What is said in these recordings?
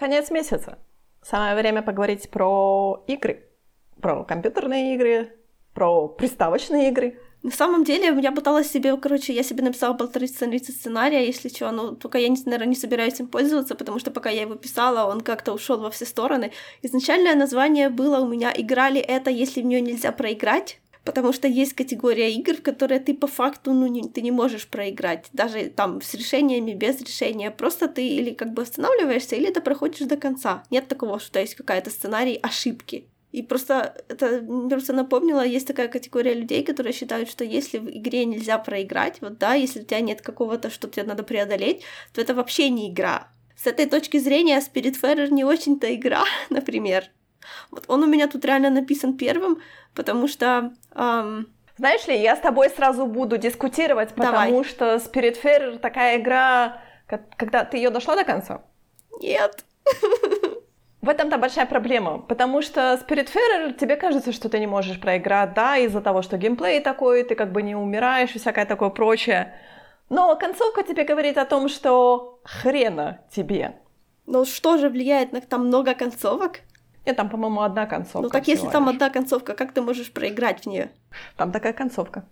Конец месяца. Самое время поговорить про игры. Про компьютерные игры, про приставочные игры. На самом деле, я пыталась себе, короче, я себе написала полторы страницы сценария, если что, но только я, наверное, не собираюсь им пользоваться, потому что пока я его писала, он как-то ушел во все стороны. Изначальное название было у меня «Играли это, если в нее нельзя проиграть», потому что есть категория игр, в которые ты по факту, ну, не, ты не можешь проиграть, даже там с решениями, без решения, просто ты или как бы останавливаешься, или ты проходишь до конца. Нет такого, что есть какая-то сценарий ошибки. И просто это просто напомнило, есть такая категория людей, которые считают, что если в игре нельзя проиграть, вот да, если у тебя нет какого-то, что тебе надо преодолеть, то это вообще не игра. С этой точки зрения Spiritfarer не очень-то игра, например. Вот он у меня тут реально написан первым, потому что... Эм... Знаешь ли, я с тобой сразу буду дискутировать, потому Давай. что Spiritfarer такая игра, когда ты ее дошла до конца? Нет. В этом-то большая проблема, потому что Spiritfarer, тебе кажется, что ты не можешь проиграть, да, из-за того, что геймплей такой, ты как бы не умираешь и всякое такое прочее. Но концовка тебе говорит о том, что хрена тебе. Ну что же влияет на там много концовок? Нет, там, по-моему, одна концовка. Ну так если там одна концовка, как ты можешь проиграть в нее? Там такая концовка.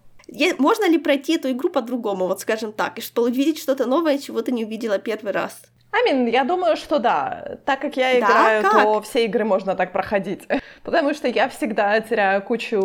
Можно ли пройти эту игру по-другому, вот скажем так, и что увидеть что-то новое, чего ты не увидела первый раз? Амин, я думаю, что да. Так как я да, играю, как? то все игры можно так проходить. Потому что я всегда теряю кучу,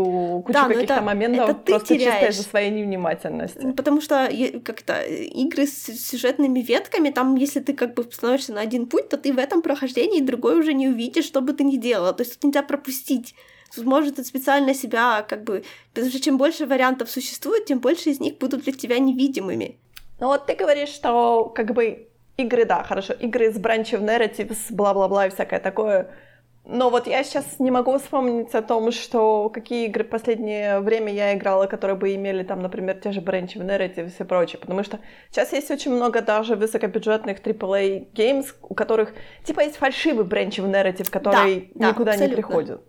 кучу да, каких-то это, моментов это просто теряешь. чисто из-за своей невнимательности. Потому что как-то игры с сюжетными ветками, там, если ты как бы становишься на один путь, то ты в этом прохождении другой уже не увидишь, что бы ты ни делала. То есть тут нельзя пропустить. Тут может специально себя как бы... Потому что чем больше вариантов существует, тем больше из них будут для тебя невидимыми. Ну вот ты говоришь, что как бы игры, да, хорошо, игры с branch of narratives, бла-бла-бла и всякое такое. Но вот я сейчас не могу вспомнить о том, что какие игры в последнее время я играла, которые бы имели там, например, те же branch of narratives и прочее. Потому что сейчас есть очень много даже высокобюджетных AAA games, у которых типа есть фальшивый branch of narrative, который да, никуда да, не приходит.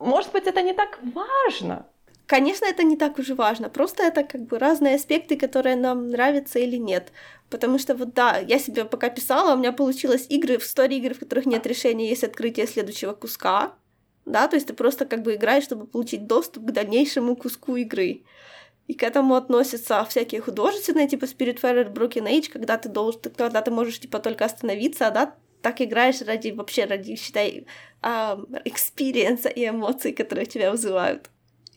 Может быть, это не так важно, Конечно, это не так уж и важно, просто это как бы разные аспекты, которые нам нравятся или нет. Потому что вот да, я себе пока писала, у меня получилось игры, в истории игр, в которых нет решения, есть открытие следующего куска, да, то есть ты просто как бы играешь, чтобы получить доступ к дальнейшему куску игры. И к этому относятся всякие художественные, типа Spiritfarer Broken Age, когда ты должен, когда ты можешь типа только остановиться, а да, так играешь ради, вообще ради, считай, экспириенса и эмоций, которые тебя вызывают.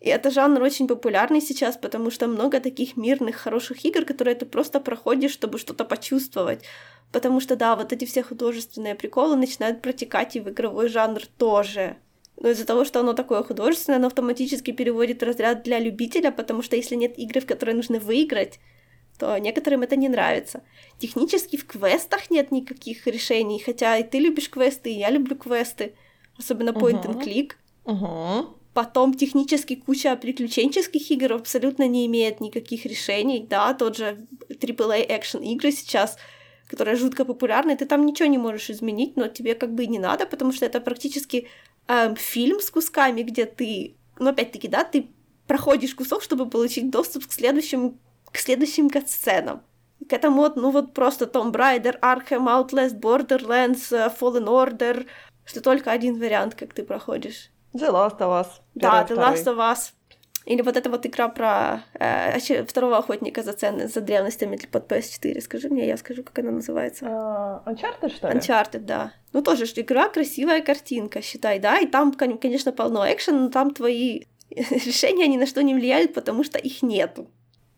И это жанр очень популярный сейчас, потому что много таких мирных, хороших игр, которые ты просто проходишь, чтобы что-то почувствовать. Потому что, да, вот эти все художественные приколы начинают протекать и в игровой жанр тоже. Но из-за того, что оно такое художественное, оно автоматически переводит разряд для любителя, потому что если нет игры, в которой нужно выиграть, то некоторым это не нравится. Технически в квестах нет никаких решений, хотя и ты любишь квесты, и я люблю квесты, особенно point uh-huh. and click. Uh-huh. Потом технически куча приключенческих игр абсолютно не имеет никаких решений, да, тот же AAA экшен игры сейчас, которые жутко популярны, ты там ничего не можешь изменить, но тебе как бы и не надо, потому что это практически эм, фильм с кусками, где ты, ну опять-таки, да, ты проходишь кусок, чтобы получить доступ к следующим, к следующим катсценам. К этому, ну вот просто Tomb Raider, Arkham, Outlast, Borderlands, э, Fallen Order, что только один вариант, как ты проходишь. The Last of Us. Да, The Last of Us. Или вот эта вот игра про э, второго охотника за цены, за древностями под PS4. Скажи мне, я скажу, как она называется. Uh, Uncharted, что ли? Uncharted, да. Ну, тоже же игра, красивая картинка, считай, да, и там, конечно, полно экшена, но там твои решения ни на что не влияют, потому что их нету.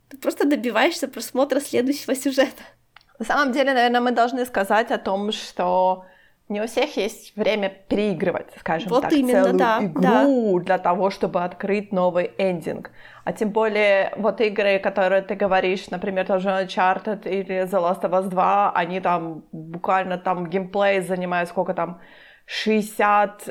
Ты просто добиваешься просмотра следующего сюжета. На самом деле, наверное, мы должны сказать о том, что не у всех есть время переигрывать, скажем вот так, именно, целую да, игру да. для того, чтобы открыть новый эндинг. А тем более вот игры, которые ты говоришь, например, тоже Uncharted или The Last of Us 2, они там буквально там геймплей занимает сколько там, 60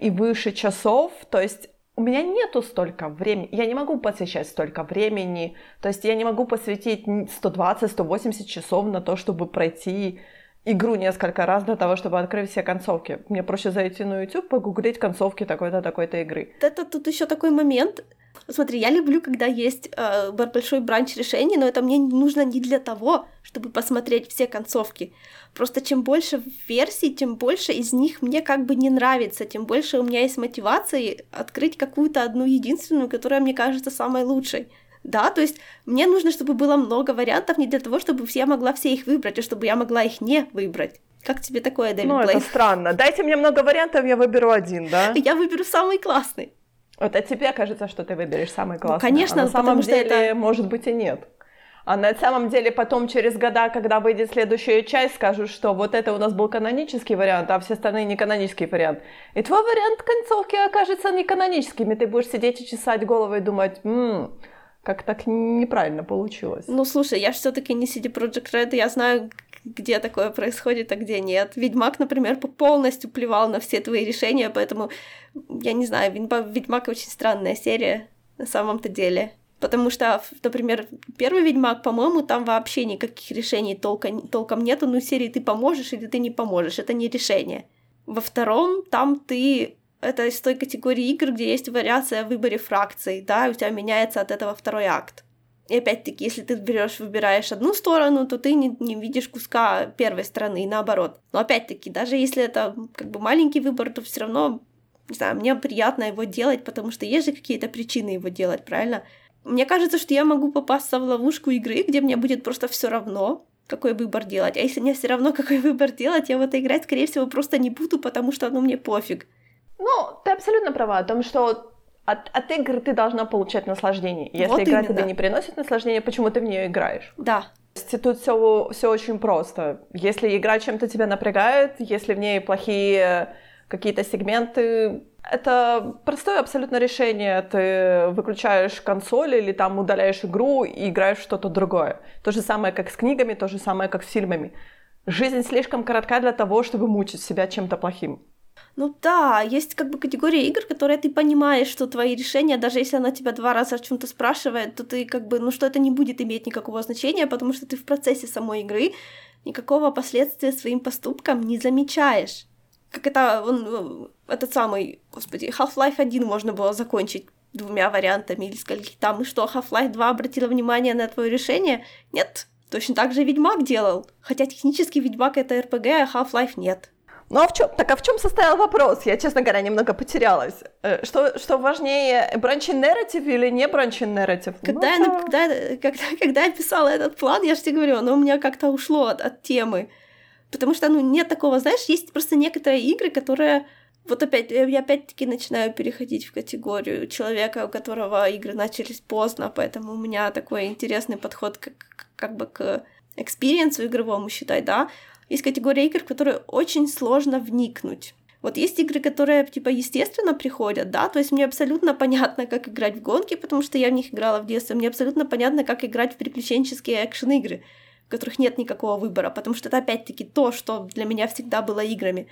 и выше часов, то есть у меня нету столько времени, я не могу посвящать столько времени, то есть я не могу посвятить 120-180 часов на то, чтобы пройти игру несколько раз для того, чтобы открыть все концовки. Мне проще зайти на YouTube, погуглить концовки такой-то, такой-то игры. Это тут еще такой момент. Смотри, я люблю, когда есть э, большой бранч решений, но это мне нужно не для того, чтобы посмотреть все концовки. Просто чем больше версий, тем больше из них мне как бы не нравится, тем больше у меня есть мотивации открыть какую-то одну единственную, которая мне кажется самой лучшей. Да, то есть мне нужно, чтобы было много вариантов не для того, чтобы я могла все их выбрать, а чтобы я могла их не выбрать. Как тебе такое, Дэвид Ну, это странно. Дайте мне много вариантов, я выберу один, да? Я выберу самый классный. Это тебе кажется, что ты выберешь самый классный. Ну, конечно, а на самом деле, это... может быть, и нет. А на самом деле потом через года, когда выйдет следующая часть, скажут, что вот это у нас был канонический вариант, а все остальные не канонический вариант. И твой вариант концовки окажется не каноническим, и ты будешь сидеть и чесать голову и думать, м-м, как так неправильно получилось. Ну, слушай, я все таки не CD Project Red, я знаю, где такое происходит, а где нет. Ведьмак, например, полностью плевал на все твои решения, поэтому, я не знаю, Ведьмак очень странная серия на самом-то деле. Потому что, например, первый Ведьмак, по-моему, там вообще никаких решений толком, толком нету. Ну, серии ты поможешь или ты не поможешь. Это не решение. Во втором, там ты... Это из той категории игр, где есть вариация в выборе фракций, да, и у тебя меняется от этого второй акт. И опять-таки, если ты берешь, выбираешь одну сторону, то ты не, не видишь куска первой стороны, и наоборот. Но опять-таки, даже если это как бы маленький выбор, то все равно, не знаю, мне приятно его делать, потому что есть же какие-то причины его делать, правильно? Мне кажется, что я могу попасться в ловушку игры, где мне будет просто все равно, какой выбор делать. А если мне все равно, какой выбор делать, я в это играть, скорее всего, просто не буду, потому что ну мне пофиг. Ну, ты абсолютно права о том, что от, от игр ты должна получать наслаждение. Если вот игра именно. тебе не приносит наслаждения, почему ты в нее играешь? Да. Тут все, все очень просто. Если игра чем-то тебя напрягает, если в ней плохие какие-то сегменты, это простое абсолютно решение. Ты выключаешь консоль или там удаляешь игру и играешь в что-то другое. То же самое, как с книгами, то же самое, как с фильмами. Жизнь слишком коротка для того, чтобы мучить себя чем-то плохим. Ну да, есть как бы категория игр, которые ты понимаешь, что твои решения, даже если она тебя два раза о чем-то спрашивает, то ты как бы, ну что это не будет иметь никакого значения, потому что ты в процессе самой игры никакого последствия своим поступкам не замечаешь. Как это, он, ну, этот самый, господи, Half-Life 1 можно было закончить двумя вариантами или скольки там, и что, Half-Life 2 обратила внимание на твое решение? Нет, точно так же Ведьмак делал. Хотя технически Ведьмак это RPG, а Half-Life нет. Ну а в чем, так а в чем состоял вопрос? Я, честно говоря, немного потерялась. Э, что, что важнее, бранчин нарратив или не бранчин нарратив? Когда, ну, я, когда, когда, когда я писала этот план, я же тебе говорю, оно у меня как-то ушло от, от темы. Потому что, ну, нет такого, знаешь, есть просто некоторые игры, которые... Вот опять, я опять-таки начинаю переходить в категорию человека, у которого игры начались поздно, поэтому у меня такой интересный подход как, как бы к экспириенсу игровому, считай, да, есть категория игр, в которые очень сложно вникнуть. Вот есть игры, которые, типа, естественно приходят, да, то есть мне абсолютно понятно, как играть в гонки, потому что я в них играла в детстве, мне абсолютно понятно, как играть в приключенческие экшен-игры, в которых нет никакого выбора, потому что это опять-таки то, что для меня всегда было играми.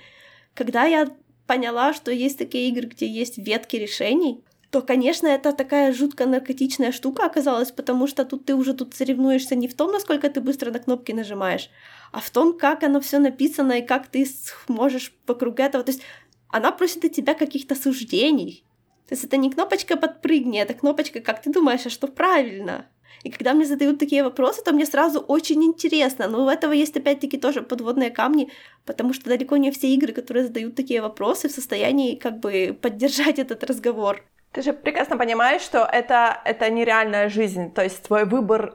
Когда я поняла, что есть такие игры, где есть ветки решений, то, конечно, это такая жутко наркотичная штука оказалась, потому что тут ты уже тут соревнуешься не в том, насколько ты быстро на кнопки нажимаешь, а в том, как оно все написано и как ты сможешь вокруг этого. То есть она просит от тебя каких-то суждений. То есть это не кнопочка «подпрыгни», это кнопочка «как ты думаешь, а что правильно?» И когда мне задают такие вопросы, то мне сразу очень интересно. Но у этого есть опять-таки тоже подводные камни, потому что далеко не все игры, которые задают такие вопросы, в состоянии как бы поддержать этот разговор. Ты же прекрасно понимаешь, что это, это нереальная жизнь. То есть твой выбор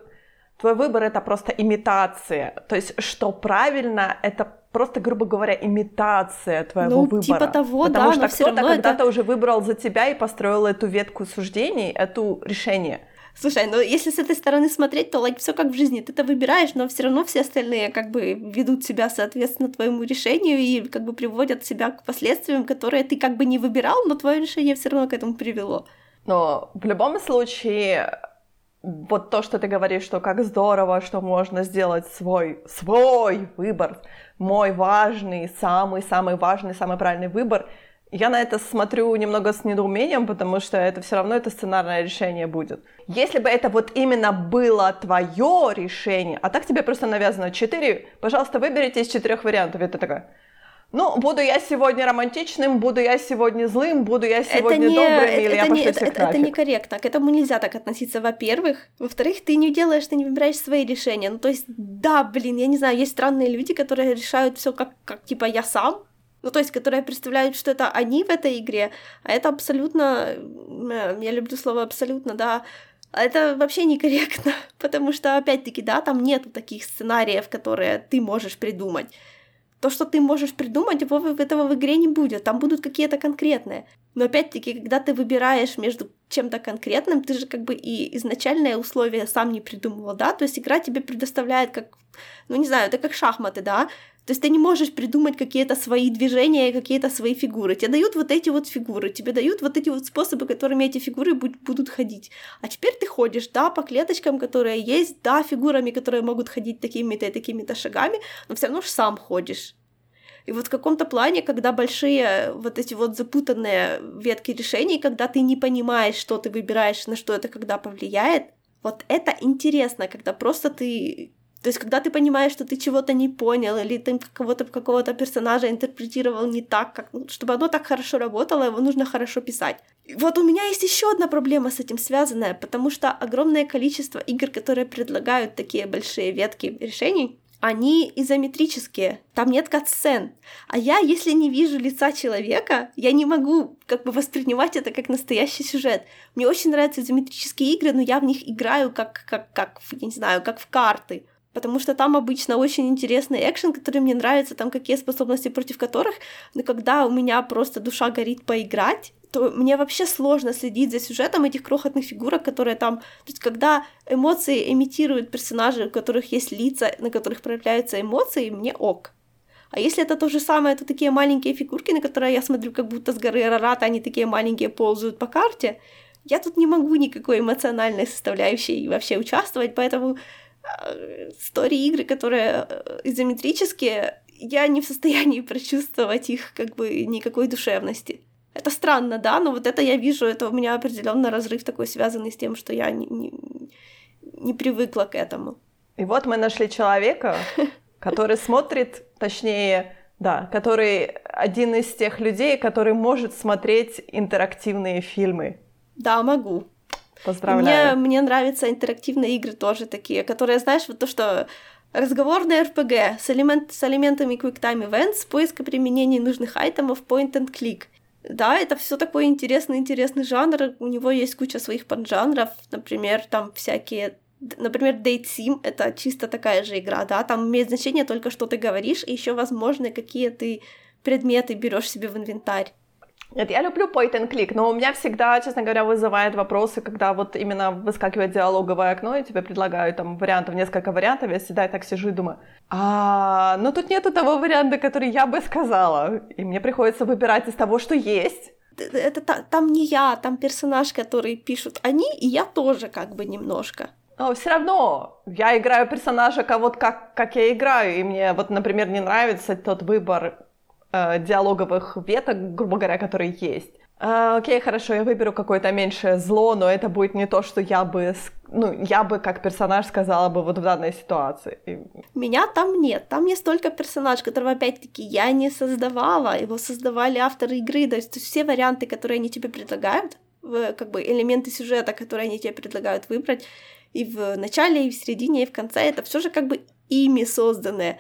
твой выбор это просто имитация. То есть, что правильно, это просто, грубо говоря, имитация твоего ну, выбора. Типа того, Потому да, что кто-то когда-то это... уже выбрал за тебя и построил эту ветку суждений, эту решение. Слушай, ну если с этой стороны смотреть, то like, все как в жизни. Ты это выбираешь, но все равно все остальные как бы ведут себя соответственно твоему решению и как бы приводят себя к последствиям, которые ты как бы не выбирал, но твое решение все равно к этому привело. Но в любом случае вот то, что ты говоришь, что как здорово, что можно сделать свой, свой выбор, мой важный, самый-самый важный, самый правильный выбор, я на это смотрю немного с недоумением, потому что это все равно это сценарное решение будет. Если бы это вот именно было твое решение, а так тебе просто навязано четыре, пожалуйста, выберите из четырех вариантов, это такая, ну, буду я сегодня романтичным, буду я сегодня злым, буду я сегодня это не, добрым, это, или это я не, это, это, это некорректно. К этому нельзя так относиться, во-первых. Во-вторых, ты не делаешь, ты не выбираешь свои решения. Ну, то есть, да, блин, я не знаю, есть странные люди, которые решают все как, как типа я сам, ну, то есть, которые представляют, что это они в этой игре, а это абсолютно, я люблю слово абсолютно, да, это вообще некорректно, потому что, опять-таки, да, там нету таких сценариев, которые ты можешь придумать то, что ты можешь придумать, его этого в игре не будет. Там будут какие-то конкретные. Но опять-таки, когда ты выбираешь между чем-то конкретным, ты же как бы и изначальное условие сам не придумывал, да? То есть игра тебе предоставляет как, ну не знаю, это как шахматы, да? То есть ты не можешь придумать какие-то свои движения, какие-то свои фигуры. Тебе дают вот эти вот фигуры, тебе дают вот эти вот способы, которыми эти фигуры будут ходить. А теперь ты ходишь, да, по клеточкам, которые есть, да, фигурами, которые могут ходить такими-то и такими-то шагами, но все равно же сам ходишь. И вот в каком-то плане, когда большие вот эти вот запутанные ветки решений, когда ты не понимаешь, что ты выбираешь, на что это когда повлияет, вот это интересно, когда просто ты то есть, когда ты понимаешь, что ты чего-то не понял, или ты кого-то какого-то персонажа интерпретировал не так, как, ну, чтобы оно так хорошо работало, его нужно хорошо писать. И вот у меня есть еще одна проблема с этим связанная, потому что огромное количество игр, которые предлагают такие большие ветки решений, они изометрические, там нет катсцен. А я, если не вижу лица человека, я не могу как бы воспринимать это как настоящий сюжет. Мне очень нравятся изометрические игры, но я в них играю как, как, как я не знаю, как в карты потому что там обычно очень интересный экшен, который мне нравится, там какие способности против которых, но когда у меня просто душа горит поиграть, то мне вообще сложно следить за сюжетом этих крохотных фигурок, которые там... То есть когда эмоции имитируют персонажи, у которых есть лица, на которых проявляются эмоции, мне ок. А если это то же самое, то такие маленькие фигурки, на которые я смотрю как будто с горы Арарата, они такие маленькие ползают по карте, я тут не могу никакой эмоциональной составляющей вообще участвовать, поэтому стори-игры, которые э, изометрические, я не в состоянии прочувствовать их как бы никакой душевности. Это странно, да, но вот это я вижу, это у меня определенно разрыв такой связанный с тем, что я не, не, не привыкла к этому. И вот мы нашли человека, который смотрит, точнее, да, который один из тех людей, который может смотреть интерактивные фильмы. Да, могу. Поздравляю. Мне, мне нравятся интерактивные игры тоже такие, которые, знаешь, вот то, что разговорный RPG с, элемент, с элементами QuickTime Events, поиска применений нужных айтемов, point and click. Да, это все такой интересный, интересный жанр. У него есть куча своих поджанров. Например, там всякие Например, Date Sim — это чисто такая же игра, да, там имеет значение только, что ты говоришь, и еще возможно, какие ты предметы берешь себе в инвентарь. Нет, я люблю point and click, но у меня всегда, честно говоря, вызывает вопросы, когда вот именно выскакивает диалоговое окно, и тебе предлагают там вариантов, несколько вариантов, я всегда так сижу и думаю, а, ну тут нету того варианта, который я бы сказала, и мне приходится выбирать из того, что есть. Это, это там не я, там персонаж, который пишут они, и я тоже как бы немножко. Но все равно я играю персонажа вот как, как я играю, и мне вот, например, не нравится тот выбор э, диалоговых веток, грубо говоря, которые есть. Э, окей, хорошо, я выберу какое-то меньшее зло, но это будет не то, что я бы, ну, я бы как персонаж сказала бы вот в данной ситуации. Меня там нет, там есть только персонаж, которого опять-таки я не создавала, его создавали авторы игры, то есть все варианты, которые они тебе предлагают, как бы элементы сюжета, которые они тебе предлагают выбрать, и в начале, и в середине, и в конце, это все же как бы ими созданное.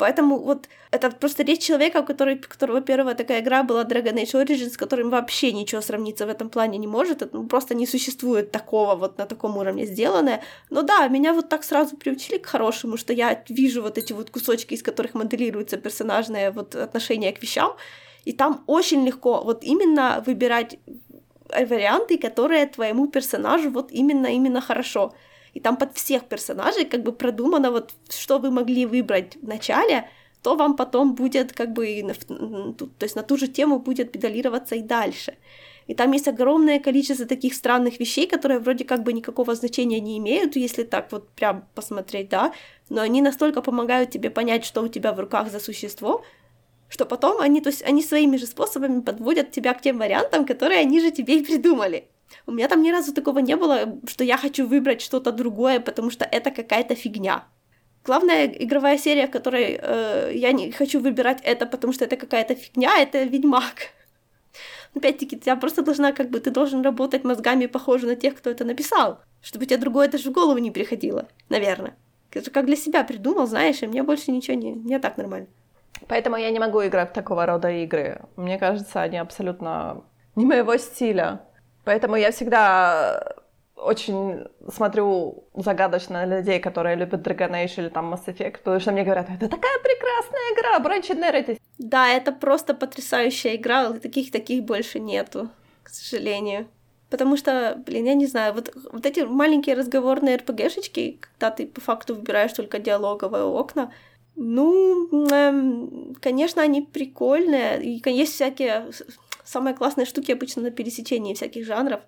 Поэтому вот это просто речь человека, у которого, которого первая такая игра была Dragon Age Origins, с которым вообще ничего сравниться в этом плане не может. Это ну, просто не существует такого вот на таком уровне сделанное. Но да, меня вот так сразу приучили к хорошему, что я вижу вот эти вот кусочки, из которых моделируется персонажное вот отношение к вещам. И там очень легко вот именно выбирать варианты, которые твоему персонажу вот именно именно хорошо и там под всех персонажей как бы продумано вот, что вы могли выбрать в начале, то вам потом будет как бы, то есть на ту же тему будет педалироваться и дальше. И там есть огромное количество таких странных вещей, которые вроде как бы никакого значения не имеют, если так вот прям посмотреть, да, но они настолько помогают тебе понять, что у тебя в руках за существо, что потом они, то есть они своими же способами подводят тебя к тем вариантам, которые они же тебе и придумали. У меня там ни разу такого не было, что я хочу выбрать что-то другое, потому что это какая-то фигня. Главная игровая серия, в которой э, я не хочу выбирать это, потому что это какая-то фигня, это Ведьмак. Опять-таки, тебя просто должна, как бы, ты должен работать мозгами, похоже на тех, кто это написал, чтобы тебе другое даже в голову не приходило, наверное. Это как для себя придумал, знаешь, и мне больше ничего не, не так нормально. Поэтому я не могу играть в такого рода игры. Мне кажется, они абсолютно не моего стиля. Поэтому я всегда очень смотрю загадочно на людей, которые любят Dragon Age или там Mass Effect, потому что мне говорят, это такая прекрасная игра, Branch Narrative. Да, это просто потрясающая игра, таких таких больше нету, к сожалению. Потому что, блин, я не знаю, вот, вот эти маленькие разговорные РПГшечки, когда ты по факту выбираешь только диалоговые окна, ну, эм, конечно, они прикольные, и есть всякие самые классные штуки обычно на пересечении всяких жанров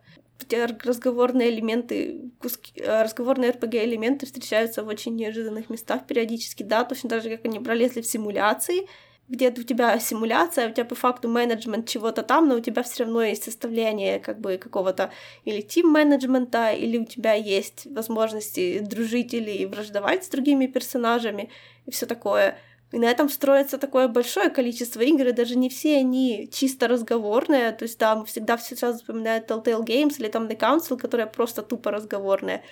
разговорные элементы, куски, э, разговорные RPG-элементы встречаются в очень неожиданных местах периодически, да, точно так же, как они пролезли в симуляции, где у тебя симуляция, у тебя по факту менеджмент чего-то там, но у тебя все равно есть составление как бы какого-то или тим-менеджмента, или у тебя есть возможности дружить или враждовать с другими персонажами и все такое. И на этом строится такое большое количество игр, и даже не все они чисто разговорные, то есть там всегда все сразу вспоминают Telltale Games или там The Council, которые просто тупо разговорные.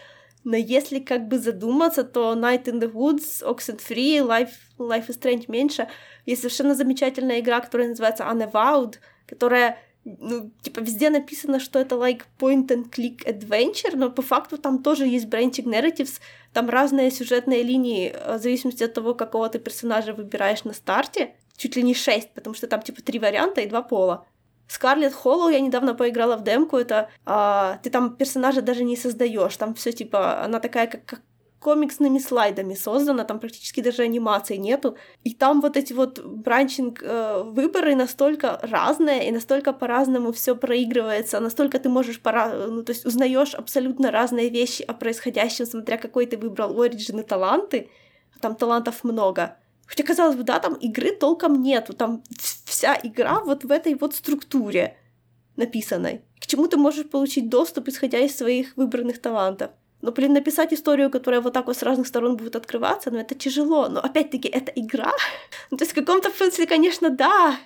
Но если как бы задуматься, то Night in the Woods, Oxenfree, Life, Life is Strange меньше. Есть совершенно замечательная игра, которая называется Unavowed, которая ну, типа, везде написано, что это like point and click adventure, но по факту там тоже есть branching narratives, там разные сюжетные линии, э, в зависимости от того, какого ты персонажа выбираешь на старте, чуть ли не шесть, потому что там типа три варианта и два пола. Скарлетт Холлоу я недавно поиграла в демку, это а, ты там персонажа даже не создаешь, там все типа, она такая, как, как комиксными слайдами создана, там практически даже анимации нету. И там вот эти вот бранчинг э, выборы настолько разные, и настолько по-разному все проигрывается, настолько ты можешь пора, ну, то есть узнаешь абсолютно разные вещи о происходящем, смотря какой ты выбрал оригин и таланты, там талантов много. Хотя, казалось бы, да, там игры толком нету, там вся игра вот в этой вот структуре написанной. К чему ты можешь получить доступ, исходя из своих выбранных талантов. Но, блин, написать историю, которая вот так вот с разных сторон будет открываться, ну, это тяжело. Но, опять-таки, это игра. ну, то есть, в каком-то смысле, конечно, да.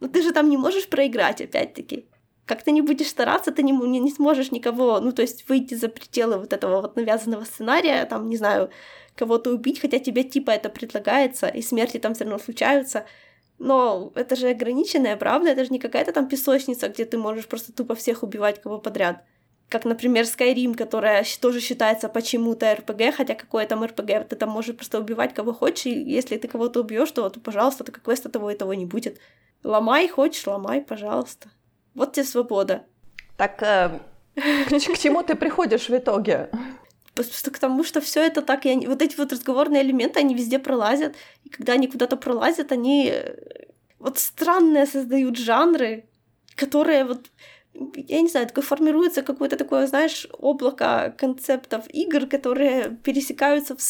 Но ты же там не можешь проиграть, опять-таки. Как ты не будешь стараться, ты не, не, не сможешь никого, ну, то есть, выйти за пределы вот этого вот навязанного сценария, там, не знаю, кого-то убить, хотя тебе типа это предлагается, и смерти там все равно случаются. Но это же ограниченная правда, это же не какая-то там песочница, где ты можешь просто тупо всех убивать кого подряд как, например, Skyrim, которая тоже считается почему-то RPG, хотя какое там RPG, ты там можешь просто убивать кого хочешь, и если ты кого-то убьешь, то, то, пожалуйста, только квеста того и того не будет. Ломай, хочешь, ломай, пожалуйста. Вот тебе свобода. Так э, к, к чему ты приходишь в итоге? Просто к тому, что все это так, и они, вот эти вот разговорные элементы, они везде пролазят, и когда они куда-то пролазят, они э, вот странные создают жанры, которые вот я не знаю, такое формируется какое-то такое, знаешь, облако концептов игр, которые пересекаются в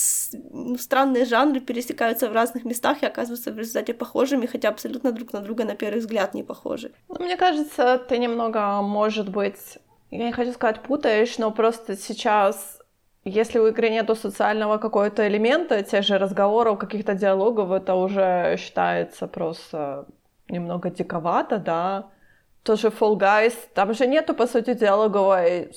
ну, странные жанры, пересекаются в разных местах и оказываются в результате похожими, хотя абсолютно друг на друга на первый взгляд не похожи. Ну, мне кажется, ты немного, может быть, я не хочу сказать путаешь, но просто сейчас если у игры нету социального какого-то элемента, тех же разговоров, каких-то диалогов, это уже считается просто немного диковато, да, тоже Fall Guys, там же нету, по сути, диалоговой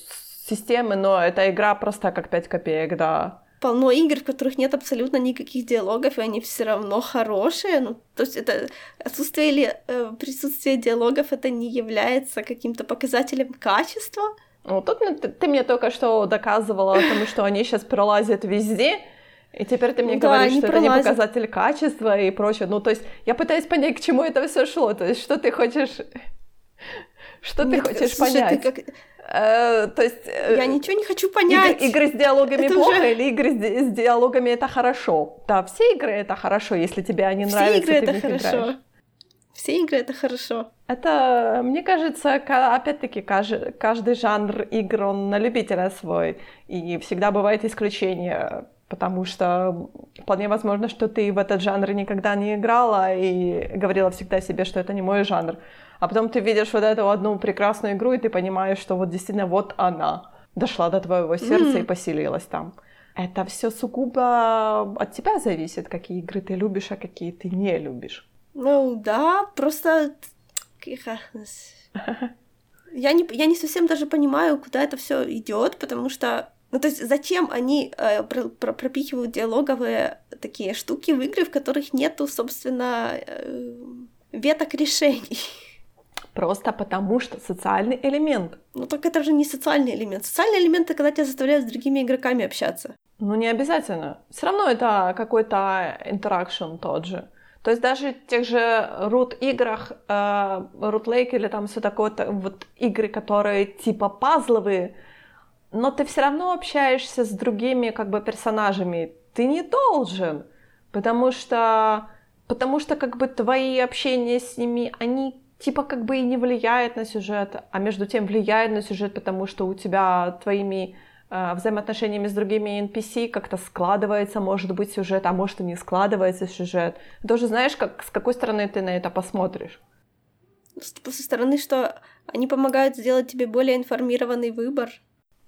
системы, но эта игра просто как 5 копеек, да. Полно игр, в которых нет абсолютно никаких диалогов, и они все равно хорошие. Ну, то есть это отсутствие или э, присутствие диалогов это не является каким-то показателем качества. Ну, тут ты, ты мне только что доказывала тому, что они сейчас пролазят везде, и теперь ты мне да, говоришь, что пролазят. это не показатель качества и прочее. Ну, то есть я пытаюсь понять, к чему это все шло. То есть что ты хочешь что ты хочешь понять? Э, то есть... Э, я ничего не хочу понять. Игры, с диалогами плохо или игры с, диалогами это хорошо? Да, все игры это хорошо, если тебе они все нравятся, игры это хорошо. Все игры это хорошо. Это, мне кажется, опять-таки, каждый жанр игр, он на любителя свой. И всегда бывает исключение, потому что вполне возможно, что ты в этот жанр никогда не играла и говорила всегда себе, что это не мой жанр а потом ты видишь вот эту одну прекрасную игру, и ты понимаешь, что вот действительно вот она дошла до твоего сердца mm-hmm. и поселилась там. это все сугубо от тебя зависит, какие игры ты любишь, а какие ты не любишь. Ну да, просто я не, я не совсем даже понимаю, куда это все идет, потому что ну, то есть зачем они э, про, про, пропихивают диалоговые такие штуки в игры, в которых нету, собственно, э, веток решений? Просто потому что социальный элемент. Ну так это же не социальный элемент. Социальный элемент это когда тебя заставляют с другими игроками общаться. Ну не обязательно. Все равно это какой-то интеракшн тот же. То есть даже в тех же рут играх, э, рут лейк или там все такое, вот игры, которые типа пазловые, но ты все равно общаешься с другими как бы персонажами. Ты не должен, потому что, потому что как бы твои общения с ними, они типа как бы и не влияют на сюжет, а между тем влияют на сюжет, потому что у тебя твоими э, взаимоотношениями с другими NPC как-то складывается, может быть, сюжет, а может и не складывается сюжет. Ты тоже знаешь, как, с какой стороны ты на это посмотришь. Со стороны, что они помогают сделать тебе более информированный выбор.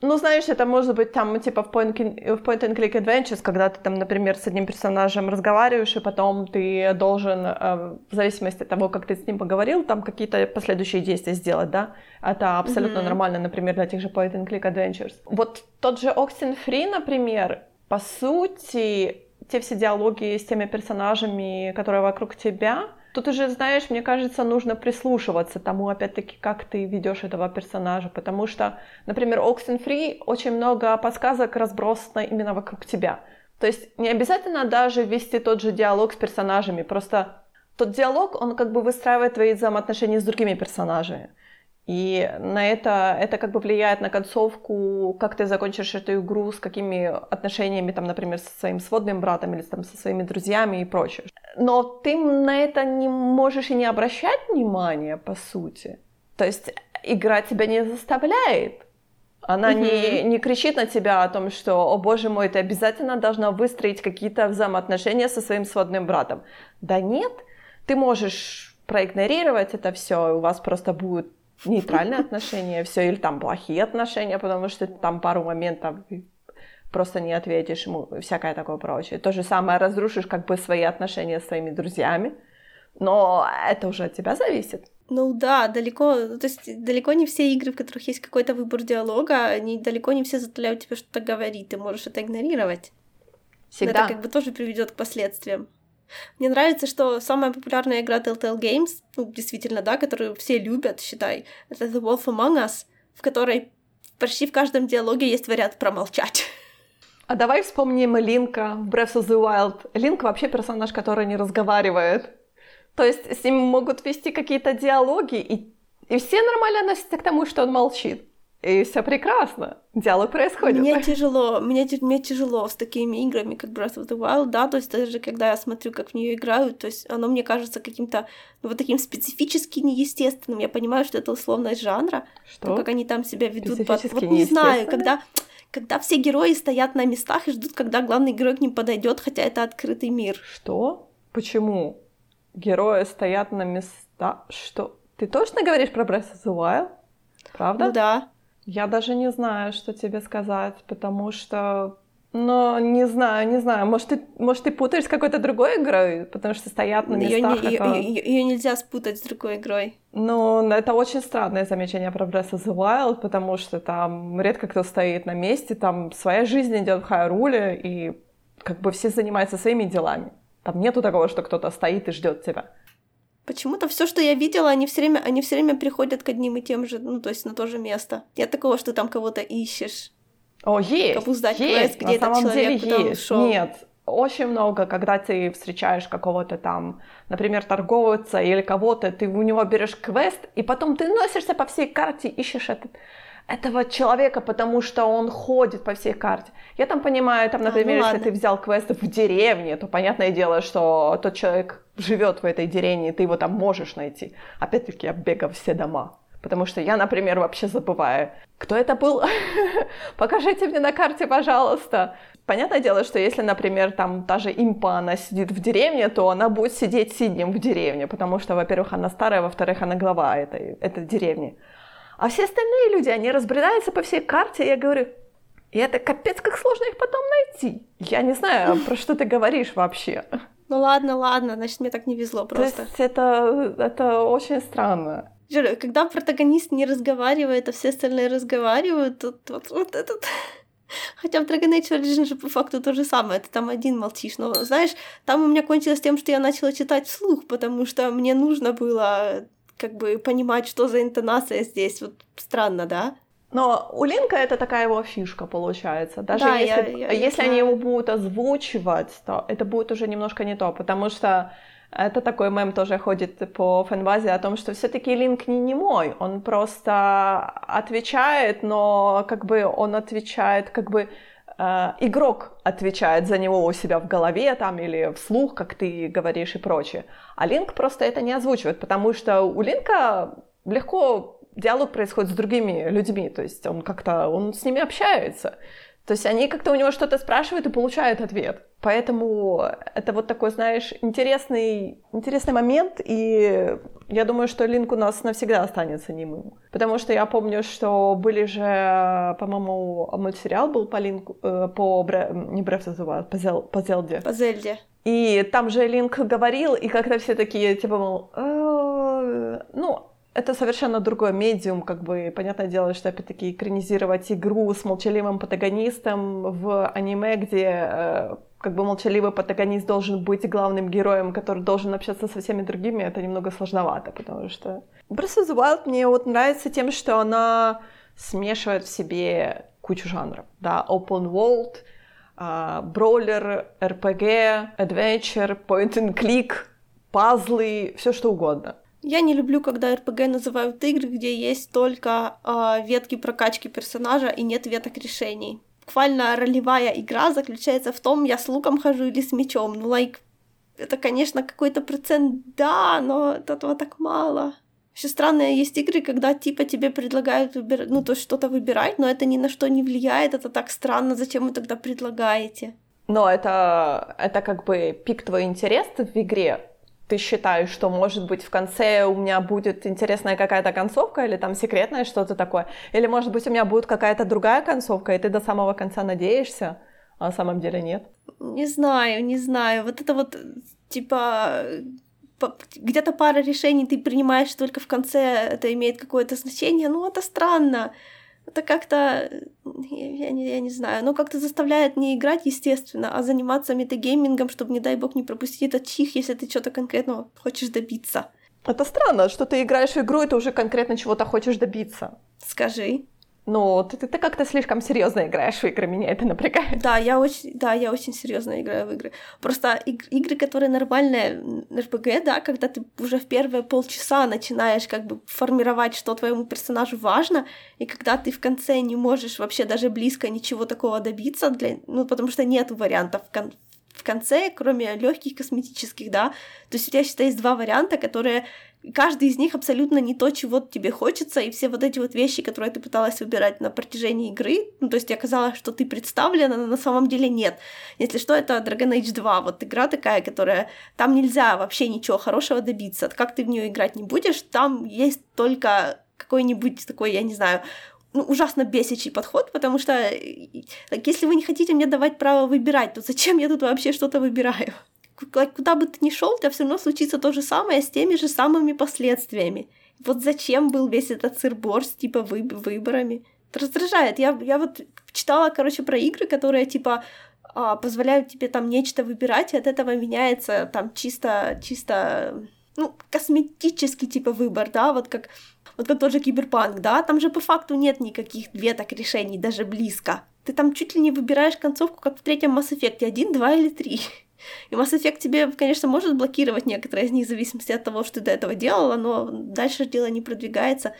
Ну, знаешь, это может быть там, типа, в point, в point and click adventures, когда ты там, например, с одним персонажем разговариваешь, и потом ты должен, э, в зависимости от того, как ты с ним поговорил, там какие-то последующие действия сделать, да? Это абсолютно mm-hmm. нормально, например, для тех же point and click adventures. Вот тот же Oxenfree, например, по сути, те все диалоги с теми персонажами, которые вокруг тебя, Тут уже, знаешь, мне кажется, нужно прислушиваться тому, опять-таки, как ты ведешь этого персонажа, потому что, например, Oxenfree очень много подсказок разбросано именно вокруг тебя. То есть не обязательно даже вести тот же диалог с персонажами, просто тот диалог, он как бы выстраивает твои взаимоотношения с другими персонажами. И на это, это как бы влияет на концовку, как ты закончишь эту игру, с какими отношениями, там, например, со своим сводным братом или там, со своими друзьями и прочее. Но ты на это не можешь и не обращать внимания, по сути. То есть игра тебя не заставляет. Она mm-hmm. не, не кричит на тебя о том, что, о боже мой, ты обязательно должна выстроить какие-то взаимоотношения со своим сводным братом. Да нет, ты можешь проигнорировать это все, у вас просто будет нейтральные отношения, все, или там плохие отношения, потому что там пару моментов просто не ответишь ему, всякое такое прочее. То же самое разрушишь как бы свои отношения с своими друзьями, но это уже от тебя зависит. Ну да, далеко, то есть далеко не все игры, в которых есть какой-то выбор диалога, они далеко не все заставляют тебя что-то говорить, ты можешь это игнорировать. Всегда. Это как бы тоже приведет к последствиям. Мне нравится, что самая популярная игра Telltale Games, ну, действительно, да, которую все любят, считай, это The Wolf Among Us, в которой почти в каждом диалоге есть вариант промолчать. А давай вспомним Линка в Breath of the Wild. Линк вообще персонаж, который не разговаривает. То есть с ним могут вести какие-то диалоги, и, и все нормально относятся к тому, что он молчит. И все прекрасно. Диалог происходит. Мне тяжело, мне, мне тяжело с такими играми, как Breath of the Wild, да, то есть даже когда я смотрю, как в нее играют, то есть оно мне кажется каким-то ну, вот таким специфически неестественным. Я понимаю, что это условность жанра, что? то, как они там себя ведут. Под... Вот не знаю, когда когда все герои стоят на местах и ждут, когда главный герой к ним подойдет, хотя это открытый мир. Что? Почему? Герои стоят на местах? Что? Ты точно говоришь про Breath of the Wild? Правда? Ну да. Я даже не знаю, что тебе сказать, потому что но не знаю, не знаю. Может, ты, может, ты путаешь с какой-то другой игрой, потому что стоят на местах. Ее, это... ее, ее нельзя спутать с другой игрой. Ну, это очень странное замечание про Breath of the Wild, потому что там редко кто стоит на месте, там своя жизнь идет в Хайруле, и как бы все занимаются своими делами. Там нету такого, что кто-то стоит и ждет тебя. Почему-то все, что я видела, они все время, они все время приходят к одним и тем же, ну, то есть на то же место. Нет такого, что там кого-то ищешь. О, есть, сдать есть, квест, где на этот самом человек деле есть. Ушел. Нет, очень много, когда ты встречаешь какого-то там, например, торговца или кого-то, ты у него берешь квест, и потом ты носишься по всей карте, ищешь этот, этого человека, потому что он ходит по всей карте. Я там понимаю, там, например, а, ну если ты взял квест в деревне, то понятное дело, что тот человек живет в этой деревне, и ты его там можешь найти. Опять-таки, я все дома. Потому что я, например, вообще забываю, кто это был. Покажите мне на карте, пожалуйста. Понятное дело, что если, например, там та же импа, она сидит в деревне, то она будет сидеть сиднем в деревне, потому что, во-первых, она старая, во-вторых, она глава этой, этой деревни. А все остальные люди, они разбредаются по всей карте, и я говорю, И это капец, как сложно их потом найти. Я не знаю, про что ты говоришь вообще. Ну ладно, ладно, значит, мне так не везло просто. То есть это, это очень странно. Когда протагонист не разговаривает, а все остальные разговаривают, тут вот, вот этот... Хотя в Dragon Age Origins же по факту то же самое, ты там один молчишь. Но, знаешь, там у меня кончилось тем, что я начала читать вслух, потому что мне нужно было как бы понимать, что за интонация здесь. Вот странно, да? Но у Линка это такая его фишка получается. Даже да, если, я, я, если я... они его будут озвучивать, то это будет уже немножко не то, потому что это такой мем тоже ходит по фанбазе о том, что все-таки Линк не немой, он просто отвечает, но как бы он отвечает, как бы э, игрок отвечает за него у себя в голове там или вслух, как ты говоришь и прочее. А Линк просто это не озвучивает, потому что у Линка легко диалог происходит с другими людьми, то есть он как-то, он с ними общается. То есть они как-то у него что-то спрашивают и получают ответ. Поэтому это вот такой, знаешь, интересный, интересный момент, и я думаю, что Линк у нас навсегда останется немым. Потому что я помню, что были же, по-моему, мультсериал был по Линку, э, по, не Breath of the Wild, по, Зел, по Зельде. По Зельде. И там же Линк говорил, и как-то все такие, типа, мол, э, ну, это совершенно другой медиум, как бы, понятное дело, что, опять-таки, экранизировать игру с молчаливым протагонистом в аниме, где э, как бы молчаливый протагонист должен быть главным героем, который должен общаться со всеми другими, это немного сложновато, потому что Breath of the Wild мне вот нравится тем, что она смешивает в себе кучу жанров, да, open world, броулер, RPG, adventure, point and click, пазлы, все что угодно. Я не люблю, когда РПГ называют игры, где есть только э, ветки прокачки персонажа и нет веток решений. Буквально ролевая игра заключается в том, я с луком хожу или с мечом. Ну, like, это, конечно, какой-то процент, да, но этого так мало. Еще странные есть игры, когда типа тебе предлагают выбирать, ну, то что-то выбирать, но это ни на что не влияет, это так странно, зачем вы тогда предлагаете? Но это, это как бы пик твой интерес в игре, ты считаешь, что, может быть, в конце у меня будет интересная какая-то концовка или там секретное что-то такое, или, может быть, у меня будет какая-то другая концовка, и ты до самого конца надеешься, а на самом деле нет? Не знаю, не знаю. Вот это вот, типа, где-то пара решений ты принимаешь только в конце, это имеет какое-то значение, ну, это странно это как-то, я, не, я не знаю, но как-то заставляет не играть, естественно, а заниматься метагеймингом, чтобы, не дай бог, не пропустить этот чих, если ты что-то конкретного хочешь добиться. Это странно, что ты играешь в игру, и ты уже конкретно чего-то хочешь добиться. Скажи. Ну, ты, ты, ты как-то слишком серьезно играешь в игры, меня это напрягает. Да, я очень, да, я очень серьезно играю в игры. Просто иг- игры, которые нормальные RPG, да, когда ты уже в первые полчаса начинаешь как бы формировать, что твоему персонажу важно, и когда ты в конце не можешь вообще даже близко ничего такого добиться, для, ну, потому что нет вариантов в, кон- в конце, кроме легких косметических, да. То есть у тебя, считай, есть два варианта, которые каждый из них абсолютно не то, чего тебе хочется, и все вот эти вот вещи, которые ты пыталась выбирать на протяжении игры, ну, то есть оказалось, что ты представлена, но на самом деле нет. Если что, это Dragon Age 2, вот игра такая, которая, там нельзя вообще ничего хорошего добиться, как ты в нее играть не будешь, там есть только какой-нибудь такой, я не знаю, ну, ужасно бесячий подход, потому что так, если вы не хотите мне давать право выбирать, то зачем я тут вообще что-то выбираю? Куда бы ты ни шел, у тебя все равно случится то же самое с теми же самыми последствиями. Вот зачем был весь этот сырбор с типа вы, выборами? Это раздражает. Я, я вот читала, короче, про игры, которые типа а, позволяют тебе там нечто выбирать, и от этого меняется там чисто, чисто, ну, косметический типа выбор, да, вот как вот как тот же киберпанк, да, там же по факту нет никаких веток решений, даже близко. Ты там чуть ли не выбираешь концовку, как в третьем Mass Effect, один, два или три. И Mass Effect тебе, конечно, может блокировать некоторые из них в зависимости от того, что ты до этого делала, но дальше дело не продвигается.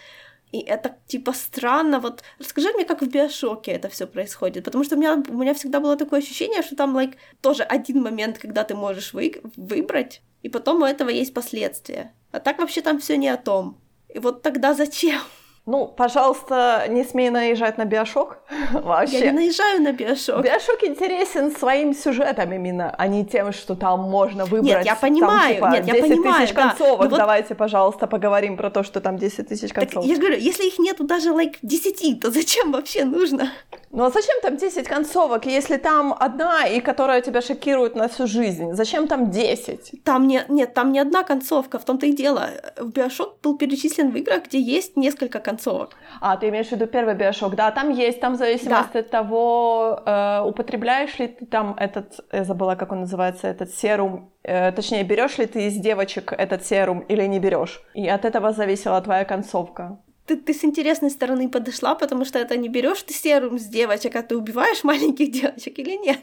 И это типа странно. Вот расскажи мне, как в Биошоке это все происходит. Потому что у меня, у меня всегда было такое ощущение, что там like, тоже один момент, когда ты можешь вы, выбрать, и потом у этого есть последствия. А так вообще там все не о том. И вот тогда зачем? Ну, пожалуйста, не смей наезжать на Биошок вообще. Я не наезжаю на Биошок. Биошок интересен своим сюжетом именно, а не тем, что там можно выбрать. Нет, я понимаю, там, типа, нет, я 10 понимаю, тысяч да. концовок. Но вот- Давайте, пожалуйста, поговорим про то, что там 10 тысяч Так концовок. я же говорю, если их нету даже like 10, то зачем вообще нужно? Ну а зачем там 10 концовок, если там одна, и которая тебя шокирует на всю жизнь? Зачем там 10? Там не, нет, там не одна концовка, в том-то и дело. В Биошок был перечислен в играх, где есть несколько концовок. А, ты имеешь в виду первый биошок? Да, там есть, там в зависимости от того, э, употребляешь ли ты там этот, я забыла, как он называется, этот серум, э, точнее, берешь ли ты из девочек этот серум или не берешь. И от этого зависела твоя концовка. Ты, ты с интересной стороны подошла, потому что это не берешь ты серум с девочек, а ты убиваешь маленьких девочек или нет?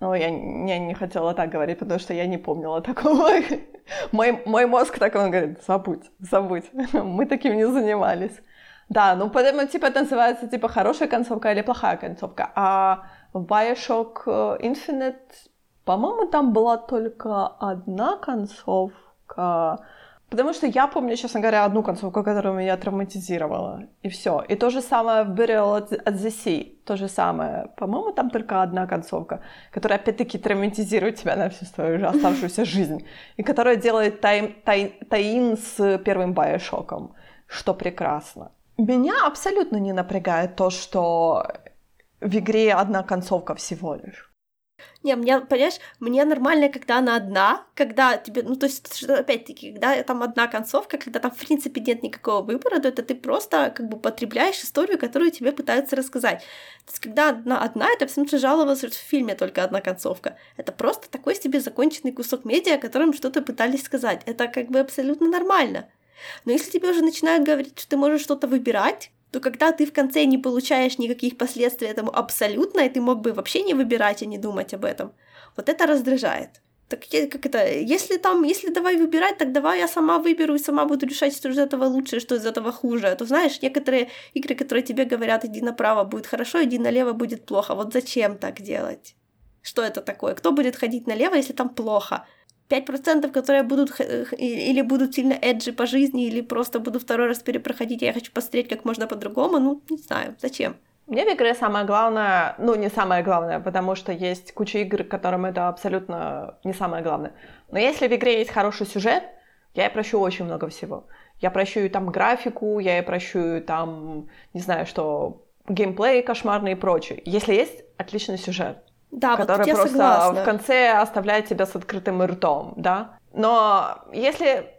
Ну, я не, не хотела так говорить, потому что я не помнила такого. Мой, мой мозг так, он говорит, забудь, забудь, мы таким не занимались. Да, ну поэтому, типа, это называется, типа, хорошая концовка или плохая концовка. А в Bioshock э, Infinite, по-моему, там была только одна концовка. Потому что я помню, честно говоря, одну концовку, которая меня травматизировала. И все. И то же самое в Burial at the Sea. То же самое. По-моему, там только одна концовка, которая опять-таки травматизирует тебя на всю свою же оставшуюся жизнь. И которая делает тай- тай- таин с первым Байошоком. Что прекрасно. Меня абсолютно не напрягает то, что в игре одна концовка всего лишь. Не, мне, понимаешь, мне нормально, когда она одна, когда тебе, ну, то есть, опять-таки, когда там одна концовка, когда там, в принципе, нет никакого выбора, то это ты просто, как бы, потребляешь историю, которую тебе пытаются рассказать. То есть, когда одна, одна это абсолютно жаловалось, что в фильме только одна концовка. Это просто такой себе законченный кусок медиа, о котором что-то пытались сказать. Это, как бы, абсолютно нормально. Но если тебе уже начинают говорить, что ты можешь что-то выбирать, то когда ты в конце не получаешь никаких последствий этому абсолютно, и ты мог бы вообще не выбирать и не думать об этом, вот это раздражает. Так как это, если там, если давай выбирать, так давай я сама выберу и сама буду решать, что из этого лучше, что из этого хуже. А то знаешь, некоторые игры, которые тебе говорят, иди направо будет хорошо, иди налево будет плохо. Вот зачем так делать? Что это такое? Кто будет ходить налево, если там плохо? 5%, которые будут или будут сильно эджи по жизни, или просто буду второй раз перепроходить, я хочу посмотреть как можно по-другому, ну, не знаю, зачем? Мне в игре самое главное, ну не самое главное, потому что есть куча игр, которым это абсолютно не самое главное. Но если в игре есть хороший сюжет, я и прощу очень много всего. Я прощу и там графику, я и прощу и там, не знаю, что геймплей кошмарный и прочее. Если есть отличный сюжет, Да, вот который я просто согласна. в конце оставляет тебя с открытым ртом, да. Но если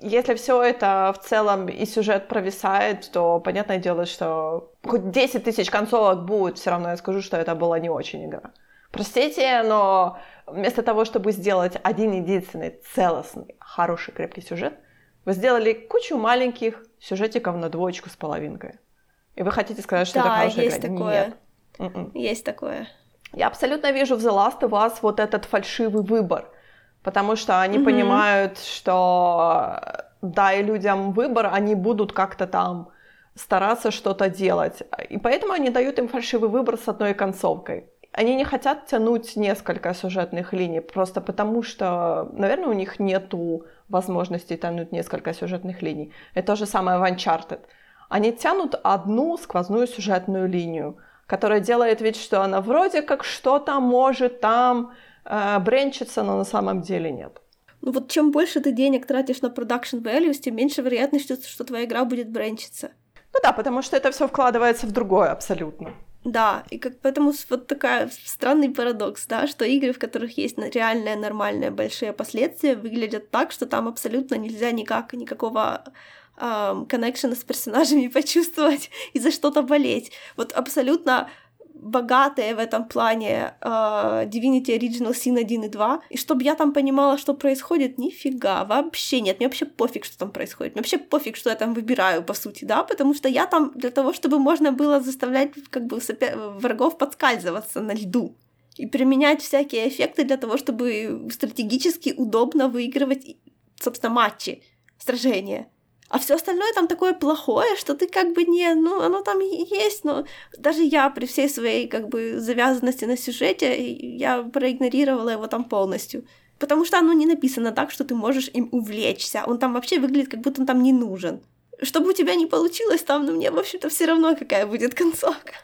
если все это в целом и сюжет провисает, то понятное дело, что хоть 10 тысяч концовок будет, все равно я скажу, что это была не очень игра. Простите, но вместо того, чтобы сделать один единственный целостный, хороший, крепкий сюжет, вы сделали кучу маленьких сюжетиков на двоечку с половинкой. И вы хотите сказать, что это Да, хорошая есть игра? такое. Нет. М-м. Есть такое. Я абсолютно вижу в The Last of Us вот этот фальшивый выбор, потому что они Мгм. понимают, что дай людям выбор, они будут как-то там стараться что-то делать. И поэтому они дают им фальшивый выбор с одной концовкой. Они не хотят тянуть несколько сюжетных линий, просто потому что, наверное, у них нету возможности тянуть несколько сюжетных линий. Это то же самое в Uncharted. Они тянут одну сквозную сюжетную линию, которая делает вид, что она вроде как что-то может там э, бренчиться, но на самом деле нет. Ну вот чем больше ты денег тратишь на продакшн values, тем меньше вероятность, что, что твоя игра будет бренчиться. Ну да, потому что это все вкладывается в другое абсолютно. Да, и как поэтому вот такая странный парадокс, да, что игры, в которых есть реальные, нормальные, большие последствия, выглядят так, что там абсолютно нельзя никак, никакого коннекшена с персонажами почувствовать и за что-то болеть. Вот абсолютно богатые в этом плане а, Divinity Original Sin 1 и 2, и чтобы я там понимала, что происходит, нифига, вообще нет, мне вообще пофиг, что там происходит, мне вообще пофиг, что я там выбираю, по сути, да, потому что я там для того, чтобы можно было заставлять как бы сопе- врагов подскальзываться на льду и применять всякие эффекты для того, чтобы стратегически удобно выигрывать, собственно, матчи, сражения. А все остальное там такое плохое, что ты как бы не, ну, оно там есть, но даже я при всей своей как бы завязанности на сюжете, я проигнорировала его там полностью. Потому что оно не написано так, что ты можешь им увлечься. Он там вообще выглядит, как будто он там не нужен. чтобы у тебя не получилось там, но мне, в общем-то, все равно, какая будет концовка.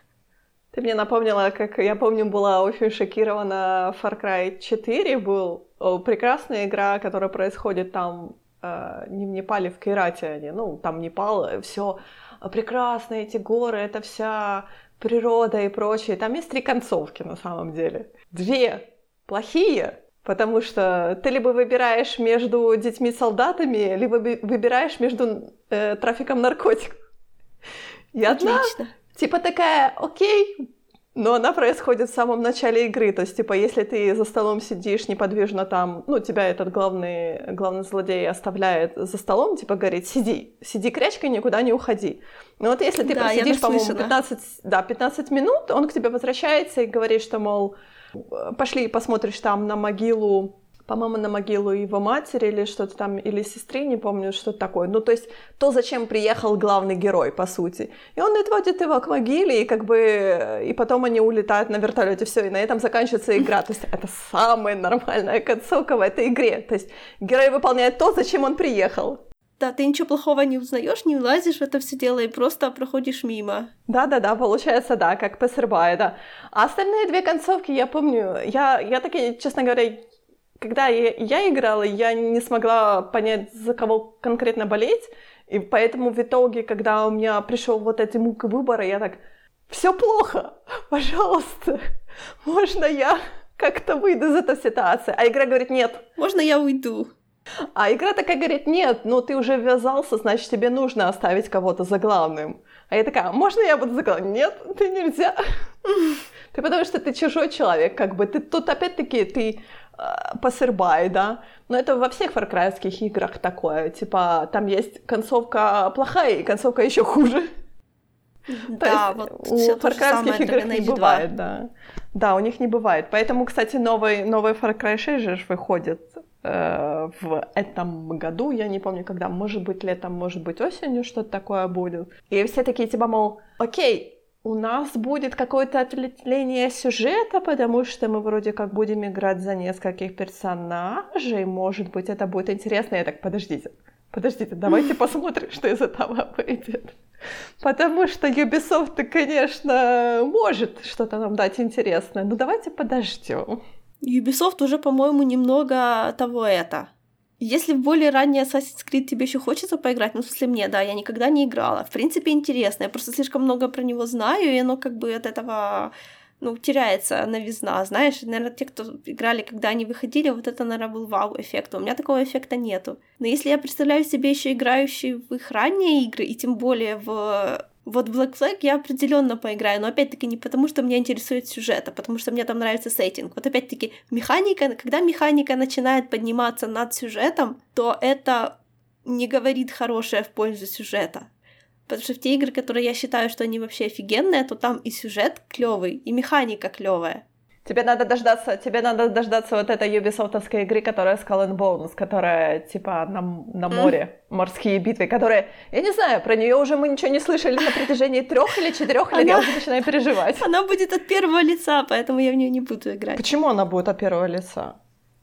Ты мне напомнила, как я помню, была очень шокирована Far Cry 4, был прекрасная игра, которая происходит там не в Непале, в Кайрате они, ну, там Непал, все прекрасно, эти горы, это вся природа и прочее. Там есть три концовки на самом деле. Две плохие, потому что ты либо выбираешь между детьми-солдатами, либо выбираешь между э, трафиком наркотиков. И одна, Отлично. типа такая, окей, но она происходит в самом начале игры, то есть, типа, если ты за столом сидишь неподвижно там, ну, тебя этот главный, главный злодей оставляет за столом, типа, говорит, сиди, сиди крячкой, никуда не уходи. Но вот если ты да, просидишь, по-моему, 15, да, 15 минут, он к тебе возвращается и говорит, что, мол, пошли посмотришь там на могилу по-моему, на могилу его матери или что-то там, или сестры, не помню, что такое. Ну, то есть то, зачем приехал главный герой, по сути. И он отводит его к могиле, и как бы, и потом они улетают на вертолете, все, и на этом заканчивается игра. То есть это самая нормальная концовка в этой игре. То есть герой выполняет то, зачем он приехал. Да, ты ничего плохого не узнаешь, не влазишь в это все дело и просто проходишь мимо. Да, да, да, получается, да, как Пасербай, да. А остальные две концовки, я помню, я, я таки, честно говоря, когда я, я играла, я не смогла понять, за кого конкретно болеть, и поэтому в итоге, когда у меня пришел вот эти муки выбора, я так, все плохо, пожалуйста, можно я как-то выйду из этой ситуации? А игра говорит, нет. Можно я уйду? А игра такая говорит, нет, ну ты уже ввязался, значит тебе нужно оставить кого-то за главным. А я такая, можно я буду за главным? Нет, ты нельзя. Ты потому что ты чужой человек, как бы. Ты тут опять-таки, ты посырбай, да. Но это во всех фаркрайских играх такое. Типа, там есть концовка плохая и концовка еще хуже. Да, вот у фаркрайских игр не бывает, да. Да, у них не бывает. Поэтому, кстати, новый, новый Far Cry 6 же выходит э, в этом году. Я не помню, когда. Может быть, летом, может быть, осенью что-то такое будет. И все такие, типа, мол, окей, у нас будет какое-то ответвление сюжета, потому что мы вроде как будем играть за нескольких персонажей. Может быть, это будет интересно. Я так, подождите, подождите, давайте посмотрим, что из этого выйдет. Потому что Ubisoft, конечно, может что-то нам дать интересное, но давайте подождем. Ubisoft уже, по-моему, немного того это если в более ранний Assassin's Creed тебе еще хочется поиграть, ну, в смысле мне, да, я никогда не играла. В принципе, интересно. Я просто слишком много про него знаю, и оно как бы от этого ну, теряется новизна, знаешь, наверное, те, кто играли, когда они выходили, вот это, наверное, был вау-эффект. У меня такого эффекта нету. Но если я представляю себе еще играющие в их ранние игры, и тем более в вот Black Flag я определенно поиграю, но опять-таки не потому, что меня интересует сюжет, а потому что мне там нравится сеттинг. Вот опять-таки механика, когда механика начинает подниматься над сюжетом, то это не говорит хорошее в пользу сюжета. Потому что в те игры, которые я считаю, что они вообще офигенные, то там и сюжет клевый, и механика клевая. Тебе надо дождаться, тебе надо дождаться вот этой юбисофтовской игры, которая Skull and Bones, которая типа на, на море, mm. морские битвы, которая, я не знаю, про нее уже мы ничего не слышали на протяжении трех или четырех лет, я уже начинаю переживать. Она будет от первого лица, поэтому я в нее не буду играть. Почему она будет от первого лица?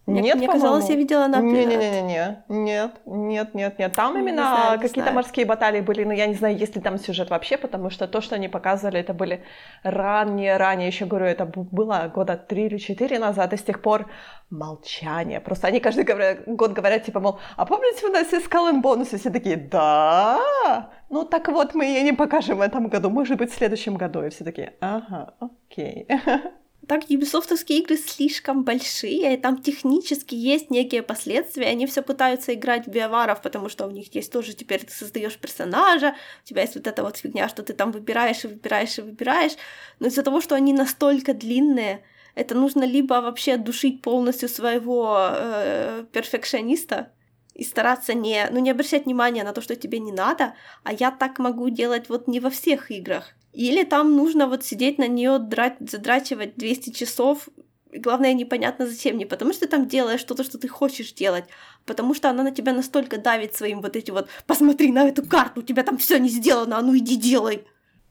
Нет, мне, казалось, я видела на не, не, не, не, не, нет, нет, нет, нет. Там именно какие-то морские баталии были, но я не знаю, есть ли там сюжет вообще, потому что то, что они показывали, это были ранние, ранние, еще говорю, это было года три или четыре назад, и с тех пор молчание. Просто они каждый год говорят, типа, мол, а помните, у нас есть Skull бонус? И все такие, да, ну так вот, мы ее не покажем в этом году, может быть, в следующем году. И все такие, ага, окей. так юбисофтовские игры слишком большие, и там технически есть некие последствия, они все пытаются играть в биоваров, потому что у них есть тоже теперь ты создаешь персонажа, у тебя есть вот эта вот фигня, что ты там выбираешь и выбираешь и выбираешь, но из-за того, что они настолько длинные, это нужно либо вообще отдушить полностью своего э, перфекциониста, и стараться не, ну, не обращать внимания на то, что тебе не надо, а я так могу делать вот не во всех играх. Или там нужно вот сидеть на нее задрачивать 200 часов, главное, непонятно зачем, не потому что ты там делаешь что-то, что ты хочешь делать, потому что она на тебя настолько давит своим вот этим вот «посмотри на эту карту, у тебя там все не сделано, а ну иди делай».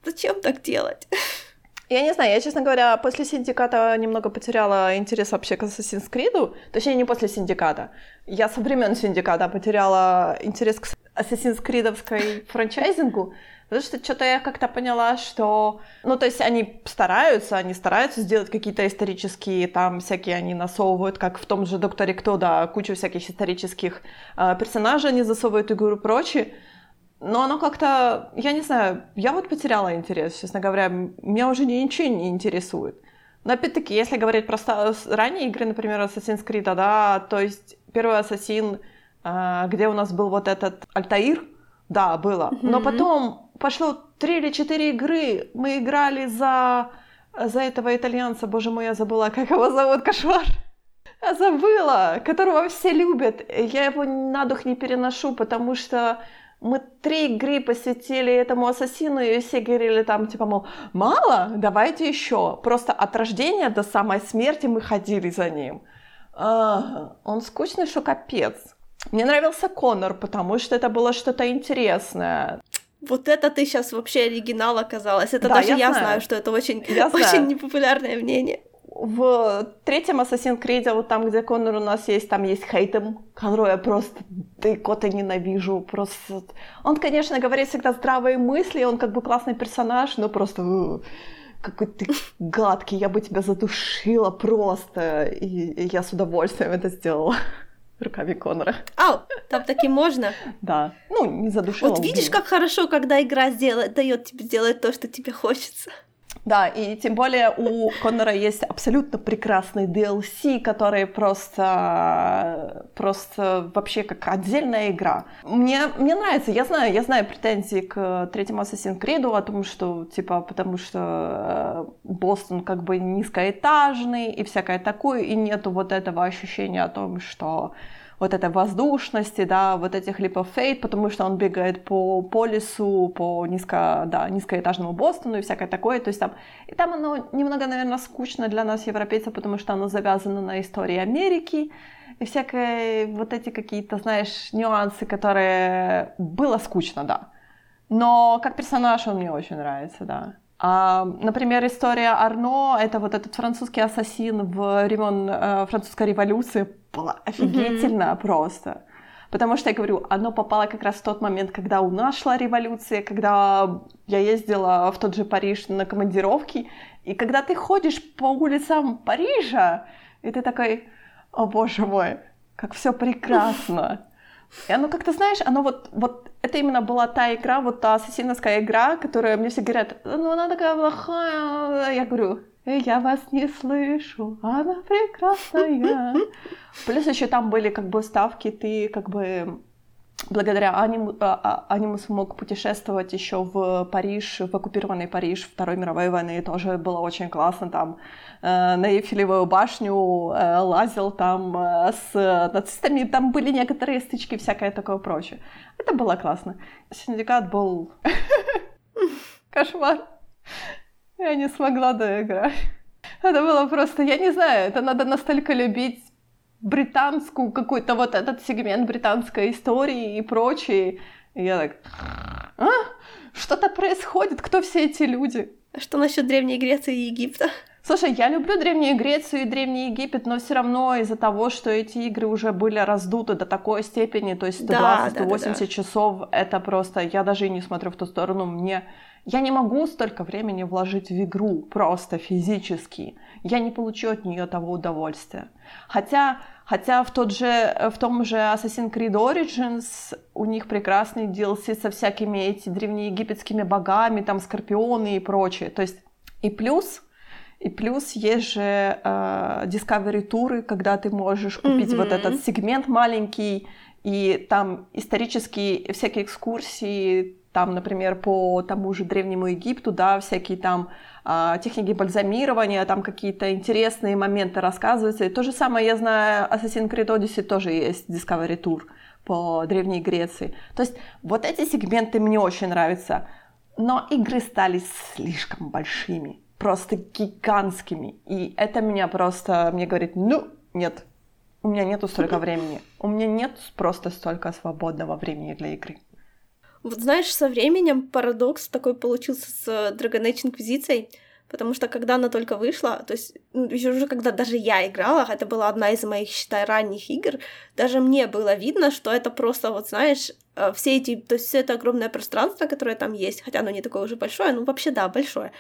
Зачем так делать? Я не знаю, я, честно говоря, после Синдиката немного потеряла интерес вообще к Assassin's Creed. Точнее, не после Синдиката. Я со времен Синдиката потеряла интерес к Assassin's Creed франчайзингу, потому что что-то я как-то поняла, что... Ну, то есть они стараются, они стараются сделать какие-то исторические, там всякие они насовывают, как в том же Докторе Кто, да, кучу всяких исторических э, персонажей они засовывают и прочее, но оно как-то, я не знаю, я вот потеряла интерес, честно говоря, меня уже ничего не интересует. Но опять-таки, если говорить про ранние игры, например, Assassin's Creed, да, то есть первый Ассасин, а, где у нас был вот этот Альтаир, да, было. Mm-hmm. Но потом пошло три или четыре игры, мы играли за, за этого итальянца, боже мой, я забыла, как его зовут, кошмар. Я забыла, которого все любят. Я его на дух не переношу, потому что мы три игры посвятили этому ассасину, и все говорили там, типа, мол, мало, давайте еще. Просто от рождения до самой смерти мы ходили за ним. А, он скучный, что капец. Мне нравился Конор, потому что это было что-то интересное. Вот это ты сейчас вообще оригинал оказалась. Это да, даже я, я знаю. знаю, что это очень, я очень знаю. непопулярное мнение в третьем Assassin's Creed, вот там, где Коннор у нас есть, там есть Хейтем, которого я просто кота ненавижу. Просто... Он, конечно, говорит всегда здравые мысли, он как бы классный персонаж, но просто какой ты гадкий, я бы тебя задушила просто. И, и я с удовольствием это сделала руками Конора. Ау, там таки можно? Да. Ну, не задушила. Вот видишь, как хорошо, когда игра дает тебе сделать то, что тебе хочется. Да, и тем более у Коннора есть абсолютно прекрасный DLC, который просто, просто вообще как отдельная игра. Мне, мне нравится, я знаю, я знаю претензии к третьему Assassin's Creed о том, что, типа, потому что э, Бостон как бы низкоэтажный и всякое такое, и нету вот этого ощущения о том, что вот этой воздушности, да, вот этих leap of потому что он бегает по, по лесу, по низко, да, низкоэтажному Бостону и всякое такое, то есть там, и там оно немного, наверное, скучно для нас, европейцев, потому что оно завязано на истории Америки, и всякие вот эти какие-то, знаешь, нюансы, которые было скучно, да. Но как персонаж он мне очень нравится, да. Например, история Арно, это вот этот французский ассасин в времен э, французской революции, была офигительно mm-hmm. просто. Потому что, я говорю, оно попало как раз в тот момент, когда у нас шла революция, когда я ездила в тот же Париж на командировки, и когда ты ходишь по улицам Парижа, и ты такой, о боже мой, как все прекрасно. И оно как-то, знаешь, оно вот, вот это именно была та игра, вот та ассасиновская игра, которая мне все говорят, ну она такая плохая. Я говорю, я вас не слышу, она прекрасная. Плюс еще там были как бы ставки, ты как бы благодаря аниму, а, а, анимусу мог путешествовать еще в Париж, в оккупированный Париж Второй мировой войны, тоже было очень классно, там э, на Эйфелевую башню э, лазил там э, с нацистами, там были некоторые стычки, всякое такое прочее. Это было классно. Синдикат был кошмар. Я не смогла доиграть. Это было просто, я не знаю, это надо настолько любить британскую какой-то вот этот сегмент британской истории и прочее. И я так, а? Что-то происходит, кто все эти люди? А что насчет Древней Греции и Египта? Слушай, я люблю Древнюю Грецию и Древний Египет, но все равно из-за того, что эти игры уже были раздуты до такой степени, то есть 120-180 да, да, да, да. часов, это просто, я даже и не смотрю в ту сторону, мне я не могу столько времени вложить в игру просто физически. Я не получу от нее того удовольствия. Хотя, хотя в, тот же, в том же Assassin's Creed Origins у них прекрасный DLC со всякими эти древнеегипетскими богами, там скорпионы и прочее. То есть и плюс и плюс есть же э, Discovery туры, когда ты можешь купить mm-hmm. вот этот сегмент маленький, и там исторические всякие экскурсии, там, например, по тому же Древнему Египту, да, всякие там э, техники бальзамирования, там какие-то интересные моменты рассказываются. И то же самое, я знаю, Assassin's Creed Odyssey тоже есть Discovery Tour по Древней Греции. То есть вот эти сегменты мне очень нравятся, но игры стали слишком большими, просто гигантскими. И это меня просто, мне говорит, ну, нет, у меня нету столько времени. У меня нет просто столько свободного времени для игры. Вот знаешь, со временем парадокс такой получился с Dragon Age Inquisition, Потому что когда она только вышла, то есть ну, уже когда даже я играла, это была одна из моих, считай, ранних игр, даже мне было видно, что это просто, вот знаешь, э, все эти, то есть все это огромное пространство, которое там есть, хотя оно не такое уже большое, ну вообще да, большое,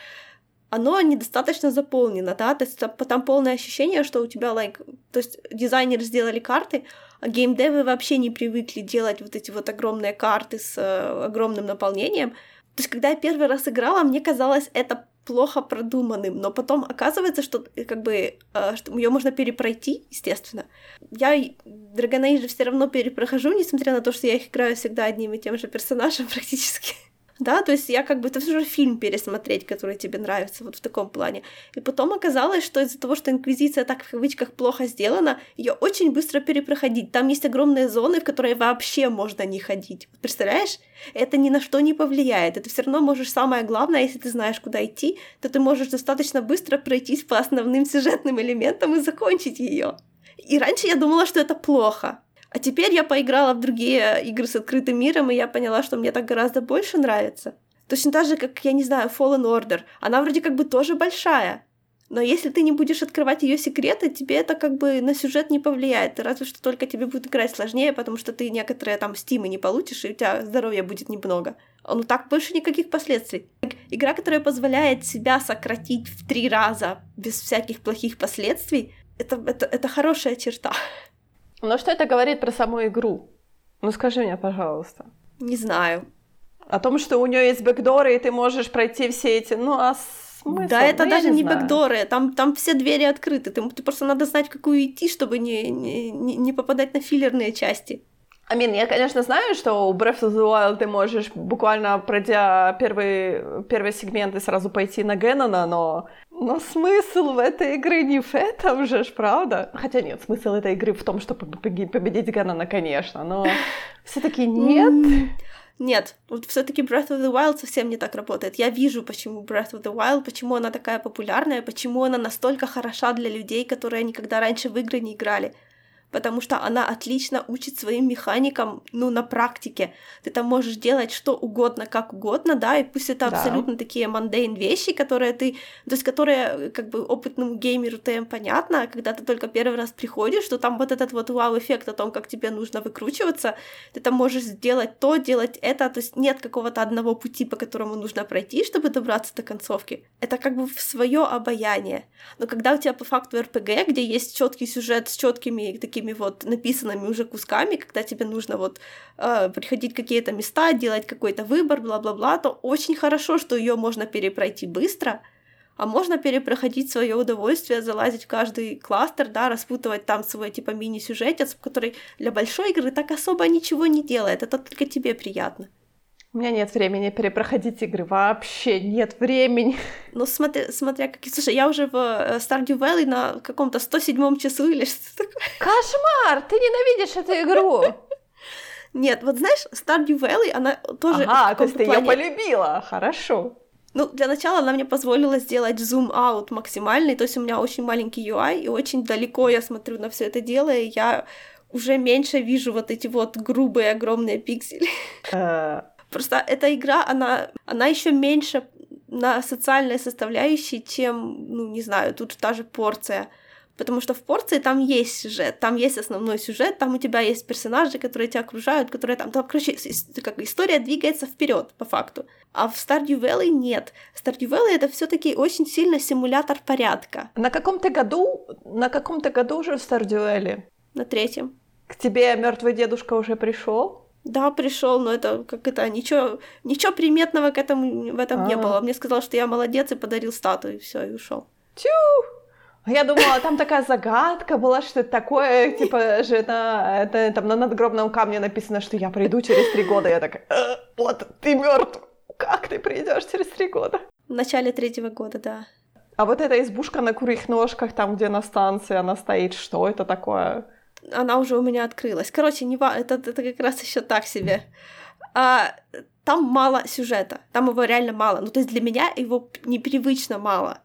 оно недостаточно заполнено, да, то есть там полное ощущение, что у тебя, like, то есть дизайнеры сделали карты, а геймдевы вообще не привыкли делать вот эти вот огромные карты с э, огромным наполнением. То есть, когда я первый раз играла, мне казалось это плохо продуманным, но потом оказывается, что э, как бы э, ее можно перепройти, естественно. Я Dragon Age все равно перепрохожу, несмотря на то, что я их играю всегда одним и тем же персонажем практически. Да, то есть я как бы, это уже фильм пересмотреть, который тебе нравится, вот в таком плане. И потом оказалось, что из-за того, что Инквизиция так в кавычках плохо сделана, ее очень быстро перепроходить. Там есть огромные зоны, в которые вообще можно не ходить. Представляешь? Это ни на что не повлияет. Это все равно можешь, самое главное, если ты знаешь, куда идти, то ты можешь достаточно быстро пройтись по основным сюжетным элементам и закончить ее. И раньше я думала, что это плохо. А теперь я поиграла в другие игры с открытым миром, и я поняла, что мне так гораздо больше нравится. Точно так же, как, я не знаю, Fallen Order. Она вроде как бы тоже большая. Но если ты не будешь открывать ее секреты, тебе это как бы на сюжет не повлияет. Разве что только тебе будет играть сложнее, потому что ты некоторые там стимы не получишь, и у тебя здоровья будет немного. Ну так больше никаких последствий. Игра, которая позволяет себя сократить в три раза без всяких плохих последствий, это, это, это хорошая черта. Но что это говорит про саму игру? Ну скажи мне, пожалуйста. Не знаю. О том, что у нее есть бэкдоры, и ты можешь пройти все эти... Ну, а смысл? Да, это ну, даже не, не бэкдоры, там, там все двери открыты. Ты, ты просто надо знать, какую идти, чтобы не, не, не попадать на филлерные части. Амин, я, конечно, знаю, что у Breath of the Wild ты можешь буквально пройдя первый, первый сегмент и сразу пойти на Геннона, но но смысл в этой игры не в этом же, правда? Хотя нет, смысл этой игры в том, чтобы победить Ганана, конечно, но все-таки нет. Нет, вот все-таки Breath of the Wild совсем не так работает. Я вижу, почему Breath of the Wild, почему она такая популярная, почему она настолько хороша для людей, которые никогда раньше в игры не играли потому что она отлично учит своим механикам, ну, на практике. Ты там можешь делать что угодно, как угодно, да, и пусть это да. абсолютно такие мандейн вещи, которые ты, то есть которые как бы опытному геймеру тем понятно, а когда ты только первый раз приходишь, что там вот этот вот вау-эффект о том, как тебе нужно выкручиваться, ты там можешь сделать то, делать это, то есть нет какого-то одного пути, по которому нужно пройти, чтобы добраться до концовки. Это как бы в свое обаяние. Но когда у тебя по факту РПГ, где есть четкий сюжет с четкими такими такими вот написанными уже кусками, когда тебе нужно вот э, приходить какие-то места, делать какой-то выбор, бла-бла-бла, то очень хорошо, что ее можно перепройти быстро, а можно перепроходить свое удовольствие, залазить в каждый кластер, да, распутывать там свой типа мини-сюжетец, который для большой игры так особо ничего не делает, это только тебе приятно. У меня нет времени перепроходить игры, вообще нет времени. Ну, смотря, смотря как... Слушай, я уже в э, Stardew Valley на каком-то 107 часу или что такое. Кошмар! Ты ненавидишь эту игру! Нет, вот знаешь, Stardew Valley, она тоже... Ага, то есть ты плане... ее полюбила, хорошо. Ну, для начала она мне позволила сделать зум-аут максимальный, то есть у меня очень маленький UI, и очень далеко я смотрю на все это дело, и я уже меньше вижу вот эти вот грубые огромные пиксели. Просто эта игра, она, она еще меньше на социальной составляющей, чем, ну, не знаю, тут та же порция. Потому что в порции там есть сюжет, там есть основной сюжет, там у тебя есть персонажи, которые тебя окружают, которые там, там короче, как история двигается вперед по факту. А в Stardew Valley нет. Stardew Valley это все-таки очень сильно симулятор порядка. На каком-то году, на каком-то году уже в Stardew Valley? На третьем. К тебе мертвый дедушка уже пришел? Да, пришел, но это как это ничего, ничего приметного к этому в этом А-а-а. не а. было. Мне сказал, что я молодец и подарил статую, и все, и ушел. Тю! Я думала, там такая загадка была, что это такое, типа, же на, это, там на надгробном камне написано, что я приду через три года. Я такая, э, вот ты мертв. Как ты придешь через три года? В начале третьего года, да. А вот эта избушка на курьих ножках, там, где на станции она стоит, что это такое? Она уже у меня открылась. Короче, не ва... это, это как раз еще так себе. А, там мало сюжета, там его реально мало. Ну, то есть для меня его непривычно мало.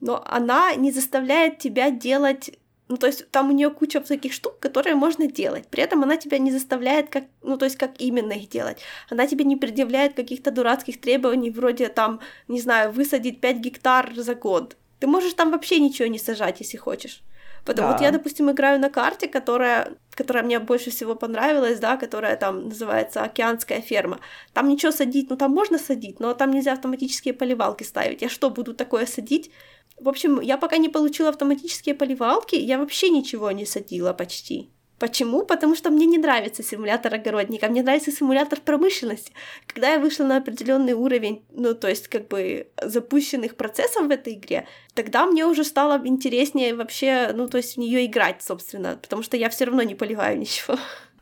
Но она не заставляет тебя делать Ну, то есть там у нее куча таких штук, которые можно делать. При этом она тебя не заставляет, как, ну, то есть как именно их делать. Она тебе не предъявляет каких-то дурацких требований, вроде там, не знаю, высадить 5 гектар за год. Ты можешь там вообще ничего не сажать, если хочешь. Потому да. вот я, допустим, играю на карте, которая, которая мне больше всего понравилась, да, которая там называется «Океанская ферма». Там ничего садить, ну там можно садить, но там нельзя автоматические поливалки ставить. Я что, буду такое садить? В общем, я пока не получила автоматические поливалки, я вообще ничего не садила почти. Почему? Потому что мне не нравится симулятор огородника, мне нравится симулятор промышленности. Когда я вышла на определенный уровень, ну, то есть, как бы, запущенных процессов в этой игре, тогда мне уже стало интереснее вообще, ну, то есть, в нее играть, собственно, потому что я все равно не поливаю ничего.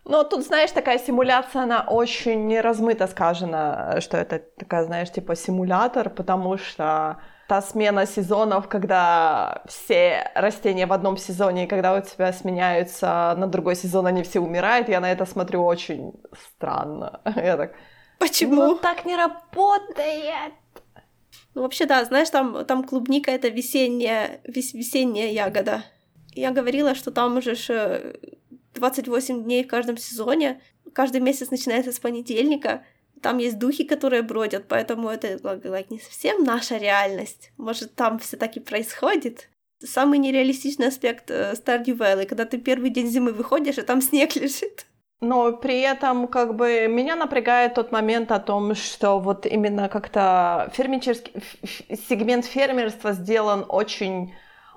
Но тут, знаешь, такая симуляция, она очень размыто сказана, что это такая, знаешь, типа симулятор, потому что та смена сезонов, когда все растения в одном сезоне, и когда у тебя сменяются на другой сезон, они все умирают, я на это смотрю очень странно. Я так... Почему? Ну, так не работает. Ну, вообще, да, знаешь, там, там клубника — это весенняя, вес, весенняя ягода. Я говорила, что там уже 28 дней в каждом сезоне, каждый месяц начинается с понедельника — там есть духи, которые бродят, поэтому это like, не совсем наша реальность. Может, там все таки происходит. Самый нереалистичный аспект э, Stardew Valley, когда ты первый день зимы выходишь, и там снег лежит. Но при этом как бы меня напрягает тот момент о том, что вот именно как-то фермерский сегмент фермерства сделан очень,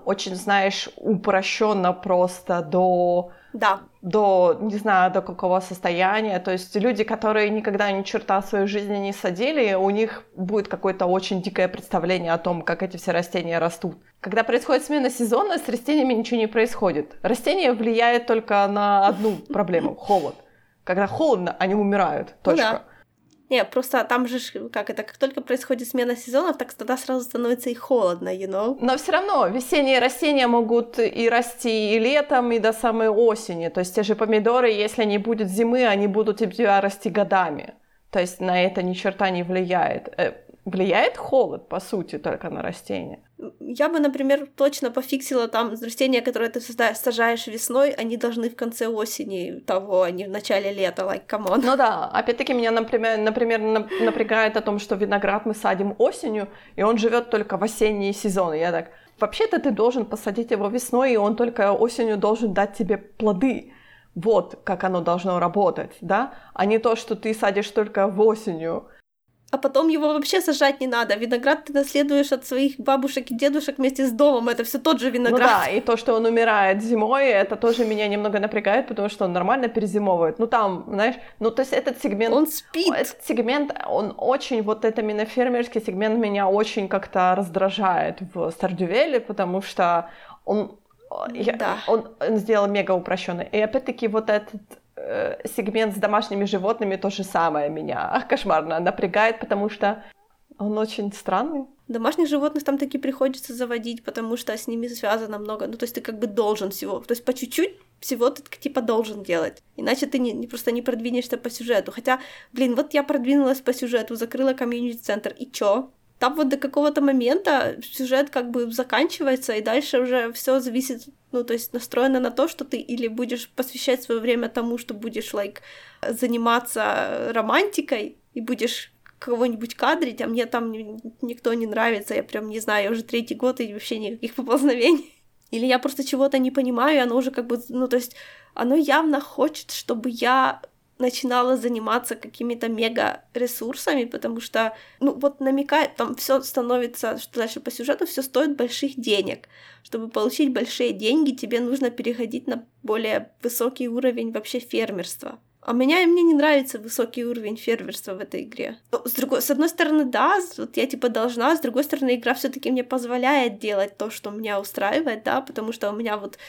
очень, знаешь, упрощенно просто до да. до, не знаю, до какого состояния. То есть люди, которые никогда ни черта в своей жизни не садили, у них будет какое-то очень дикое представление о том, как эти все растения растут. Когда происходит смена сезона, с растениями ничего не происходит. Растение влияет только на одну проблему — холод. Когда холодно, они умирают. Точка. Ну да. Не, просто там же, как это, как только происходит смена сезонов, так тогда сразу становится и холодно, you know? Но все равно весенние растения могут и расти и летом, и до самой осени. То есть те же помидоры, если не будет зимы, они будут у тебя расти годами. То есть на это ни черта не влияет. Влияет холод, по сути, только на растения. Я бы, например, точно пофиксила там растения, которые ты сажаешь весной, они должны в конце осени того, а не в начале лета, like, come on. Ну да, опять-таки меня, например, например, напрягает о том, что виноград мы садим осенью, и он живет только в осенние сезоны. Я так, вообще-то ты должен посадить его весной, и он только осенью должен дать тебе плоды. Вот как оно должно работать, да? А не то, что ты садишь только в осенью а потом его вообще сажать не надо. Виноград ты наследуешь от своих бабушек и дедушек вместе с домом. Это все тот же виноград. Ну да, и то, что он умирает зимой, это тоже меня немного напрягает, потому что он нормально перезимовывает. Ну там, знаешь, ну то есть этот сегмент... Он спит. Этот сегмент, он очень, вот это именно фермерский сегмент меня очень как-то раздражает в Стардювеле, потому что он я, да. он, он сделал мега упрощенный. И опять-таки вот этот Э, сегмент с домашними животными то же самое меня кошмарно напрягает, потому что он очень странный. Домашних животных там таки приходится заводить, потому что с ними связано много. Ну, то есть ты как бы должен всего. То есть по чуть-чуть всего ты типа должен делать. Иначе ты не, не, просто не продвинешься по сюжету. Хотя, блин, вот я продвинулась по сюжету, закрыла комьюнити-центр, и чё? Там вот до какого-то момента сюжет как бы заканчивается, и дальше уже все зависит, ну, то есть настроено на то, что ты или будешь посвящать свое время тому, что будешь, like, заниматься романтикой, и будешь кого-нибудь кадрить, а мне там никто не нравится, я прям не знаю, я уже третий год и вообще никаких поползновений. Или я просто чего-то не понимаю, и оно уже как бы, ну, то есть оно явно хочет, чтобы я начинала заниматься какими-то мега ресурсами, потому что, ну, вот намекает, там все становится, что дальше по сюжету все стоит больших денег. Чтобы получить большие деньги, тебе нужно переходить на более высокий уровень вообще фермерства. А меня мне не нравится высокий уровень фермерства в этой игре. Ну, с, другой, с одной стороны, да, вот я типа должна, с другой стороны, игра все-таки мне позволяет делать то, что меня устраивает, да, потому что у меня вот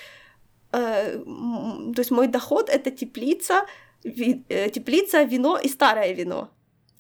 э, то есть мой доход это теплица, ви, э, теплица, вино и старое вино.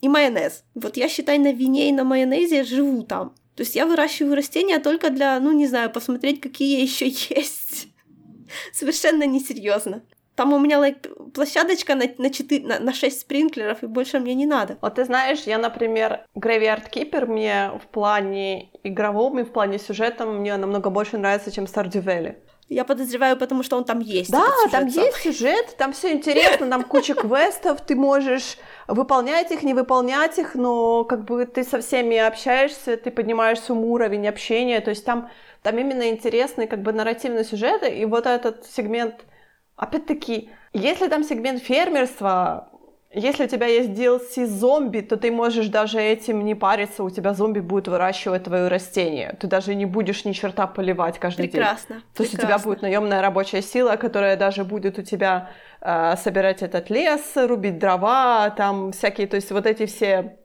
И майонез. Вот я, считай, на вине и на майонезе живу там. То есть я выращиваю растения только для, ну, не знаю, посмотреть, какие еще есть. Совершенно несерьезно. Там у меня like, площадочка на, на, 4, на, на 6 спринклеров, и больше мне не надо. Вот ты знаешь, я, например, Graveyard Keeper мне в плане игровом и в плане сюжета мне намного больше нравится, чем Stardew Valley. Я подозреваю, потому что он там есть. Да, там есть сюжет, там все интересно, там куча квестов, ты можешь выполнять их, не выполнять их, но как бы ты со всеми общаешься, ты поднимаешь свой уровень общения, то есть там, там именно интересный как бы нарративный сюжет, и вот этот сегмент, опять-таки, если там сегмент фермерства, если у тебя есть DLC зомби, то ты можешь даже этим не париться, у тебя зомби будет выращивать твое растение. Ты даже не будешь ни черта поливать каждый прекрасно, день. То есть у тебя будет наемная рабочая сила, которая даже будет у тебя э, собирать этот лес, рубить дрова, там всякие, то есть вот эти все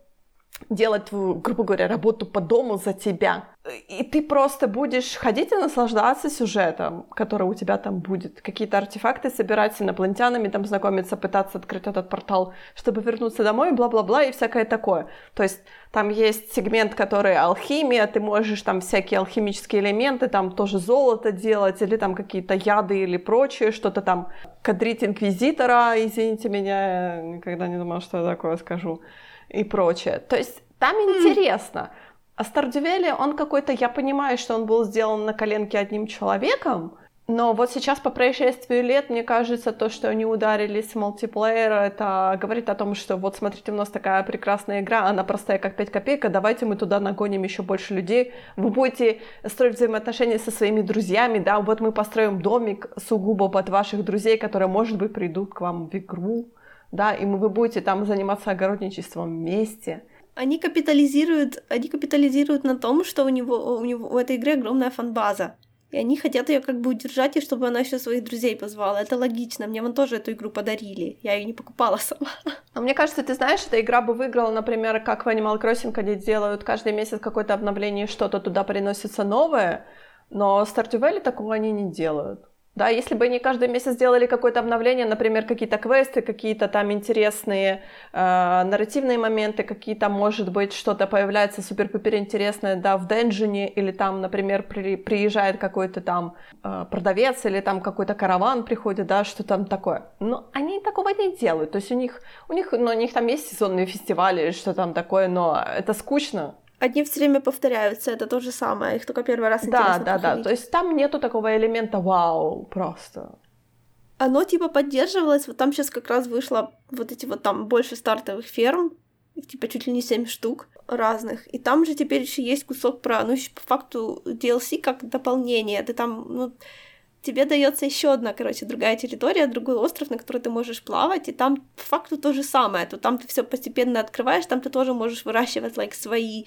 делать твою, грубо говоря, работу по дому за тебя. И ты просто будешь ходить и наслаждаться сюжетом, который у тебя там будет. Какие-то артефакты собирать с инопланетянами, там знакомиться, пытаться открыть этот портал, чтобы вернуться домой, бла-бла-бла и всякое такое. То есть там есть сегмент, который алхимия, ты можешь там всякие алхимические элементы, там тоже золото делать, или там какие-то яды или прочее, что-то там кадрить инквизитора, извините меня, никогда не думала, что я такое скажу и прочее. То есть там интересно. А Стардювели, он какой-то, я понимаю, что он был сделан на коленке одним человеком, но вот сейчас по происшествию лет, мне кажется, то, что они ударились в мультиплеер, это говорит о том, что вот смотрите, у нас такая прекрасная игра, она простая как 5 копеек, давайте мы туда нагоним еще больше людей. Вы будете строить взаимоотношения со своими друзьями, да, вот мы построим домик сугубо под ваших друзей, которые, может быть, придут к вам в игру да, и вы будете там заниматься огородничеством вместе. Они капитализируют, они капитализируют на том, что у него, у него в этой игре огромная фанбаза. И они хотят ее как бы удержать, и чтобы она еще своих друзей позвала. Это логично. Мне вон тоже эту игру подарили. Я ее не покупала сама. А мне кажется, ты знаешь, эта игра бы выиграла, например, как в Animal Crossing, они делают каждый месяц какое-то обновление, что-то туда приносится новое, но Stardew Valley такого они не делают. Да, если бы они каждый месяц делали какое-то обновление, например, какие-то квесты, какие-то там интересные э, нарративные моменты, какие-то, может быть, что-то появляется супер-пупер интересное, да, в денджине, или там, например, при, приезжает какой-то там э, продавец, или там какой-то караван приходит, да, что там такое. Но они такого не делают, то есть у них, у них, ну, у них там есть сезонные фестивали, что там такое, но это скучно, Одни все время повторяются, это то же самое, их только первый раз Да, да, да, то есть там нету такого элемента вау просто. Оно типа поддерживалось, вот там сейчас как раз вышло вот эти вот там больше стартовых ферм, их типа чуть ли не 7 штук разных. И там же теперь еще есть кусок про, ну, еще по факту DLC как дополнение. Ты там, ну, тебе дается еще одна, короче, другая территория, другой остров, на который ты можешь плавать, и там по факту то же самое. То там ты все постепенно открываешь, там ты тоже можешь выращивать like, свои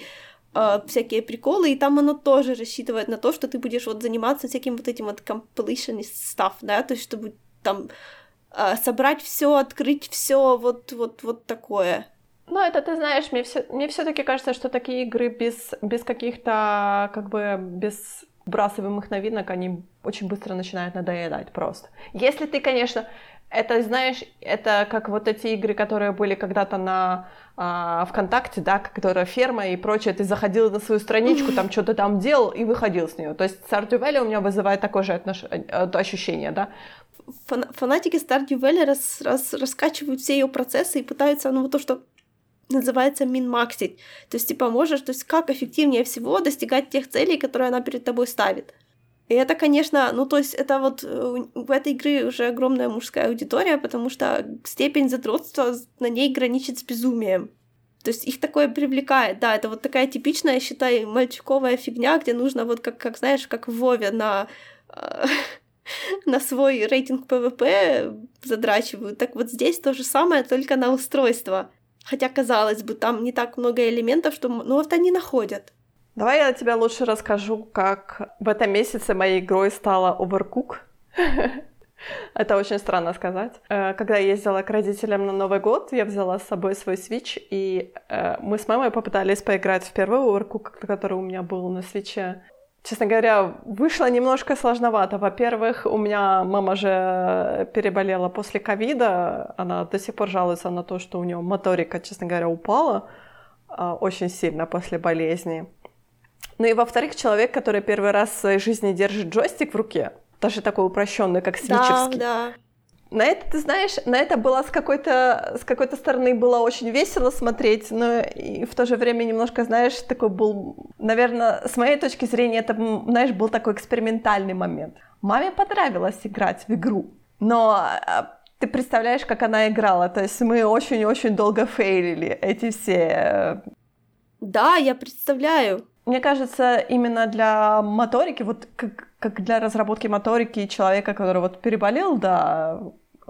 э, всякие приколы, и там оно тоже рассчитывает на то, что ты будешь вот заниматься всяким вот этим вот completion stuff, да, то есть чтобы там э, собрать все, открыть все, вот, вот, вот такое. Ну, это ты знаешь, мне все, мне все-таки кажется, что такие игры без, без каких-то, как бы, без вбрасываемых новинок, они очень быстро начинают надоедать просто. Если ты, конечно, это, знаешь, это как вот эти игры, которые были когда-то на а, ВКонтакте, да, которая ферма и прочее, ты заходил на свою страничку, там что-то там делал и выходил с нее. То есть Stardew Valley у меня вызывает такое же отнош... Э, ощущение, да. Фанатики Stardew Valley рас, рас, раскачивают все ее процессы и пытаются, ну, вот то, что называется минмаксить. То есть, типа, можешь, то есть, как эффективнее всего достигать тех целей, которые она перед тобой ставит. И это, конечно, ну, то есть, это вот э, в этой игре уже огромная мужская аудитория, потому что степень задротства на ней граничит с безумием. То есть их такое привлекает, да, это вот такая типичная, считай, мальчиковая фигня, где нужно вот как, как знаешь, как в Вове на, э, на свой рейтинг PvP задрачивают. Так вот здесь то же самое, только на устройство. Хотя, казалось бы, там не так много элементов, что ну, вот они находят. Давай я тебе лучше расскажу, как в этом месяце моей игрой стала Overcooked. Это очень странно сказать. Э, когда я ездила к родителям на Новый год, я взяла с собой свой Switch, и э, мы с мамой попытались поиграть в первый Overcooked, который у меня был на Switch е. Честно говоря, вышло немножко сложновато. Во-первых, у меня мама же переболела после ковида. Она до сих пор жалуется на то, что у нее моторика, честно говоря, упала а, очень сильно после болезни. Ну и во-вторых, человек, который первый раз в своей жизни держит джойстик в руке, даже такой упрощенный, как свичевский. Да, да. На это, ты знаешь, на это было с какой-то, с какой-то стороны было очень весело смотреть, но и в то же время немножко, знаешь, такой был, наверное, с моей точки зрения, это, знаешь, был такой экспериментальный момент. Маме понравилось играть в игру, но а, ты представляешь, как она играла? То есть мы очень-очень долго фейлили эти все... Э, да, я представляю. Мне кажется, именно для моторики, вот как, как для разработки моторики человека, который вот переболел, да,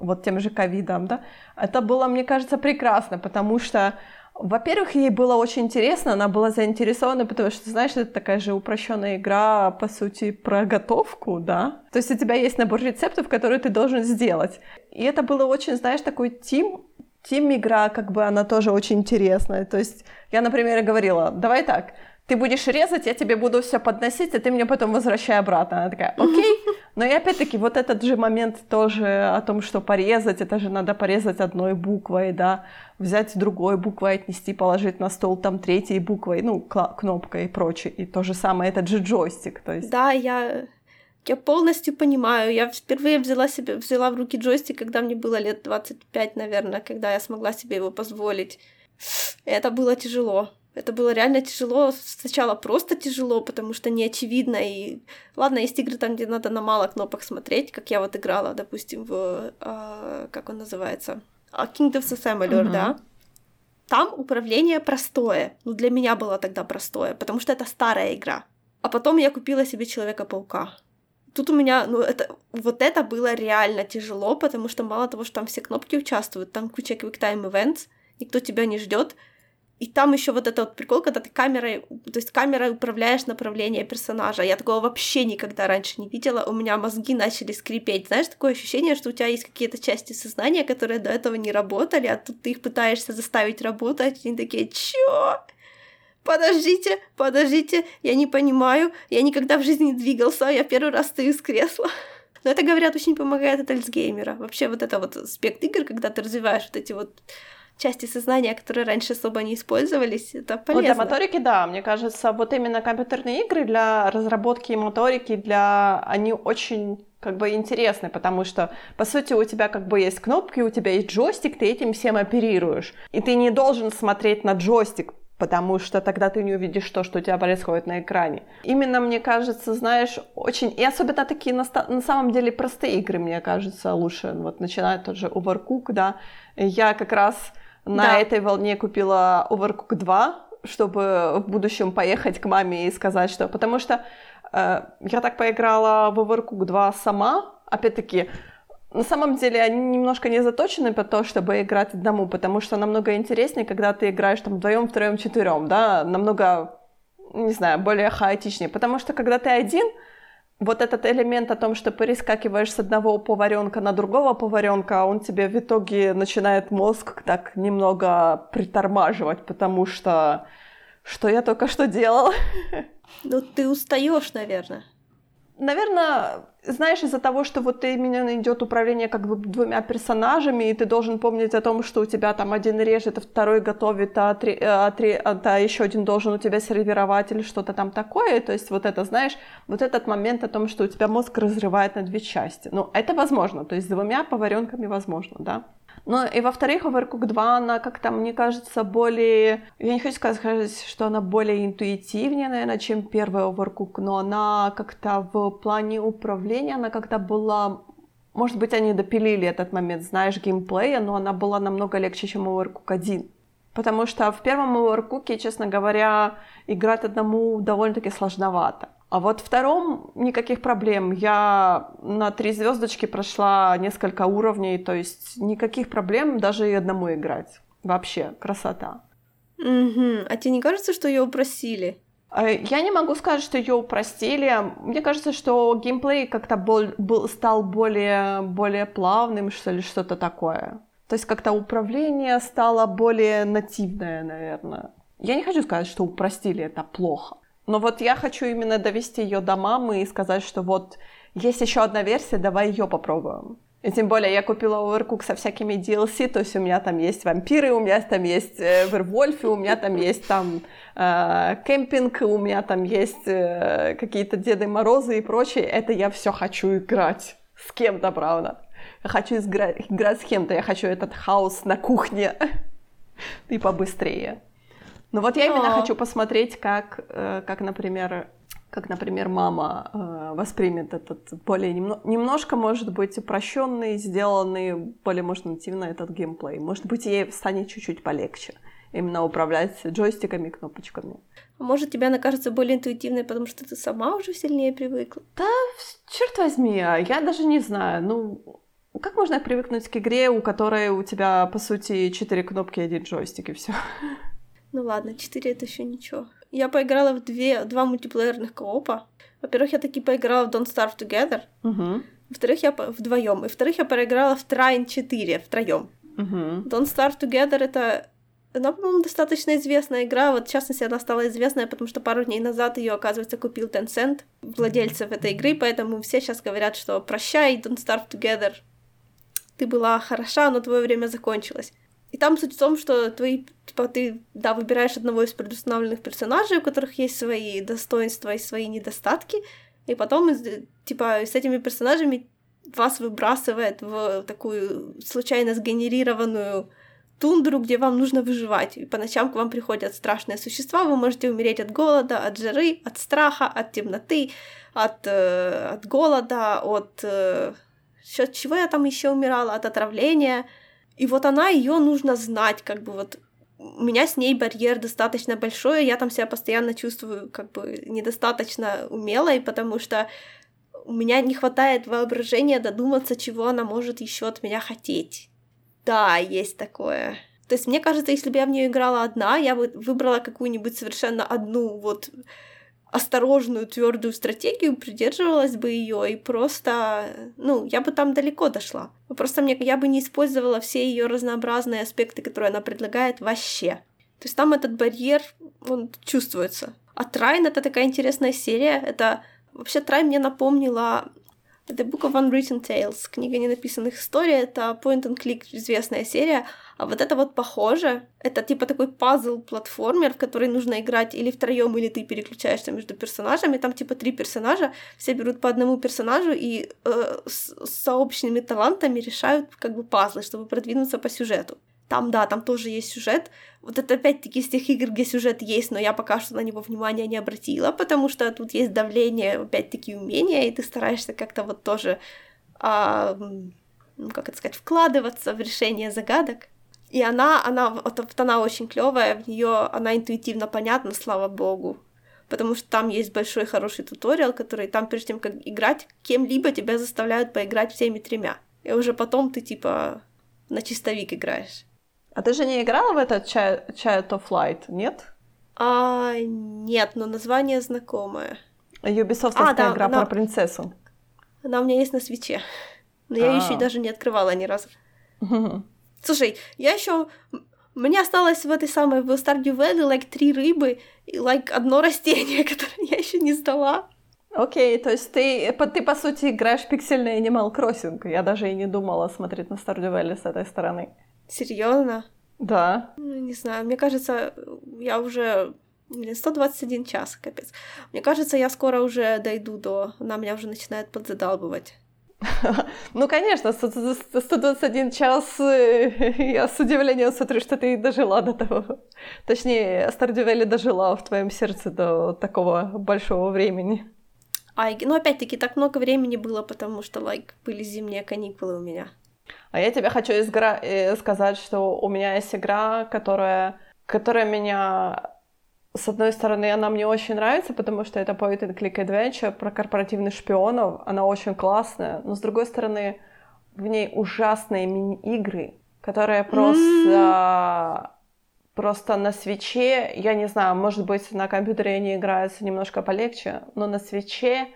вот тем же ковидом, да, это было, мне кажется, прекрасно, потому что во-первых, ей было очень интересно, она была заинтересована, потому что, знаешь, это такая же упрощенная игра, по сути, про готовку, да? То есть у тебя есть набор рецептов, которые ты должен сделать. И это было очень, знаешь, такой тим, тим игра, как бы она тоже очень интересная. То есть я, например, говорила, давай так, ты будешь резать, я тебе буду все подносить, а ты мне потом возвращай обратно. Она такая, окей. Но и опять-таки вот этот же момент тоже о том, что порезать, это же надо порезать одной буквой, да, взять другой буквой, отнести, положить на стол там третьей буквой, ну, кнопкой и прочее. И то же самое, этот же джойстик, то есть. Да, я я полностью понимаю. Я впервые взяла себе, взяла в руки джойстик, когда мне было лет 25, наверное, когда я смогла себе его позволить. Это было тяжело. Это было реально тяжело. Сначала просто тяжело, потому что не очевидно. И ладно, есть игры там, где надо на мало кнопок смотреть, как я вот играла, допустим, в э, как он называется, а, Kingdoms of Amalur, uh-huh. да. Там управление простое. Ну, для меня было тогда простое, потому что это старая игра. А потом я купила себе Человека-паука. Тут у меня, ну, это, вот это было реально тяжело, потому что мало того, что там все кнопки участвуют, там куча Quick Time Events, никто тебя не ждет, и там еще вот этот вот прикол, когда ты камерой, то есть камерой управляешь направление персонажа. Я такого вообще никогда раньше не видела. У меня мозги начали скрипеть. Знаешь, такое ощущение, что у тебя есть какие-то части сознания, которые до этого не работали, а тут ты их пытаешься заставить работать. И они такие, чё? Подождите, подождите, я не понимаю, я никогда в жизни не двигался, я первый раз стою с кресла. Но это, говорят, очень помогает от Альцгеймера. Вообще вот это вот аспект игр, когда ты развиваешь вот эти вот части сознания, которые раньше особо не использовались, это полезно. Вот для моторики, да, мне кажется, вот именно компьютерные игры для разработки моторики, для... они очень как бы интересны, потому что, по сути, у тебя как бы есть кнопки, у тебя есть джойстик, ты этим всем оперируешь. И ты не должен смотреть на джойстик, потому что тогда ты не увидишь то, что у тебя происходит на экране. Именно, мне кажется, знаешь, очень... И особенно такие на, на самом деле простые игры, мне кажется, лучше. Вот начиная тот же Overcook, да. Я как раз на да. этой волне купила Overcook 2, чтобы в будущем поехать к маме и сказать, что... Потому что э, я так поиграла в Overcook 2 сама, опять-таки, на самом деле они немножко не заточены по то, чтобы играть одному, потому что намного интереснее, когда ты играешь там вдвоем, втроем, четвером, да, намного, не знаю, более хаотичнее. Потому что когда ты один, вот этот элемент о том, что перескакиваешь с одного поваренка на другого поваренка, он тебе в итоге начинает мозг так немного притормаживать, потому что что я только что делал. Ну, ты устаешь, наверное наверное, знаешь, из-за того, что вот именно идет управление как бы двумя персонажами, и ты должен помнить о том, что у тебя там один режет, а второй готовит, а, три, а, три, а, а еще один должен у тебя сервировать или что-то там такое. То есть вот это, знаешь, вот этот момент о том, что у тебя мозг разрывает на две части. Ну, это возможно, то есть с двумя поваренками возможно, да. Ну и во-вторых, Overcooked 2, она как-то, мне кажется, более... Я не хочу сказать, что она более интуитивнее, наверное, чем первая Overcooked, но она как-то в плане управления, она как-то была... Может быть, они допилили этот момент, знаешь, геймплея, но она была намного легче, чем Overcooked 1. Потому что в первом Overcooked, честно говоря, играть одному довольно-таки сложновато. А вот втором никаких проблем. Я на три звездочки прошла несколько уровней, то есть никаких проблем даже и одному играть. Вообще, красота. Угу. А тебе не кажется, что ее упростили? А, я не могу сказать, что ее упростили. Мне кажется, что геймплей как-то был, был, стал более, более плавным, что ли, что-то такое. То есть как-то управление стало более нативное, наверное. Я не хочу сказать, что упростили это плохо. Но вот я хочу именно довести ее до мамы и сказать, что вот есть еще одна версия, давай ее попробуем. И тем более я купила Overcook со всякими DLC, то есть у меня там есть вампиры, у меня там есть э, вервольфы, у меня там есть там э, кемпинг, у меня там есть э, какие-то Деды Морозы и прочее. Это я все хочу играть с кем-то, правда. Я хочу играть, играть с кем-то, я хочу этот хаос на кухне и побыстрее. Ну вот я именно хочу посмотреть, как, э, как, например, как, например, мама э, воспримет этот более немно- немножко, может быть, упрощенный, сделанный более, может, нативно этот геймплей. Может быть, ей станет чуть-чуть полегче именно управлять джойстиками, кнопочками. А может, тебе она кажется более интуитивной, потому что ты сама уже сильнее привыкла? Да, черт возьми, а я даже не знаю. Ну, как можно привыкнуть к игре, у которой у тебя, по сути, четыре кнопки и один джойстик, и все? Ну ладно, четыре это еще ничего. Я поиграла в две, два мультиплеерных коопа. Во-первых, я таки поиграла в Don't Starve Together. Угу. Во-вторых, я по... вдвоем. И во-вторых, я проиграла в Trine 4 втроем. Угу. Don't Starve Together это она, по-моему, достаточно известная игра. Вот, в частности, она стала известная, потому что пару дней назад ее, оказывается, купил Tencent, владельцев этой игры, поэтому все сейчас говорят, что прощай, Don't Starve Together. Ты была хороша, но твое время закончилось. И там суть в том, что твои, типа, ты, да, выбираешь одного из предустановленных персонажей, у которых есть свои достоинства и свои недостатки, и потом, типа, с этими персонажами вас выбрасывает в такую случайно сгенерированную тундру, где вам нужно выживать. И по ночам к вам приходят страшные существа, вы можете умереть от голода, от жары, от страха, от темноты, от, э, от голода, от... Э, чего я там еще умирала? От отравления. И вот она, ее нужно знать, как бы вот у меня с ней барьер достаточно большой, я там себя постоянно чувствую как бы недостаточно умелой, потому что у меня не хватает воображения додуматься, чего она может еще от меня хотеть. Да, есть такое. То есть мне кажется, если бы я в нее играла одна, я бы выбрала какую-нибудь совершенно одну вот осторожную, твердую стратегию, придерживалась бы ее и просто, ну, я бы там далеко дошла. Просто мне, я бы не использовала все ее разнообразные аспекты, которые она предлагает вообще. То есть там этот барьер, он чувствуется. А Трайн — это такая интересная серия. Это вообще Трайн мне напомнила The Book of Unwritten Tales, книга ненаписанных историй, это point and click известная серия, а вот это вот похоже, это типа такой пазл-платформер, в который нужно играть или втроем, или ты переключаешься между персонажами, там типа три персонажа, все берут по одному персонажу и э, с, с сообщными талантами решают как бы пазлы, чтобы продвинуться по сюжету. Там, да, там тоже есть сюжет. Вот это опять-таки из тех игр, где сюжет есть, но я пока что на него внимания не обратила, потому что тут есть давление, опять-таки, умения, и ты стараешься как-то вот тоже, а, ну, как это сказать, вкладываться в решение загадок. И она, она, вот, вот она очень клевая, в нее она интуитивно понятна, слава богу. Потому что там есть большой хороший туториал, который там, прежде чем как играть, кем-либо тебя заставляют поиграть всеми тремя. И уже потом ты типа на чистовик играешь. А ты же не играла в этот Child of Light, нет? А, нет, но название знакомое. Ubisoft а, да, игра она... про принцессу. Она у меня есть на свече. Но я ее еще даже не открывала ни разу. Слушай, я еще мне осталось в этой самой в Stardew Valley like три рыбы и like одно растение, которое я еще не сдала. Окей, okay, то есть ты, ты, по сути, играешь в пиксельный Animal Crossing. Я даже и не думала смотреть на Stardew Valley с этой стороны. Серьезно? Да. Ну, не знаю, мне кажется, я уже... Блин, 121 час, капец. Мне кажется, я скоро уже дойду до... Она меня уже начинает подзадалбывать. Ну, конечно, 121 час, э, я с удивлением смотрю, что ты дожила до того. Точнее, Стардювели дожила в твоем сердце до такого большого времени. А, ну, опять-таки, так много времени было, потому что, like, были зимние каникулы у меня. А я тебе хочу изгра... Э, сказать, что у меня есть игра, которая, которая меня с одной стороны, она мне очень нравится, потому что это point and click adventure про корпоративных шпионов. Она очень классная. Но с другой стороны, в ней ужасные мини-игры, которые просто... Просто на свече, я не знаю, может быть, на компьютере они играются немножко полегче, но на свече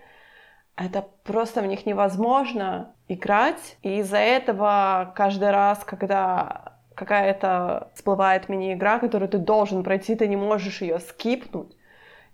это просто в них невозможно играть. И из-за этого каждый раз, когда какая-то всплывает мини-игра, которую ты должен пройти, ты не можешь ее скипнуть.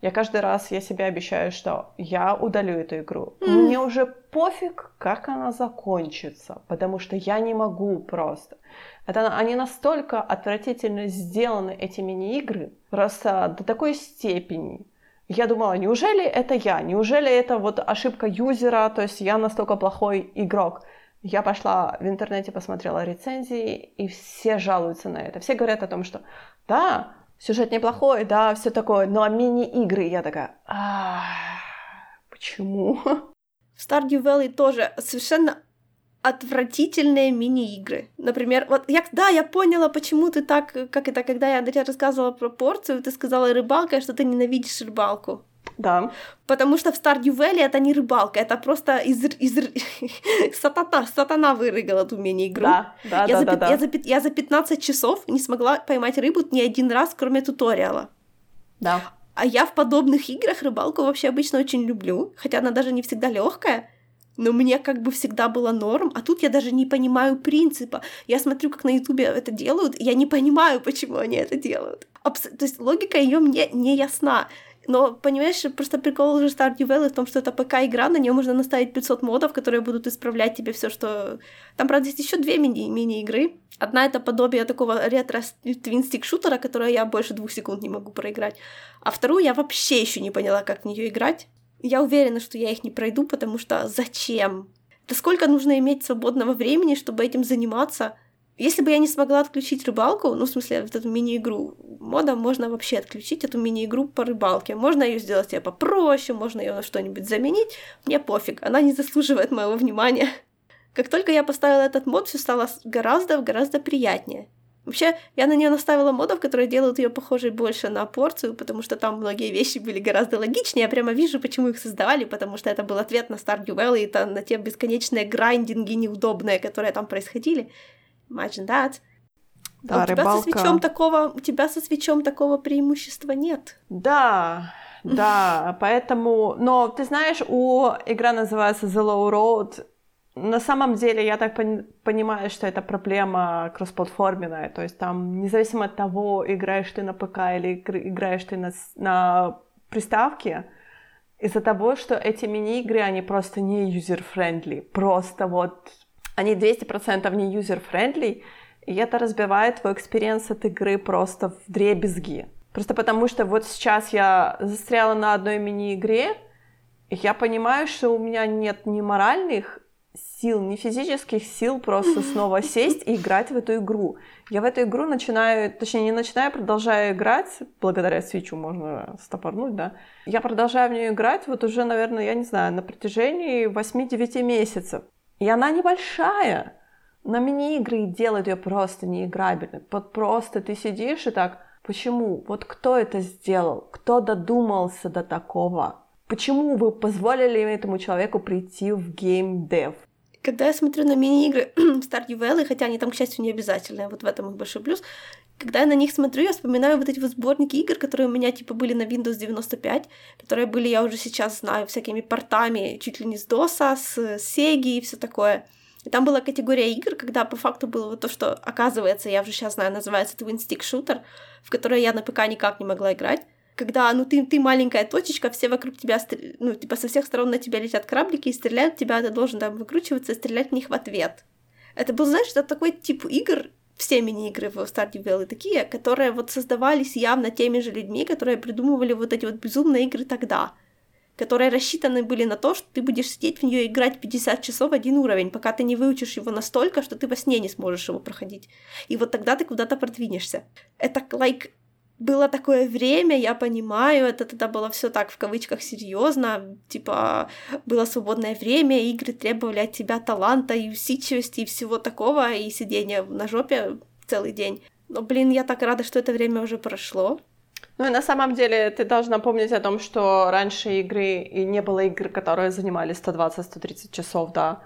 Я каждый раз я себе обещаю, что я удалю эту игру. Mm. Мне уже пофиг, как она закончится, потому что я не могу просто. Это, они настолько отвратительно сделаны, эти мини-игры, просто до такой степени. Я думала, неужели это я? Неужели это вот ошибка юзера? То есть я настолько плохой игрок. Я пошла в интернете, посмотрела рецензии, и все жалуются на это. Все говорят о том, что да, сюжет неплохой, да, все такое, но а мини-игры, я такая, Почему? В Stardew Valley тоже совершенно отвратительные мини-игры. Например, вот я, да, я поняла, почему ты так, как это, когда я тебе рассказывала про порцию, ты сказала рыбалка, что ты ненавидишь рыбалку. Да. Потому что в Stardew Valley это не рыбалка, это просто из... из... сатана, сатана вырыгала эту мини-игру. Да, да, я да, за, да, да. Я за, я за 15 часов не смогла поймать рыбу ни один раз, кроме туториала. Да. А я в подобных играх рыбалку вообще обычно очень люблю, хотя она даже не всегда легкая, но мне как бы всегда было норм, а тут я даже не понимаю принципа. Я смотрю, как на Ютубе это делают, я не понимаю, почему они это делают. Абс... То есть логика ее мне не ясна. Но, понимаешь, просто прикол уже Stardew Valley в том, что это ПК-игра, на нее можно наставить 500 модов, которые будут исправлять тебе все, что... Там, правда, есть еще две мини- мини-игры. Одна — это подобие такого ретро-твинстик-шутера, которое я больше двух секунд не могу проиграть. А вторую я вообще еще не поняла, как в нее играть. Я уверена, что я их не пройду, потому что зачем? Да сколько нужно иметь свободного времени, чтобы этим заниматься? Если бы я не смогла отключить рыбалку, ну, в смысле, вот эту мини-игру, модом можно вообще отключить эту мини-игру по рыбалке. Можно ее сделать себе попроще, можно ее на что-нибудь заменить. Мне пофиг, она не заслуживает моего внимания. Как только я поставила этот мод, все стало гораздо-гораздо приятнее. Вообще, я на нее наставила модов, которые делают ее похожей больше на порцию, потому что там многие вещи были гораздо логичнее. Я прямо вижу, почему их создавали, потому что это был ответ на Stardew Valley, это на те бесконечные грайндинги неудобные, которые там происходили. Imagine that. Да, а у тебя рыбалка... со свечом такого, у тебя со свечом такого преимущества нет. Да, да, поэтому, но ты знаешь, у игра называется The Low Road. На самом деле, я так пон- понимаю, что это проблема кроссплатформенная, то есть там независимо от того, играешь ты на ПК или играешь ты на, на приставке, из-за того, что эти мини-игры, они просто не user-friendly, просто вот они 200% не user-friendly, и это разбивает твой experience от игры просто в дребезги. Просто потому что вот сейчас я застряла на одной мини-игре, и я понимаю, что у меня нет ни моральных сил, ни физических сил просто снова сесть и играть в эту игру. Я в эту игру начинаю, точнее не начинаю, продолжаю играть, благодаря Switch у можно стопорнуть, да. Я продолжаю в нее играть вот уже, наверное, я не знаю, на протяжении 8-9 месяцев. И она небольшая, но мини-игры делают ее просто неиграбельной. Вот просто ты сидишь и так, почему? Вот кто это сделал? Кто додумался до такого? Почему вы позволили этому человеку прийти в геймдев? Когда я смотрю на мини-игры Stardew Valley, хотя они там, к счастью, не обязательные, вот в этом их большой плюс, когда я на них смотрю, я вспоминаю вот эти вот сборники игр, которые у меня, типа, были на Windows 95, которые были, я уже сейчас знаю, всякими портами, чуть ли не с DOS, с Sega и все такое. И там была категория игр, когда по факту было вот то, что, оказывается, я уже сейчас знаю, называется Twin Stick Shooter, в которое я на ПК никак не могла играть. Когда, ну, ты, ты маленькая точечка, все вокруг тебя, ну, типа, со всех сторон на тебя летят краблики и стреляют тебя, ты должен там выкручиваться и стрелять в них в ответ. Это был, знаешь, это такой тип игр, все мини-игры в Stardew Valley такие, которые вот создавались явно теми же людьми, которые придумывали вот эти вот безумные игры тогда, которые рассчитаны были на то, что ты будешь сидеть в нее играть 50 часов один уровень, пока ты не выучишь его настолько, что ты во сне не сможешь его проходить. И вот тогда ты куда-то продвинешься. Это like было такое время, я понимаю, это тогда было все так в кавычках серьезно, типа было свободное время, игры требовали от тебя таланта и усидчивости и всего такого, и сидения на жопе целый день. Но, блин, я так рада, что это время уже прошло. Ну и на самом деле ты должна помнить о том, что раньше игры, и не было игр, которые занимали 120-130 часов, да.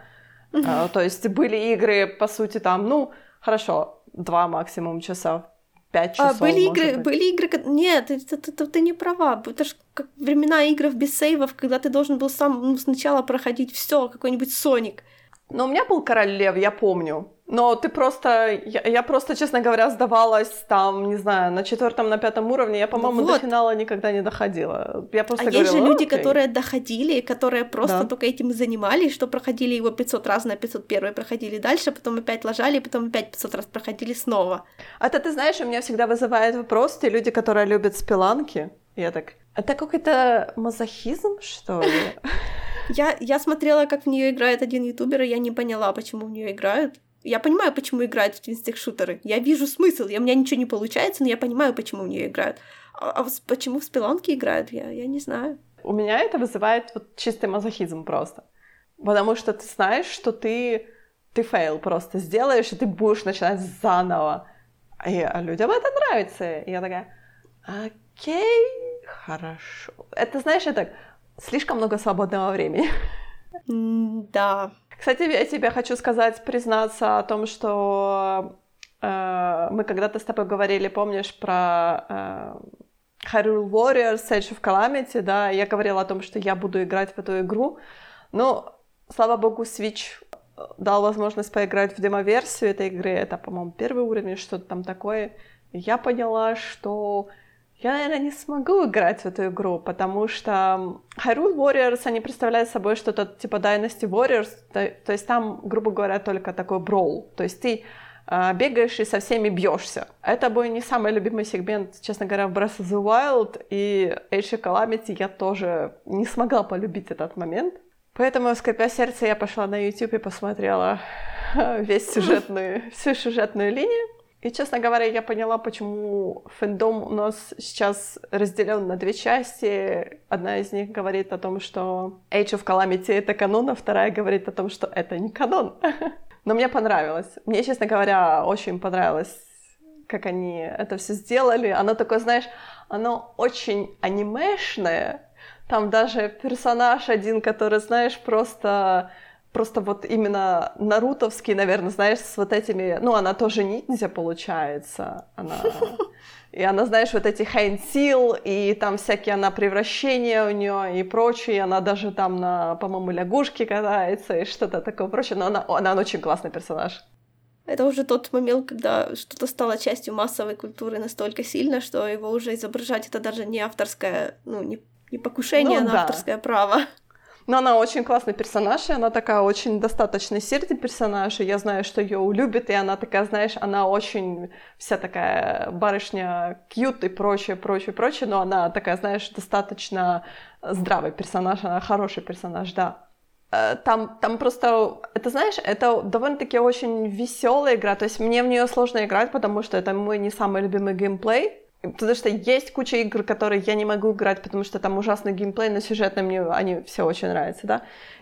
Mm-hmm. Uh, то есть были игры, по сути, там, ну, хорошо, два максимум часа 5 часов. А, были игры, быть. были игры, нет, ты, ты, ты, ты не права. Это же как времена игр без сейвов, когда ты должен был сам ну, сначала проходить все, какой-нибудь Соник. Но у меня был король лев, я помню. Но ты просто, я, я просто, честно говоря, сдавалась там, не знаю, на четвертом, на пятом уровне. Я, по-моему, вот. до финала никогда не доходила. Я просто а говорила, есть же люди, окей. которые доходили, которые просто Да. только этим и занимались, что проходили его 500 раз на 501 проходили дальше, потом опять ложали, потом опять 500 раз проходили снова. Это, ты знаешь, у меня всегда вызывает вопрос, те люди, которые любят спиланки. Я так, это какой-то мазохизм, что ли? Я, я смотрела, как в нее играет один ютубер, и я не поняла, почему в нее играют. Я понимаю, почему играют в твинстик шутеры. Я вижу смысл. Я, у меня ничего не получается, но я понимаю, почему в нее играют. А, а почему в Spelunky играют, я, я не знаю. у меня это вызывает вот чистый мазохизм просто. Потому что ты знаешь, что ты, ты fail просто сделаешь, и ты будешь начинать заново. И а людям это нравится. И я такая, окей, хорошо. Это, знаешь, это слишком много свободного времени. Да. Кстати, я тебе хочу сказать, признаться о том, что э, мы когда-то с тобой говорили, помнишь, про э, Hyrule Warriors, Age of Calamity, да, я говорила о том, что я буду играть в эту игру, но, слава богу, Switch дал возможность поиграть в демо-версию этой игры, это, по-моему, первый уровень, что-то там такое, я поняла, что я, наверное, не смогу играть в эту игру, потому что Hyrule Warriors, они представляют собой что-то типа Dynasty Warriors, то, то есть там, грубо говоря, только такой броул, то есть ты э, бегаешь и со всеми бьешься. Это был не самый любимый сегмент, честно говоря, в Breath of the Wild, и Age of Calamity я тоже не смогла полюбить этот момент. Поэтому, скрипя сердце, я пошла на YouTube и посмотрела весь сюжетную, всю сюжетную линию. И, честно говоря, я поняла, почему фэндом у нас сейчас разделен на две части. Одна из них говорит о том, что Age of Calamity — это канон, а вторая говорит о том, что это не канон. Но мне понравилось. Мне, честно говоря, очень понравилось, как они это все сделали. Оно такое, знаешь, оно очень анимешное. Там даже персонаж один, который, знаешь, просто просто вот именно нарутовский, наверное, знаешь, с вот этими... Ну, она тоже ниндзя, получается. Она... И она, знаешь, вот эти хайн-сил, и там всякие она превращения у нее и прочее. Она даже там на, по-моему, лягушке катается и что-то такое прочее. Но она, она, она очень классный персонаж. Это уже тот момент, когда что-то стало частью массовой культуры настолько сильно, что его уже изображать это даже не авторское, ну, не, не покушение ну, на да. авторское право. Но она очень классный персонаж, и она такая очень достаточно сильный персонаж, и я знаю, что ее любят, и она такая, знаешь, она очень вся такая барышня кьют и прочее, прочее, прочее, но она такая, знаешь, достаточно здравый персонаж, она хороший персонаж, да. Э, там, там просто, это знаешь, это довольно-таки очень веселая игра, то есть мне в нее сложно играть, потому что это мой не самый любимый геймплей, Потому что есть куча игр, которые я не могу играть, потому что там ужасный геймплей, но сюжетно мне они все очень нравятся, да.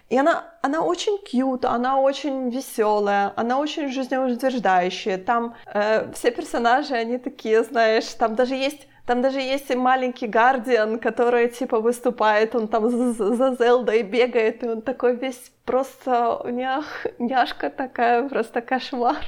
И она, она очень кьют, она очень веселая, она очень жизнеутверждающая. Там э, все персонажи, они такие, знаешь, там даже есть там даже есть маленький Гардиан, который типа выступает, он там за, за Зелдой бегает, и он такой весь просто нях, няшка такая, просто кошмар.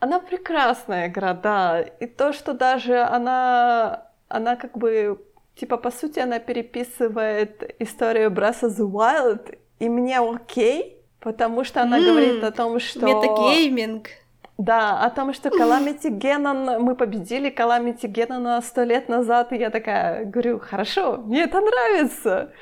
Она прекрасная игра, да. И то, что даже она, она как бы, типа, по сути, она переписывает историю Breath of the Wild, и мне окей, потому что она mm, говорит о том, что... Метагейминг. Да, о том, что Calamity Геннон, мы победили Calamity Геннона сто лет назад, и я такая говорю, хорошо, мне это нравится.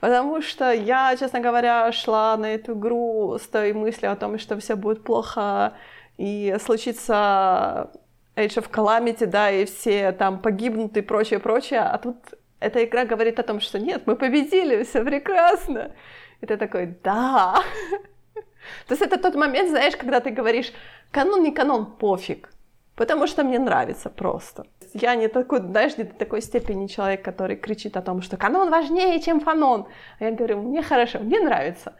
Потому что я, честно говоря, шла на эту игру с той мыслью о том, что все будет плохо, и случится Age of Calamity, да, и все там погибнут и прочее, прочее, а тут эта игра говорит о том, что нет, мы победили, все прекрасно. И ты такой, да. То есть это тот момент, знаешь, когда ты говоришь, канон не канон, пофиг. Потому что мне нравится просто. Я не такой, знаешь, не до такой степени человек, который кричит о том, что канон важнее, чем фанон. А я говорю, мне хорошо, мне нравится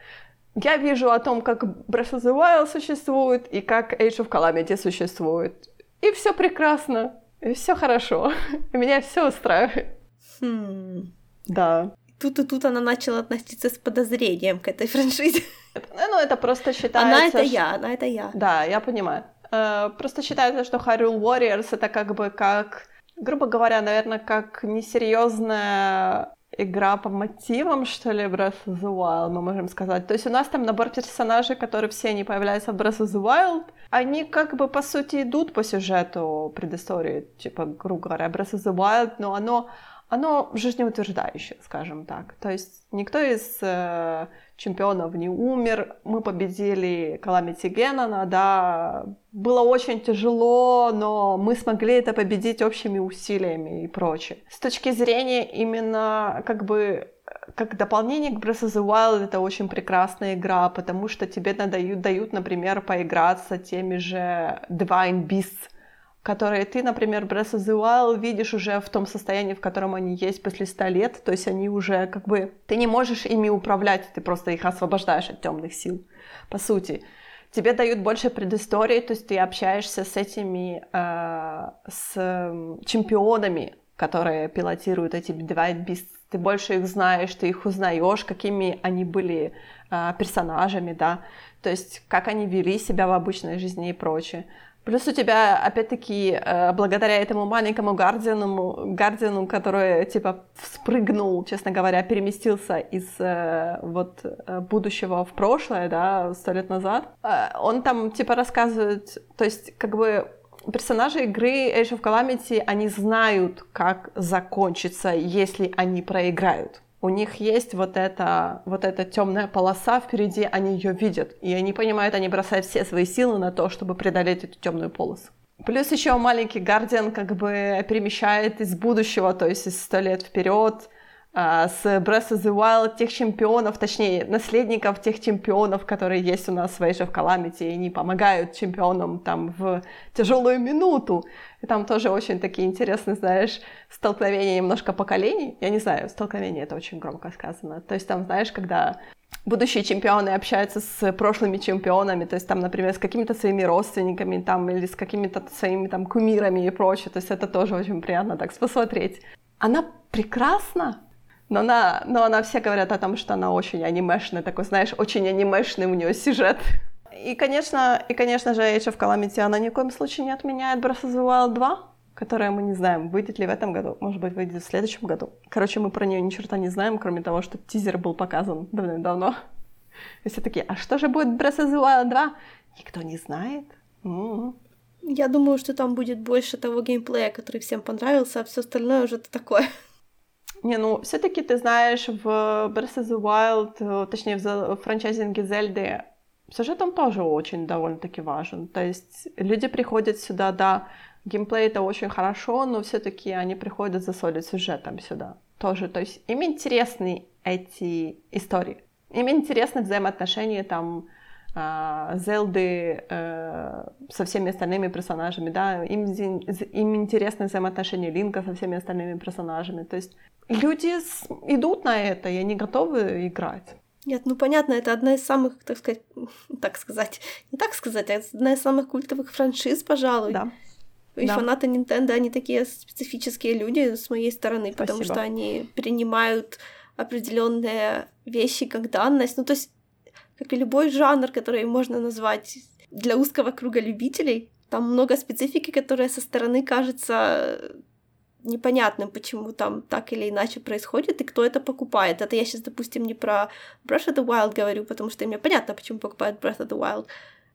я вижу о том, как Breath of the Wild существует и как Age of Calamity существует. И все прекрасно, и все хорошо. И меня все устраивает. Хм. Да. Тут и тут она начала относиться с подозрением к этой франшизе. Ну, это просто считается... Она это я, она это я. Да, я понимаю. Э, просто считается, что Hyrule Warriors это как бы как, грубо говоря, наверное, как несерьезная игра по мотивам, что ли, Breath of the Wild, мы можем сказать. То есть у нас там набор персонажей, которые все не появляются в Breath of the Wild, они как бы, по сути, идут по сюжету предыстории, типа, грубо говоря, Breath of the Wild, но оно оно жизнеутверждающее, скажем так. То есть никто из э, чемпионов не умер, мы победили Каламити Геннона, да, было очень тяжело, но мы смогли это победить общими усилиями и прочее. С точки зрения именно как бы как дополнение к Breath of the Wild это очень прекрасная игра, потому что тебе дают, дают, например, поиграться теми же Divine Beasts, которые ты, например, Breath of the Wild видишь уже в том состоянии, в котором они есть после 100 лет, то есть они уже как бы... Ты не можешь ими управлять, ты просто их освобождаешь от темных сил, по сути. Тебе дают больше предыстории, то есть ты общаешься с этими, э, с чемпионами, которые пилотируют эти Divide Beasts, ты больше их знаешь, ты их узнаешь, какими они были э, персонажами, да, то есть как они вели себя в обычной жизни и прочее. Плюс у тебя, опять-таки, э, благодаря этому маленькому Гардиану, Гардиану, который, типа, спрыгнул, честно говоря, переместился из э, вот э, будущего в прошлое, да, сто лет назад, он там, типа, рассказывает, то есть, как бы, персонажи игры Age of Calamity, они знают, как закончится, если они проиграют у них есть вот эта, вот эта темная полоса впереди, они ее видят, и они понимают, они бросают все свои силы на то, чтобы преодолеть эту темную полосу. Плюс еще маленький Гардиан как бы перемещает из будущего, то есть из сто лет вперед, с Breath of the Wild тех чемпионов, точнее, наследников тех чемпионов, которые есть у нас в Age of Calamity, и они помогают чемпионам там в тяжелую минуту. И там тоже очень такие интересные, знаешь, столкновения немножко поколений. Я не знаю, столкновение это очень громко сказано. То есть там, знаешь, когда будущие чемпионы общаются с прошлыми чемпионами, то есть там, например, с какими-то своими родственниками там или с какими-то своими там кумирами и прочее, то есть это тоже очень приятно так посмотреть. Она прекрасна, но она, но она все говорят о том, что она очень анимешная, такой, знаешь, очень анимешный у нее сюжет. И, конечно, и, конечно же, Age of Calamity, она ни в коем случае не отменяет Breath of the Wild 2, которая мы не знаем, выйдет ли в этом году, может быть, выйдет в следующем году. Короче, мы про нее ни черта не знаем, кроме того, что тизер был показан давно-давно. И все такие, а что же будет Breath of the Wild 2? Никто не знает. Mm-hmm. Я думаю, что там будет больше того геймплея, который всем понравился, а все остальное уже такое. Не, ну, все таки ты знаешь, в Breath of the Wild, э, точнее, в франчайзинге Зельды, сюжет он тоже очень довольно-таки важен. То есть люди приходят сюда, да, геймплей это очень хорошо, но все таки они приходят засолить сюжетом сюда тоже. То есть им интересны эти истории. Им интересны взаимоотношения там Зелды э, со всеми остальными персонажами, да, им, им интересны взаимоотношения Линка со всеми остальными персонажами. То есть люди идут на это, и они готовы играть. Нет, ну понятно, это одна из самых, так сказать, так сказать, не так сказать, а одна из самых культовых франшиз, пожалуй. Да. И да. фанаты Nintendo, они такие специфические люди с моей стороны, Спасибо. потому что они принимают определенные вещи как данность. Ну, то есть как и любой жанр, который можно назвать для узкого круга любителей. Там много специфики, которая со стороны кажется непонятным, почему там так или иначе происходит и кто это покупает. Это я сейчас, допустим, не про Breath of the Wild говорю, потому что мне понятно, почему покупают Breath of the Wild.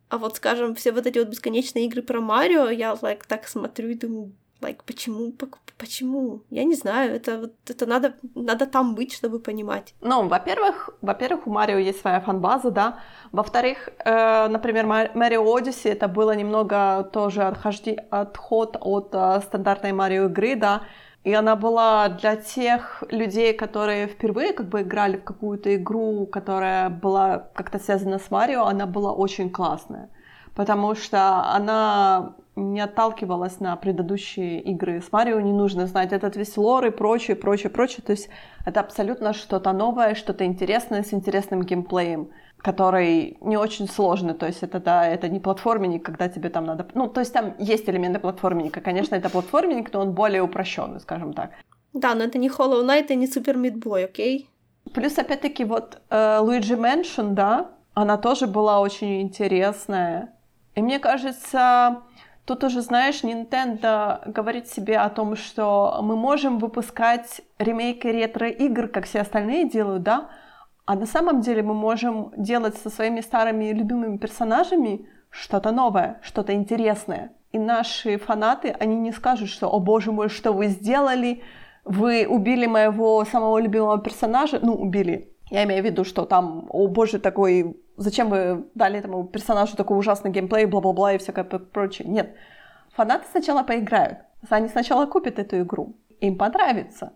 А вот, скажем, все вот эти вот бесконечные игры про Марио, я like, так смотрю и думаю, like, почему, почему? Я не знаю, это вот это надо, надо там быть, чтобы понимать. Ну, во-первых, во-первых, у Марио есть своя фан-база, да. Во-вторых, э, например, Марио Odyssey это было немного тоже отхожди, отход от э, стандартной Марио игры, да. И она была для тех людей, которые впервые как бы играли в какую-то игру, которая была как-то связана с Марио, она была очень классная. Потому что она не отталкивалась на предыдущие игры. С Марио не нужно знать этот весь лор и прочее, прочее, прочее. То есть это абсолютно что-то новое, что-то интересное с интересным геймплеем, который не очень сложный. То есть это, да, это не платформенник, когда тебе там надо... Ну, то есть там есть элементы платформенника. Конечно, это платформенник, но он более упрощенный, скажем так. Да, но это не Hollow Knight и не Super Meat Boy, окей? Плюс, опять-таки, вот э, Luigi Mansion, да, она тоже была очень интересная. И мне кажется, Тут уже, знаешь, Nintendo говорит себе о том, что мы можем выпускать ремейки ретро-игр, как все остальные делают, да, а на самом деле мы можем делать со своими старыми любимыми персонажами что-то новое, что-то интересное. И наши фанаты, они не скажут, что «О боже мой, что вы сделали? Вы убили моего самого любимого персонажа?» Ну, убили. Я имею в виду, что там «О боже, такой зачем вы дали этому персонажу такой ужасный геймплей, бла-бла-бла и всякое прочее. Нет. Фанаты сначала поиграют. Они сначала купят эту игру. Им понравится.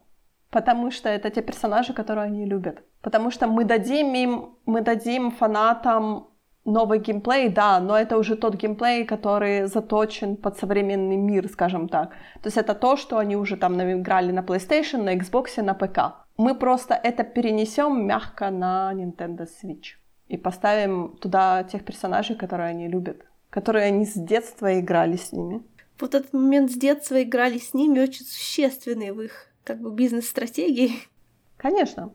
Потому что это те персонажи, которые они любят. Потому что мы дадим им, мы дадим фанатам новый геймплей, да, но это уже тот геймплей, который заточен под современный мир, скажем так. То есть это то, что они уже там играли на PlayStation, на Xbox, на ПК. Мы просто это перенесем мягко на Nintendo Switch и поставим туда тех персонажей, которые они любят, которые они с детства играли с ними. Вот этот момент с детства играли с ними очень существенный в их как бы бизнес-стратегии. Конечно.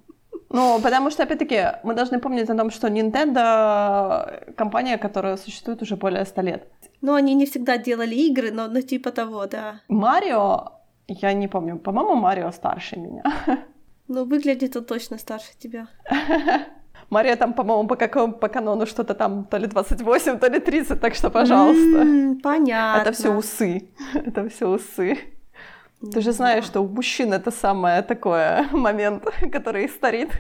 Ну, потому что, опять-таки, мы должны помнить о том, что Nintendo — компания, которая существует уже более ста лет. Ну, они не всегда делали игры, но ну, типа того, да. Марио, я не помню, по-моему, Марио старше меня. Ну, выглядит он точно старше тебя. Мария там, по-моему, по, какому, по канону что-то там то ли 28, то ли 30, так что, пожалуйста. Понятно. Это все усы. Это все усы. Ты же знаешь, что у мужчин это самое такое момент, который старит.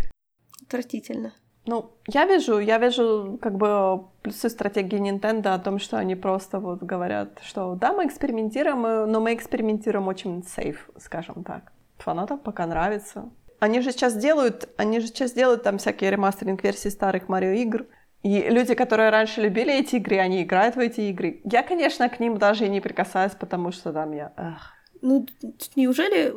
Отвратительно. Ну, я вижу, я вижу как бы плюсы стратегии Nintendo о том, что они просто вот говорят, что да, мы экспериментируем, но мы экспериментируем очень сейф, скажем так. Фанатам пока нравится. Они же сейчас делают, они же сейчас делают там всякие ремастеринг версии старых Марио игр. И люди, которые раньше любили эти игры, они играют в эти игры. Я, конечно, к ним даже и не прикасаюсь, потому что там я... Эх, ну, неужели...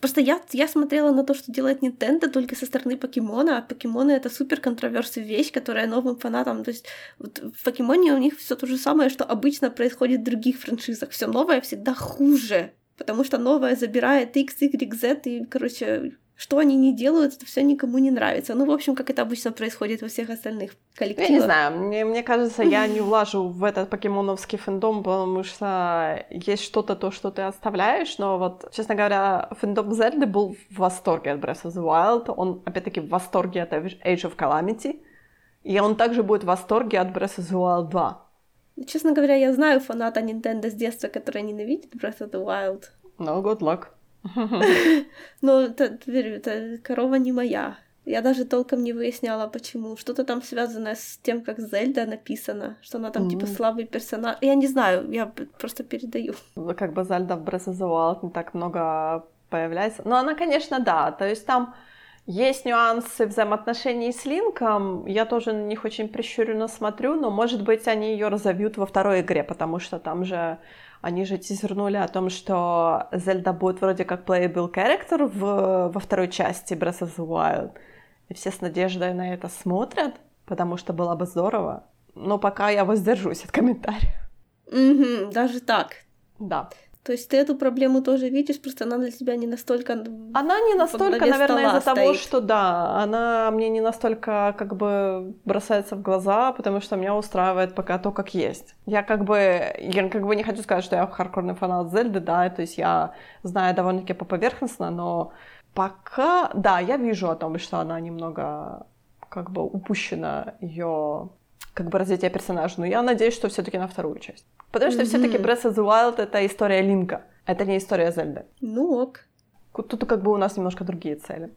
Просто я, я смотрела на то, что делает Nintendo только со стороны покемона, а покемоны это супер контроверсия вещь, которая новым фанатам. То есть вот в покемоне у них все то же самое, что обычно происходит в других франшизах. Все новое всегда хуже. Потому что новое забирает X, Y, Z, и, короче, что они не делают, это все никому не нравится. Ну, в общем, как это обычно происходит во всех остальных коллективах. Я не знаю, мне, мне кажется, я не влажу в этот покемоновский фэндом, потому что есть что-то, то, что ты оставляешь, но вот, честно говоря, фэндом Зельды был в восторге от Breath of the Wild, он, опять-таки, в восторге от Age of Calamity, и он также будет в восторге от Breath of the Wild 2. Честно говоря, я знаю фаната Nintendo с детства, который ненавидит Breath of the Wild. No, good luck. Но корова не моя. Я даже толком не выясняла, почему. Что-то там связанное с тем, как Зельда написано, что она там mm-hmm. типа слабый персонаж. Я не знаю, я просто передаю. Ну, как бы Зельда в Breath of the Wild не так много появляется. Но она, конечно, да. То есть там есть нюансы взаимоотношений с Линком. Я тоже на них очень прищуренно смотрю, но, может быть, они ее разовьют во второй игре, потому что там же они же тизернули о том, что Зельда будет вроде как playable character в, во второй части Breath of the Wild. И все с надеждой на это смотрят, потому что было бы здорово. Но пока я воздержусь от комментариев. Угу, даже так. Да. То есть ты эту проблему тоже видишь, просто она для тебя не настолько... Она не настолько, наверное, из-за того, что да, она мне не настолько как бы бросается в глаза, потому что меня устраивает пока то, как есть. Я как бы, я как бы не хочу сказать, что я хардкорный фанат Зельды, да, то есть я знаю довольно-таки по поверхностно, но пока, да, я вижу о том, что она немного как бы упущена ее как бы развитие персонажа, но я надеюсь, что все-таки на вторую часть. Потому что mm-hmm. все-таки Breath of the Wild это история Линка, это не история Зельды. Ну ок. Тут как бы у нас немножко другие цели.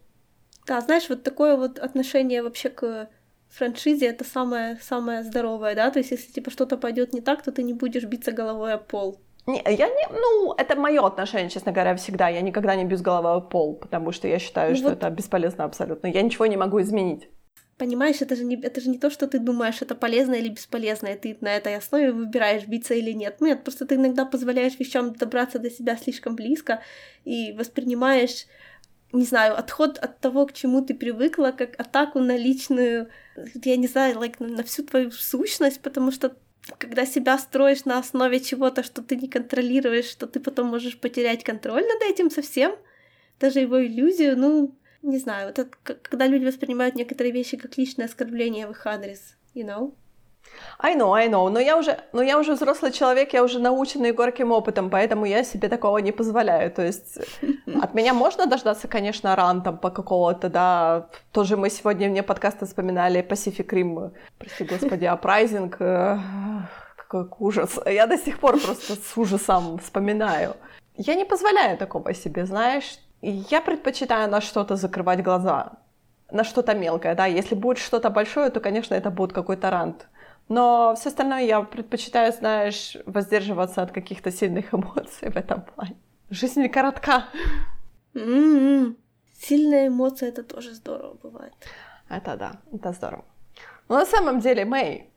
Да, знаешь, вот такое вот отношение вообще к франшизе это самое, самое здоровое, да? То есть, если типа что-то пойдет не так, то ты не будешь биться головой о пол. Не, я не, ну, это мое отношение, честно говоря, всегда. Я никогда не бьюсь головой о пол, потому что я считаю, ну, что вот... это бесполезно абсолютно. Я ничего не могу изменить. Понимаешь, это же, не, это же не то, что ты думаешь, это полезно или бесполезно, и ты на этой основе выбираешь, биться или нет. Нет, просто ты иногда позволяешь вещам добраться до себя слишком близко и воспринимаешь, не знаю, отход от того, к чему ты привыкла, как атаку на личную, я не знаю, like, на, всю твою сущность, потому что когда себя строишь на основе чего-то, что ты не контролируешь, что ты потом можешь потерять контроль над этим совсем, даже его иллюзию, ну, не знаю, это когда люди воспринимают некоторые вещи как личное оскорбление в их адрес, you know? I know, I know, но я уже, но я уже взрослый человек, я уже наученный горьким опытом, поэтому я себе такого не позволяю. То есть от меня можно дождаться, конечно, ран там по какого-то, да. Тоже мы сегодня вне подкаста вспоминали Pacific Rim, прости господи, Uprising, э, какой ужас. Я до сих пор просто с ужасом вспоминаю. Я не позволяю такого себе, знаешь, я предпочитаю на что-то закрывать глаза, на что-то мелкое, да. Если будет что-то большое, то, конечно, это будет какой-то рант. Но все остальное я предпочитаю, знаешь, воздерживаться от каких-то сильных эмоций в этом плане. Жизнь не коротка. Mm-hmm. Сильные эмоции это тоже здорово бывает. Это да, это здорово. Но на самом деле, Мэй,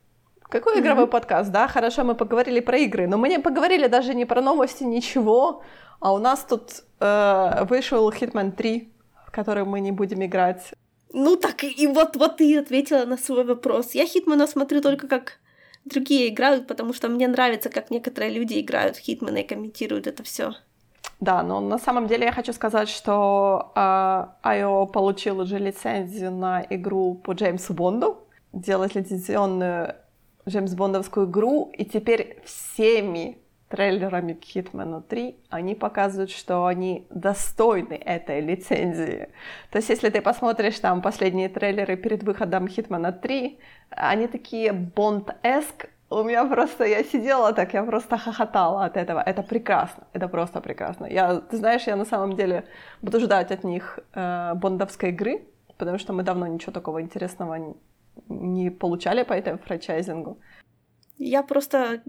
Какой игровой mm-hmm. подкаст, да? Хорошо, мы поговорили про игры, но мы не поговорили даже не про новости, ничего. А у нас тут э, вышел Hitman 3, в который мы не будем играть. Ну так и вот, вот ты ответила на свой вопрос. Я Хитмана смотрю только как другие играют, потому что мне нравится, как некоторые люди играют в Хитмана и комментируют это все. Да, но на самом деле я хочу сказать, что э, IO получил уже лицензию на игру по Джеймсу Бонду, делать лицензионную Джеймс Бондовскую игру, и теперь всеми трейлерами к Hitman 3 они показывают, что они достойны этой лицензии. То есть, если ты посмотришь там последние трейлеры перед выходом Hitman 3, они такие Бонд-эск, у меня просто, я сидела так, я просто хохотала от этого. Это прекрасно, это просто прекрасно. Я, ты знаешь, я на самом деле буду ждать от них э, бондовской игры, потому что мы давно ничего такого интересного не получали по этому франчайзингу. Я просто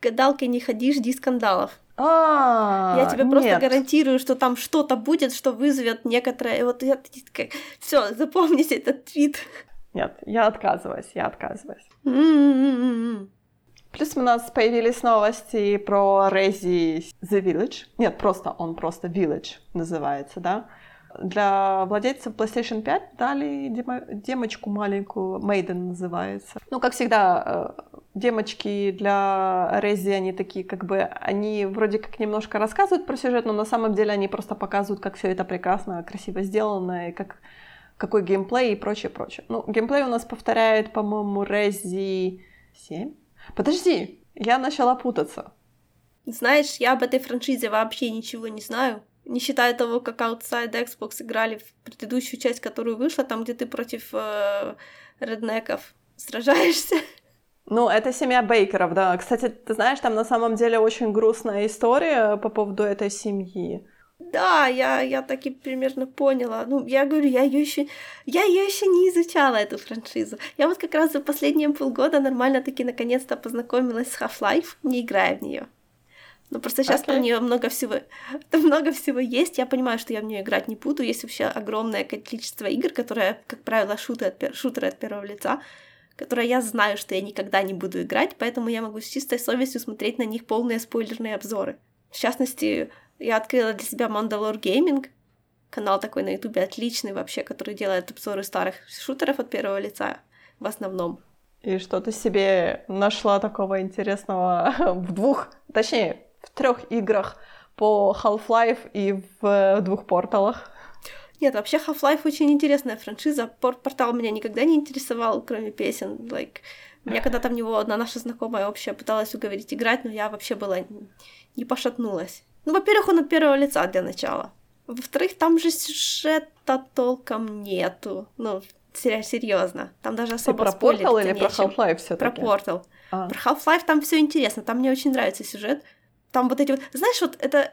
гадалкой не ходи, жди скандалов. А, я тебе просто гарантирую, что там что-то будет, что вызовет некоторое. Вот я все, запомните этот твит. Нет, я отказываюсь, я отказываюсь. Mm-hmm. Плюс у нас появились новости про Resi The Village. Нет, просто он просто Village называется, да? Для владельцев PlayStation 5 дали демо, демочку маленькую, Maiden называется. Ну, как всегда, э, демочки для Рези, они такие, как бы, они вроде как немножко рассказывают про сюжет, но на самом деле они просто показывают, как все это прекрасно, красиво сделано, и как, какой геймплей и прочее, прочее. Ну, геймплей у нас повторяет, по-моему, Рези 7? Подожди, я начала путаться. Знаешь, я об этой франшизе вообще ничего не знаю не считая того, как Outside Xbox играли в предыдущую часть, которую вышла, там, где ты против э, реднеков сражаешься. Ну, это семья Бейкеров, да. Кстати, ты знаешь, там на самом деле очень грустная история по поводу этой семьи. Да, я, я таки примерно поняла. Ну, я говорю, я ее еще, я ее еще не изучала, эту франшизу. Я вот как раз за последние полгода нормально таки наконец-то познакомилась с Half-Life, не играя в нее. Ну, просто сейчас okay. у нее много всего, там много всего есть. Я понимаю, что я в нее играть не буду. Есть вообще огромное количество игр, которые, как правило, шутеры от, шутеры от первого лица, которые я знаю, что я никогда не буду играть, поэтому я могу с чистой совестью смотреть на них полные спойлерные обзоры. В частности, я открыла для себя Mandalore Gaming, канал такой на ютубе отличный вообще, который делает обзоры старых шутеров от первого лица в основном. И что ты себе нашла такого интересного в двух, точнее, в трех играх по Half-Life и в двух порталах. Нет, вообще Half-Life очень интересная франшиза. Порт-портал меня никогда не интересовал, кроме песен. Like, меня когда-то в него одна наша знакомая общая пыталась уговорить играть, но я вообще была не пошатнулась. Ну, во-первых, он от первого лица для начала. Во-вторых, там же сюжета толком нету. Ну, серьезно. Там даже особо Ты про Портал или про Half-Life все Про Портал. А. Про Half-Life там все интересно. Там мне очень нравится сюжет там вот эти вот, знаешь, вот это,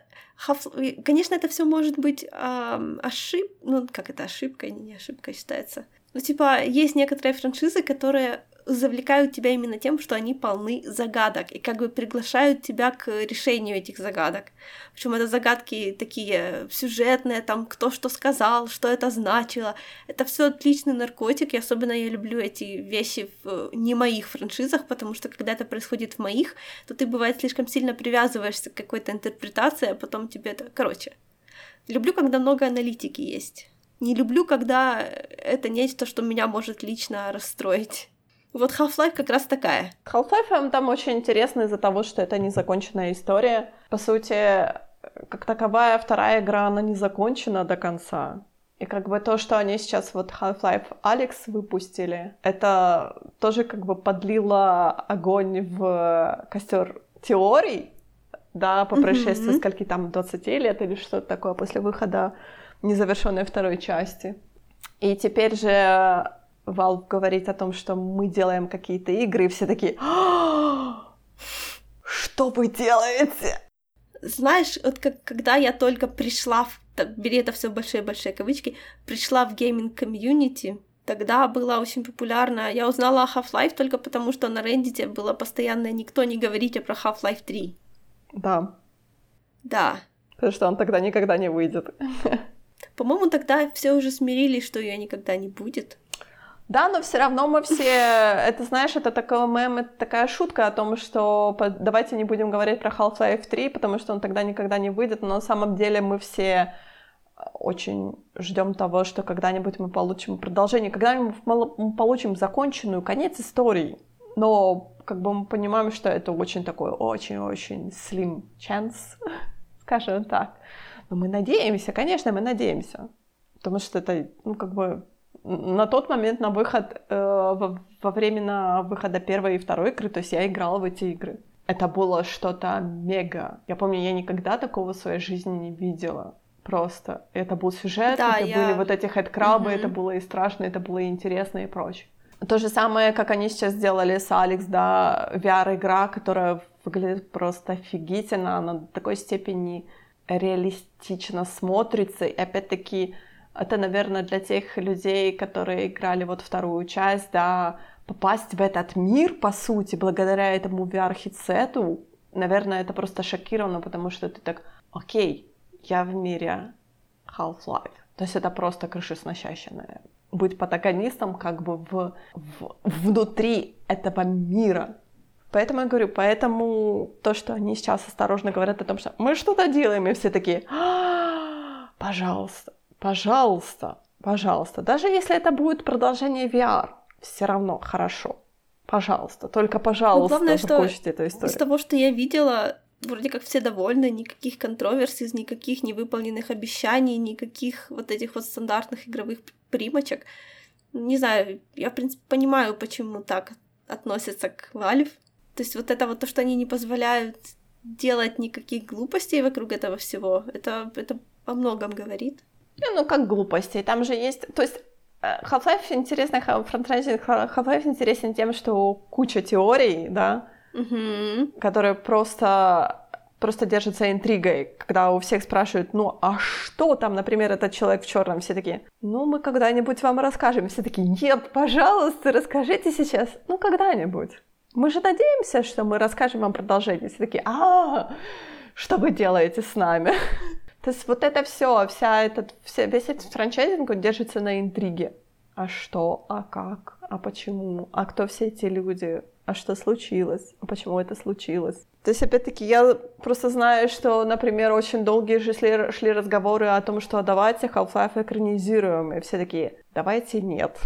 конечно, это все может быть эм, ошиб, ну как это ошибка, не, ошибка считается. Ну типа есть некоторые франшизы, которые завлекают тебя именно тем, что они полны загадок и как бы приглашают тебя к решению этих загадок. Причем это загадки такие сюжетные, там кто что сказал, что это значило. Это все отличный наркотик, и особенно я люблю эти вещи в не моих франшизах, потому что когда это происходит в моих, то ты бывает слишком сильно привязываешься к какой-то интерпретации, а потом тебе это... Короче, люблю, когда много аналитики есть. Не люблю, когда это нечто, что меня может лично расстроить. Вот Half-Life как раз такая. Half-Life там очень интересно из-за того, что это незаконченная история. По сути, как таковая вторая игра, она не закончена до конца. И как бы то, что они сейчас вот Half-Life Alex выпустили, это тоже как бы подлило огонь в костер теорий, да, по прошествии mm-hmm. скольки там 20 лет или что-то такое после выхода незавершенной второй части. И теперь же Valve говорит о том, что мы делаем какие-то игры, и все такие, «А, что вы делаете? Знаешь, вот как, когда я только пришла, в, бери это все большие-большие кавычки, пришла в gaming community, тогда было очень популярно. Я узнала о Half-Life только потому, что на Reddit было постоянно никто не говорите про Half-Life 3. Да. Да. Потому что он тогда никогда не выйдет. По-моему, тогда все уже смирились, что ее никогда не будет. Да, но все равно мы все, это знаешь, это такой мем, это такая шутка о том, что давайте не будем говорить про Half-Life 3, потому что он тогда никогда не выйдет, но на самом деле мы все очень ждем того, что когда-нибудь мы получим продолжение, когда-нибудь мы получим законченную конец истории. Но как бы мы понимаем, что это очень такой очень-очень slim chance, скажем так. Но мы надеемся, конечно, мы надеемся. Потому что это, ну, как бы, на тот момент на выход, э, во, во время выхода первой и второй игры, то есть я играла в эти игры. Это было что-то мега. Я помню, я никогда такого в своей жизни не видела. Просто. Это был сюжет, да, это я... были вот эти хэдкрабы, угу. это было и страшно, это было и интересно и прочее. То же самое, как они сейчас сделали с Алекс, да, VR-игра, которая выглядит просто офигительно, она до такой степени реалистично смотрится, и опять-таки это, наверное, для тех людей, которые играли вот вторую часть, да, попасть в этот мир, по сути, благодаря этому VR-хитсету, наверное, это просто шокировано, потому что ты так, окей, я в мире Half-Life. То есть это просто крышесносящее, наверное. Быть протагонистом как бы в, в, внутри этого мира. Поэтому я говорю, поэтому то, что они сейчас осторожно говорят о том, что мы что-то делаем, и все такие, «А, пожалуйста, пожалуйста, пожалуйста. Даже если это будет продолжение VR, все равно хорошо. Пожалуйста, только пожалуйста, ну, главное, что эту историю. Из того, что я видела, вроде как все довольны, никаких контроверсий, никаких невыполненных обещаний, никаких вот этих вот стандартных игровых примочек. Не знаю, я, в принципе, понимаю, почему так относятся к Valve. То есть вот это вот то, что они не позволяют делать никаких глупостей вокруг этого всего, это, это о многом говорит. Не, ну как глупостей, там же есть... То есть э, Half-Life интересный, франчайзинг Half-Life интересен тем, что куча теорий, да, угу. которые просто просто держатся интригой, когда у всех спрашивают, ну а что там, например, этот человек в черном, все такие, ну мы когда-нибудь вам расскажем, все такие, нет, пожалуйста, расскажите сейчас, ну когда-нибудь. Мы же надеемся, что мы расскажем вам продолжение. Все такие, а, что вы делаете с нами? То есть вот это все, вся этот, вся, весь этот франчайзинг, он держится на интриге. А что, а как, а почему, а кто все эти люди, а что случилось, а почему это случилось. То есть, опять-таки, я просто знаю, что, например, очень долгие же шли, шли разговоры о том, что давайте Half-Life экранизируем, и все такие, давайте нет.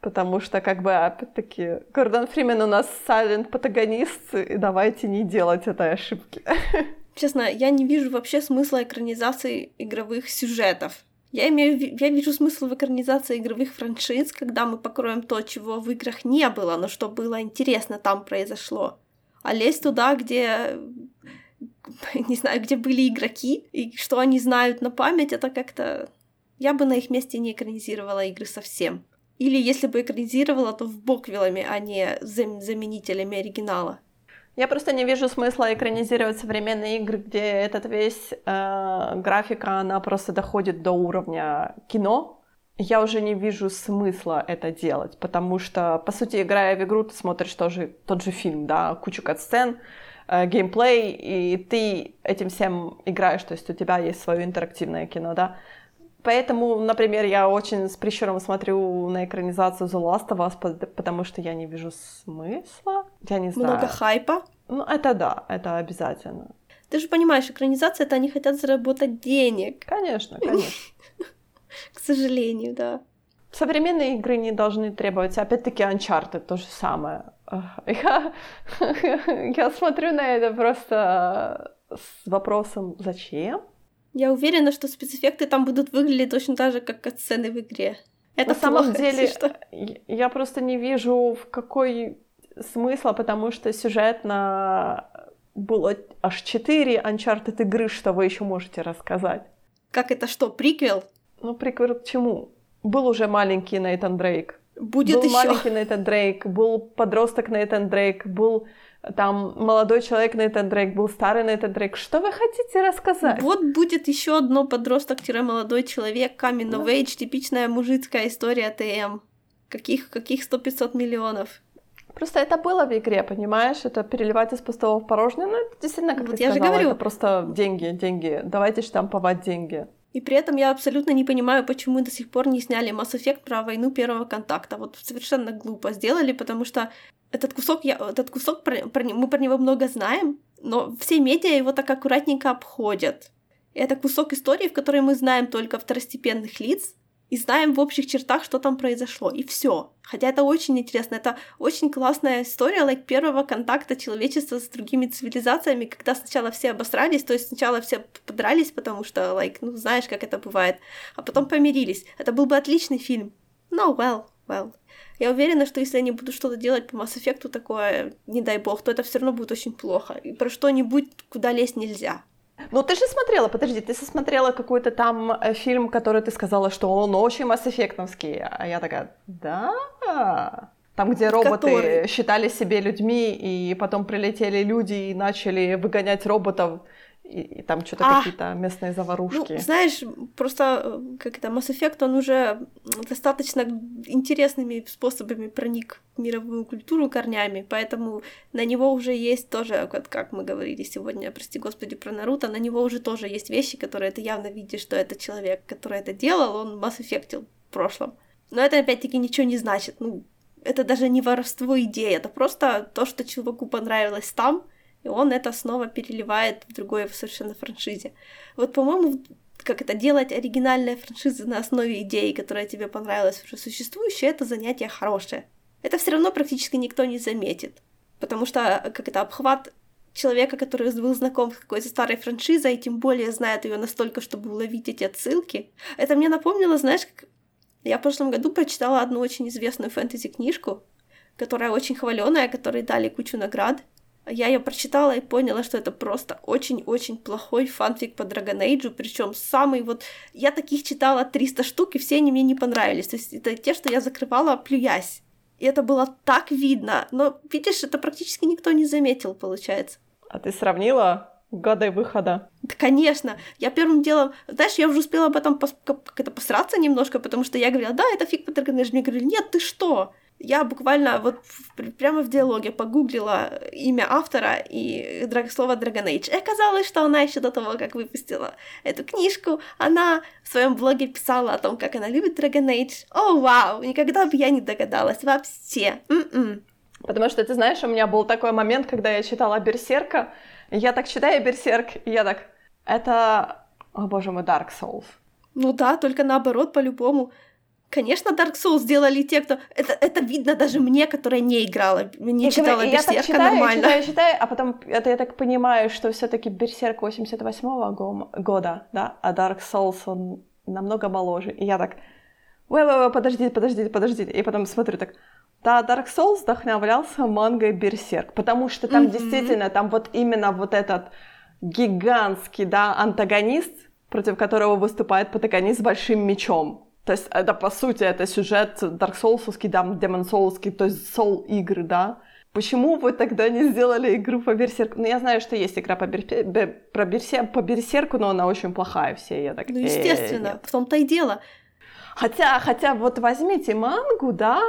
Потому что, как бы, опять-таки, Гордон Фримен у нас протагонист, и давайте не делать этой ошибки. Честно, я не вижу вообще смысла экранизации игровых сюжетов. Я, имею, я вижу смысл в экранизации игровых франшиз, когда мы покроем то, чего в играх не было, но что было интересно там произошло. А лезть туда, где не знаю, где были игроки, и что они знают на память, это как-то... Я бы на их месте не экранизировала игры совсем. Или если бы экранизировала, то в боквилами, а не зам- заменителями оригинала. Я просто не вижу смысла экранизировать современные игры, где этот весь э, графика, она просто доходит до уровня кино. Я уже не вижу смысла это делать, потому что, по сути, играя в игру, ты смотришь тоже тот же фильм, да, кучу катсцен, э, геймплей, и ты этим всем играешь, то есть у тебя есть свое интерактивное кино, да. Поэтому, например, я очень с прищуром смотрю на экранизацию The Last of Us, потому что я не вижу смысла. Я не знаю. Много хайпа? Ну, это да, это обязательно. Ты же понимаешь, экранизация это они хотят заработать денег. Конечно, конечно. К сожалению, да. Современные игры не должны требовать, опять-таки, Uncharted то же самое. Я, я смотрю на это просто с вопросом «Зачем?» Я уверена, что спецэффекты там будут выглядеть точно так же, как сцены в игре. Это На самом деле, что... я просто не вижу, в какой смысла, потому что сюжетно было аж четыре Uncharted игры, что вы еще можете рассказать. Как это что, приквел? Ну, приквел к чему? Был уже маленький Нейтан Дрейк. Будет был еще. маленький Нейтан Дрейк, был подросток Нейтан Дрейк, был там молодой человек Нейтан Дрейк, был старый Нейтан Дрейк. Что вы хотите рассказать? Вот будет еще одно подросток-молодой человек, coming of age, типичная мужицкая история ТМ. Каких, каких 100-500 миллионов? Просто это было в игре, понимаешь? Это переливать из пустого в порожнее. Ну, это действительно, как вот ты я сказала, же говорю. это просто деньги, деньги. Давайте штамповать деньги. И при этом я абсолютно не понимаю, почему до сих пор не сняли Mass Effect про войну первого контакта. Вот совершенно глупо сделали, потому что этот кусок, я, этот кусок про, про, мы про него много знаем, но все медиа его так аккуратненько обходят. Это кусок истории, в которой мы знаем только второстепенных лиц, и знаем в общих чертах, что там произошло, и все. Хотя это очень интересно, это очень классная история, like, первого контакта человечества с другими цивилизациями, когда сначала все обосрались, то есть сначала все подрались, потому что, like, ну, знаешь, как это бывает, а потом помирились. Это был бы отличный фильм. No, well, well. Я уверена, что если они будут что-то делать по Mass Effect такое, не дай бог, то это все равно будет очень плохо. И про что-нибудь, куда лезть нельзя. Ну, ты же смотрела, подожди, ты смотрела какой-то там э, фильм, который ты сказала, что он очень масс-эффектновский. А я такая, да? Там, где роботы который... считали себе людьми, и потом прилетели люди и начали выгонять роботов и, и там что-то а, какие-то местные заварушки. Ну, знаешь, просто э, как это, Mass Effect, он уже достаточно интересными способами проник в мировую культуру корнями, поэтому на него уже есть тоже, вот как мы говорили сегодня, прости господи, про Наруто, на него уже тоже есть вещи, которые ты явно видишь, что это человек, который это делал, он Mass Effect в прошлом. Но это опять-таки ничего не значит, ну, это даже не воровство идеи, это просто то, что чуваку понравилось там, и он это снова переливает в другой совершенно франшизе. Вот, по-моему, как это делать оригинальные франшизы на основе идеи, которая тебе понравилась уже существующей, это занятие хорошее. Это все равно практически никто не заметит. Потому что, как это, обхват человека, который был знаком с какой-то старой франшизой, и тем более знает ее настолько, чтобы уловить эти отсылки. Это мне напомнило, знаешь, как я в прошлом году прочитала одну очень известную фэнтези-книжку, которая очень хваленая, которой дали кучу наград. Я ее прочитала и поняла, что это просто очень-очень плохой фанфик по Dragon Age, причем самый вот... Я таких читала 300 штук, и все они мне не понравились. То есть это те, что я закрывала, плюясь. И это было так видно. Но, видишь, это практически никто не заметил, получается. А ты сравнила годы выхода? Да, конечно. Я первым делом... Знаешь, я уже успела об этом пос... как это посраться немножко, потому что я говорила, да, это фиг по Dragon Age. Мне говорили, нет, ты что? Я буквально вот прямо в диалоге погуглила имя автора и драг, слово Dragon Age. И оказалось, что она еще до того, как выпустила эту книжку, она в своем блоге писала о том, как она любит Dragon Age. О, вау! Никогда бы я не догадалась вообще. М-м. Потому что, ты знаешь, у меня был такой момент, когда я читала Берсерка, я так читаю Берсерк, и я так, это, о боже мой, Dark Souls. Ну да, только наоборот, по-любому. Конечно, Dark Souls сделали те, кто... Это, это видно даже мне, которая не играла, не я читала говорю, Берсерка я читаю, нормально. Я читаю, читаю, а потом это я так понимаю, что все таки Берсерк 88-го года, да, а Dark Souls, он намного моложе. И я так, ой, ой, ой, подождите, подождите, подождите. И потом смотрю так, да, Dark Souls вдохновлялся мангой Берсерк, потому что там mm-hmm. действительно, там вот именно вот этот гигантский, да, антагонист, против которого выступает протагонист с большим мечом. То есть это, по сути, это сюжет Dark Souls, да, Demon Souls, то есть Soul игры, да. Почему вы тогда не сделали игру по Берсерку? Ну, я знаю, что есть игра по, Бер... про Берсер... по Берсерку, но она очень плохая, все я так... Ну, естественно, в том-то и дело. Хотя, хотя вот возьмите мангу, да,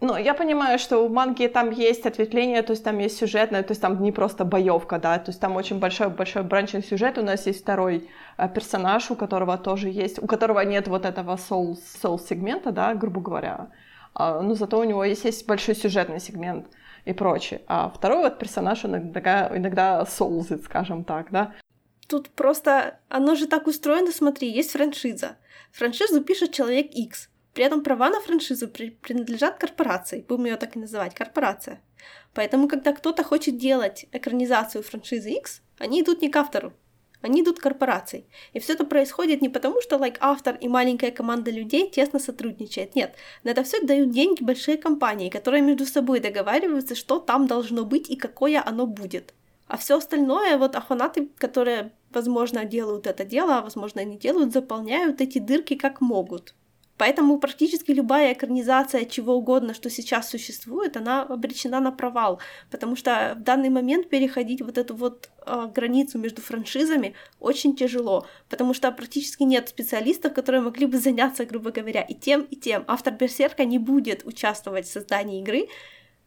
ну, я понимаю, что у манги там есть ответвление, то есть там есть сюжетное, то есть там не просто боевка, да, то есть там очень большой-большой бранчинг сюжет. У нас есть второй э, персонаж, у которого тоже есть, у которого нет вот этого soul, soul сегмента, да, грубо говоря. А, но зато у него есть, есть большой сюжетный сегмент и прочее. А второй вот персонаж, он иногда, иногда соулзит, скажем так, да. Тут просто, оно же так устроено, смотри, есть франшиза. Франшизу пишет Человек X при этом права на франшизу принадлежат корпорации, будем ее так и называть, корпорация. Поэтому, когда кто-то хочет делать экранизацию франшизы X, они идут не к автору, они идут к корпорации. И все это происходит не потому, что like, автор и маленькая команда людей тесно сотрудничает. Нет, на это все дают деньги большие компании, которые между собой договариваются, что там должно быть и какое оно будет. А все остальное, вот а которые, возможно, делают это дело, а возможно, не делают, заполняют эти дырки как могут. Поэтому практически любая экранизация чего угодно, что сейчас существует, она обречена на провал, потому что в данный момент переходить вот эту вот э, границу между франшизами очень тяжело, потому что практически нет специалистов, которые могли бы заняться, грубо говоря, и тем, и тем. Автор Берсерка не будет участвовать в создании игры,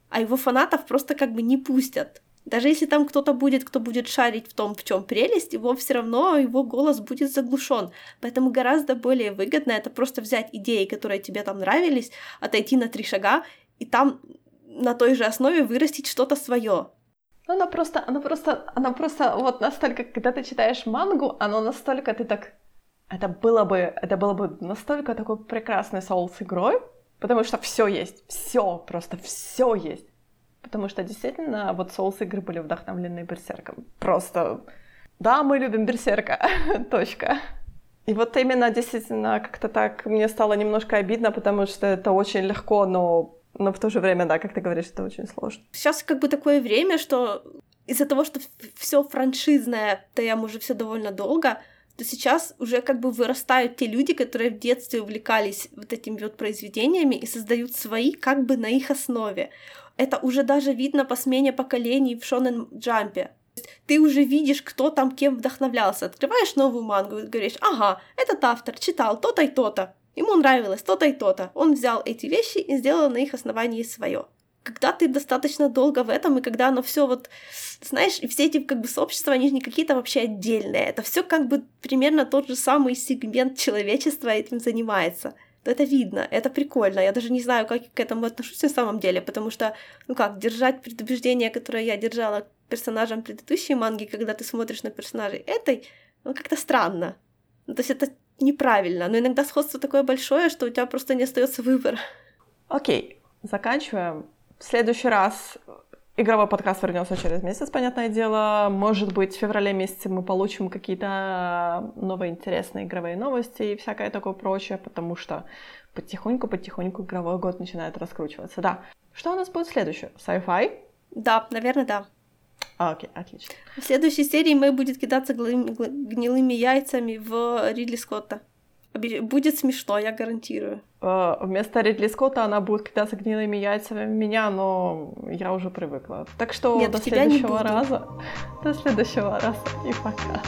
а его фанатов просто как бы не пустят. Даже если там кто-то будет, кто будет шарить в том, в чем прелесть, его все равно его голос будет заглушен. Поэтому гораздо более выгодно это просто взять идеи, которые тебе там нравились, отойти на три шага и там на той же основе вырастить что-то свое. Она просто, она просто, она просто вот настолько, когда ты читаешь мангу, оно настолько ты так, это было бы, это было бы настолько такой прекрасный соул с игрой, потому что все есть, все, просто все есть. Потому что действительно вот соус игры были вдохновлены Берсерком. Просто, да, мы любим Берсерка, точка. И вот именно действительно как-то так мне стало немножко обидно, потому что это очень легко, но, но в то же время, да, как ты говоришь, это очень сложно. Сейчас как бы такое время, что из-за того, что все франшизное, то я уже все довольно долго, то сейчас уже как бы вырастают те люди, которые в детстве увлекались вот этими вот произведениями и создают свои как бы на их основе. Это уже даже видно по смене поколений в Шонен Джампе. Ты уже видишь, кто там кем вдохновлялся. Открываешь новую мангу и говоришь, ага, этот автор читал то-то и то-то. Ему нравилось то-то и то-то. Он взял эти вещи и сделал на их основании свое. Когда ты достаточно долго в этом, и когда оно все вот, знаешь, все эти как бы сообщества, они же не какие-то вообще отдельные. Это все как бы примерно тот же самый сегмент человечества этим занимается это видно, это прикольно. Я даже не знаю, как к этому отношусь на самом деле, потому что, ну как, держать предубеждение, которое я держала к персонажам предыдущей манги, когда ты смотришь на персонажей этой, ну как-то странно. Ну, то есть это неправильно, но иногда сходство такое большое, что у тебя просто не остается выбора. Окей, okay. заканчиваем. В следующий раз Игровой подкаст вернется через месяц, понятное дело. Может быть, в феврале месяце мы получим какие-то новые интересные игровые новости и всякое такое прочее, потому что потихоньку-потихоньку игровой год начинает раскручиваться. Да. Что у нас будет следующее? Sci-fi? Да, наверное, да. А, окей, отлично. В следующей серии мы будет кидаться гнилыми яйцами в Ридли Скотта. Будет смешно, я гарантирую. Э, вместо Ридли Скотта она будет кидаться гнилыми яйцами в меня, но я уже привыкла. Так что Нет, до следующего раза. До следующего раза и пока.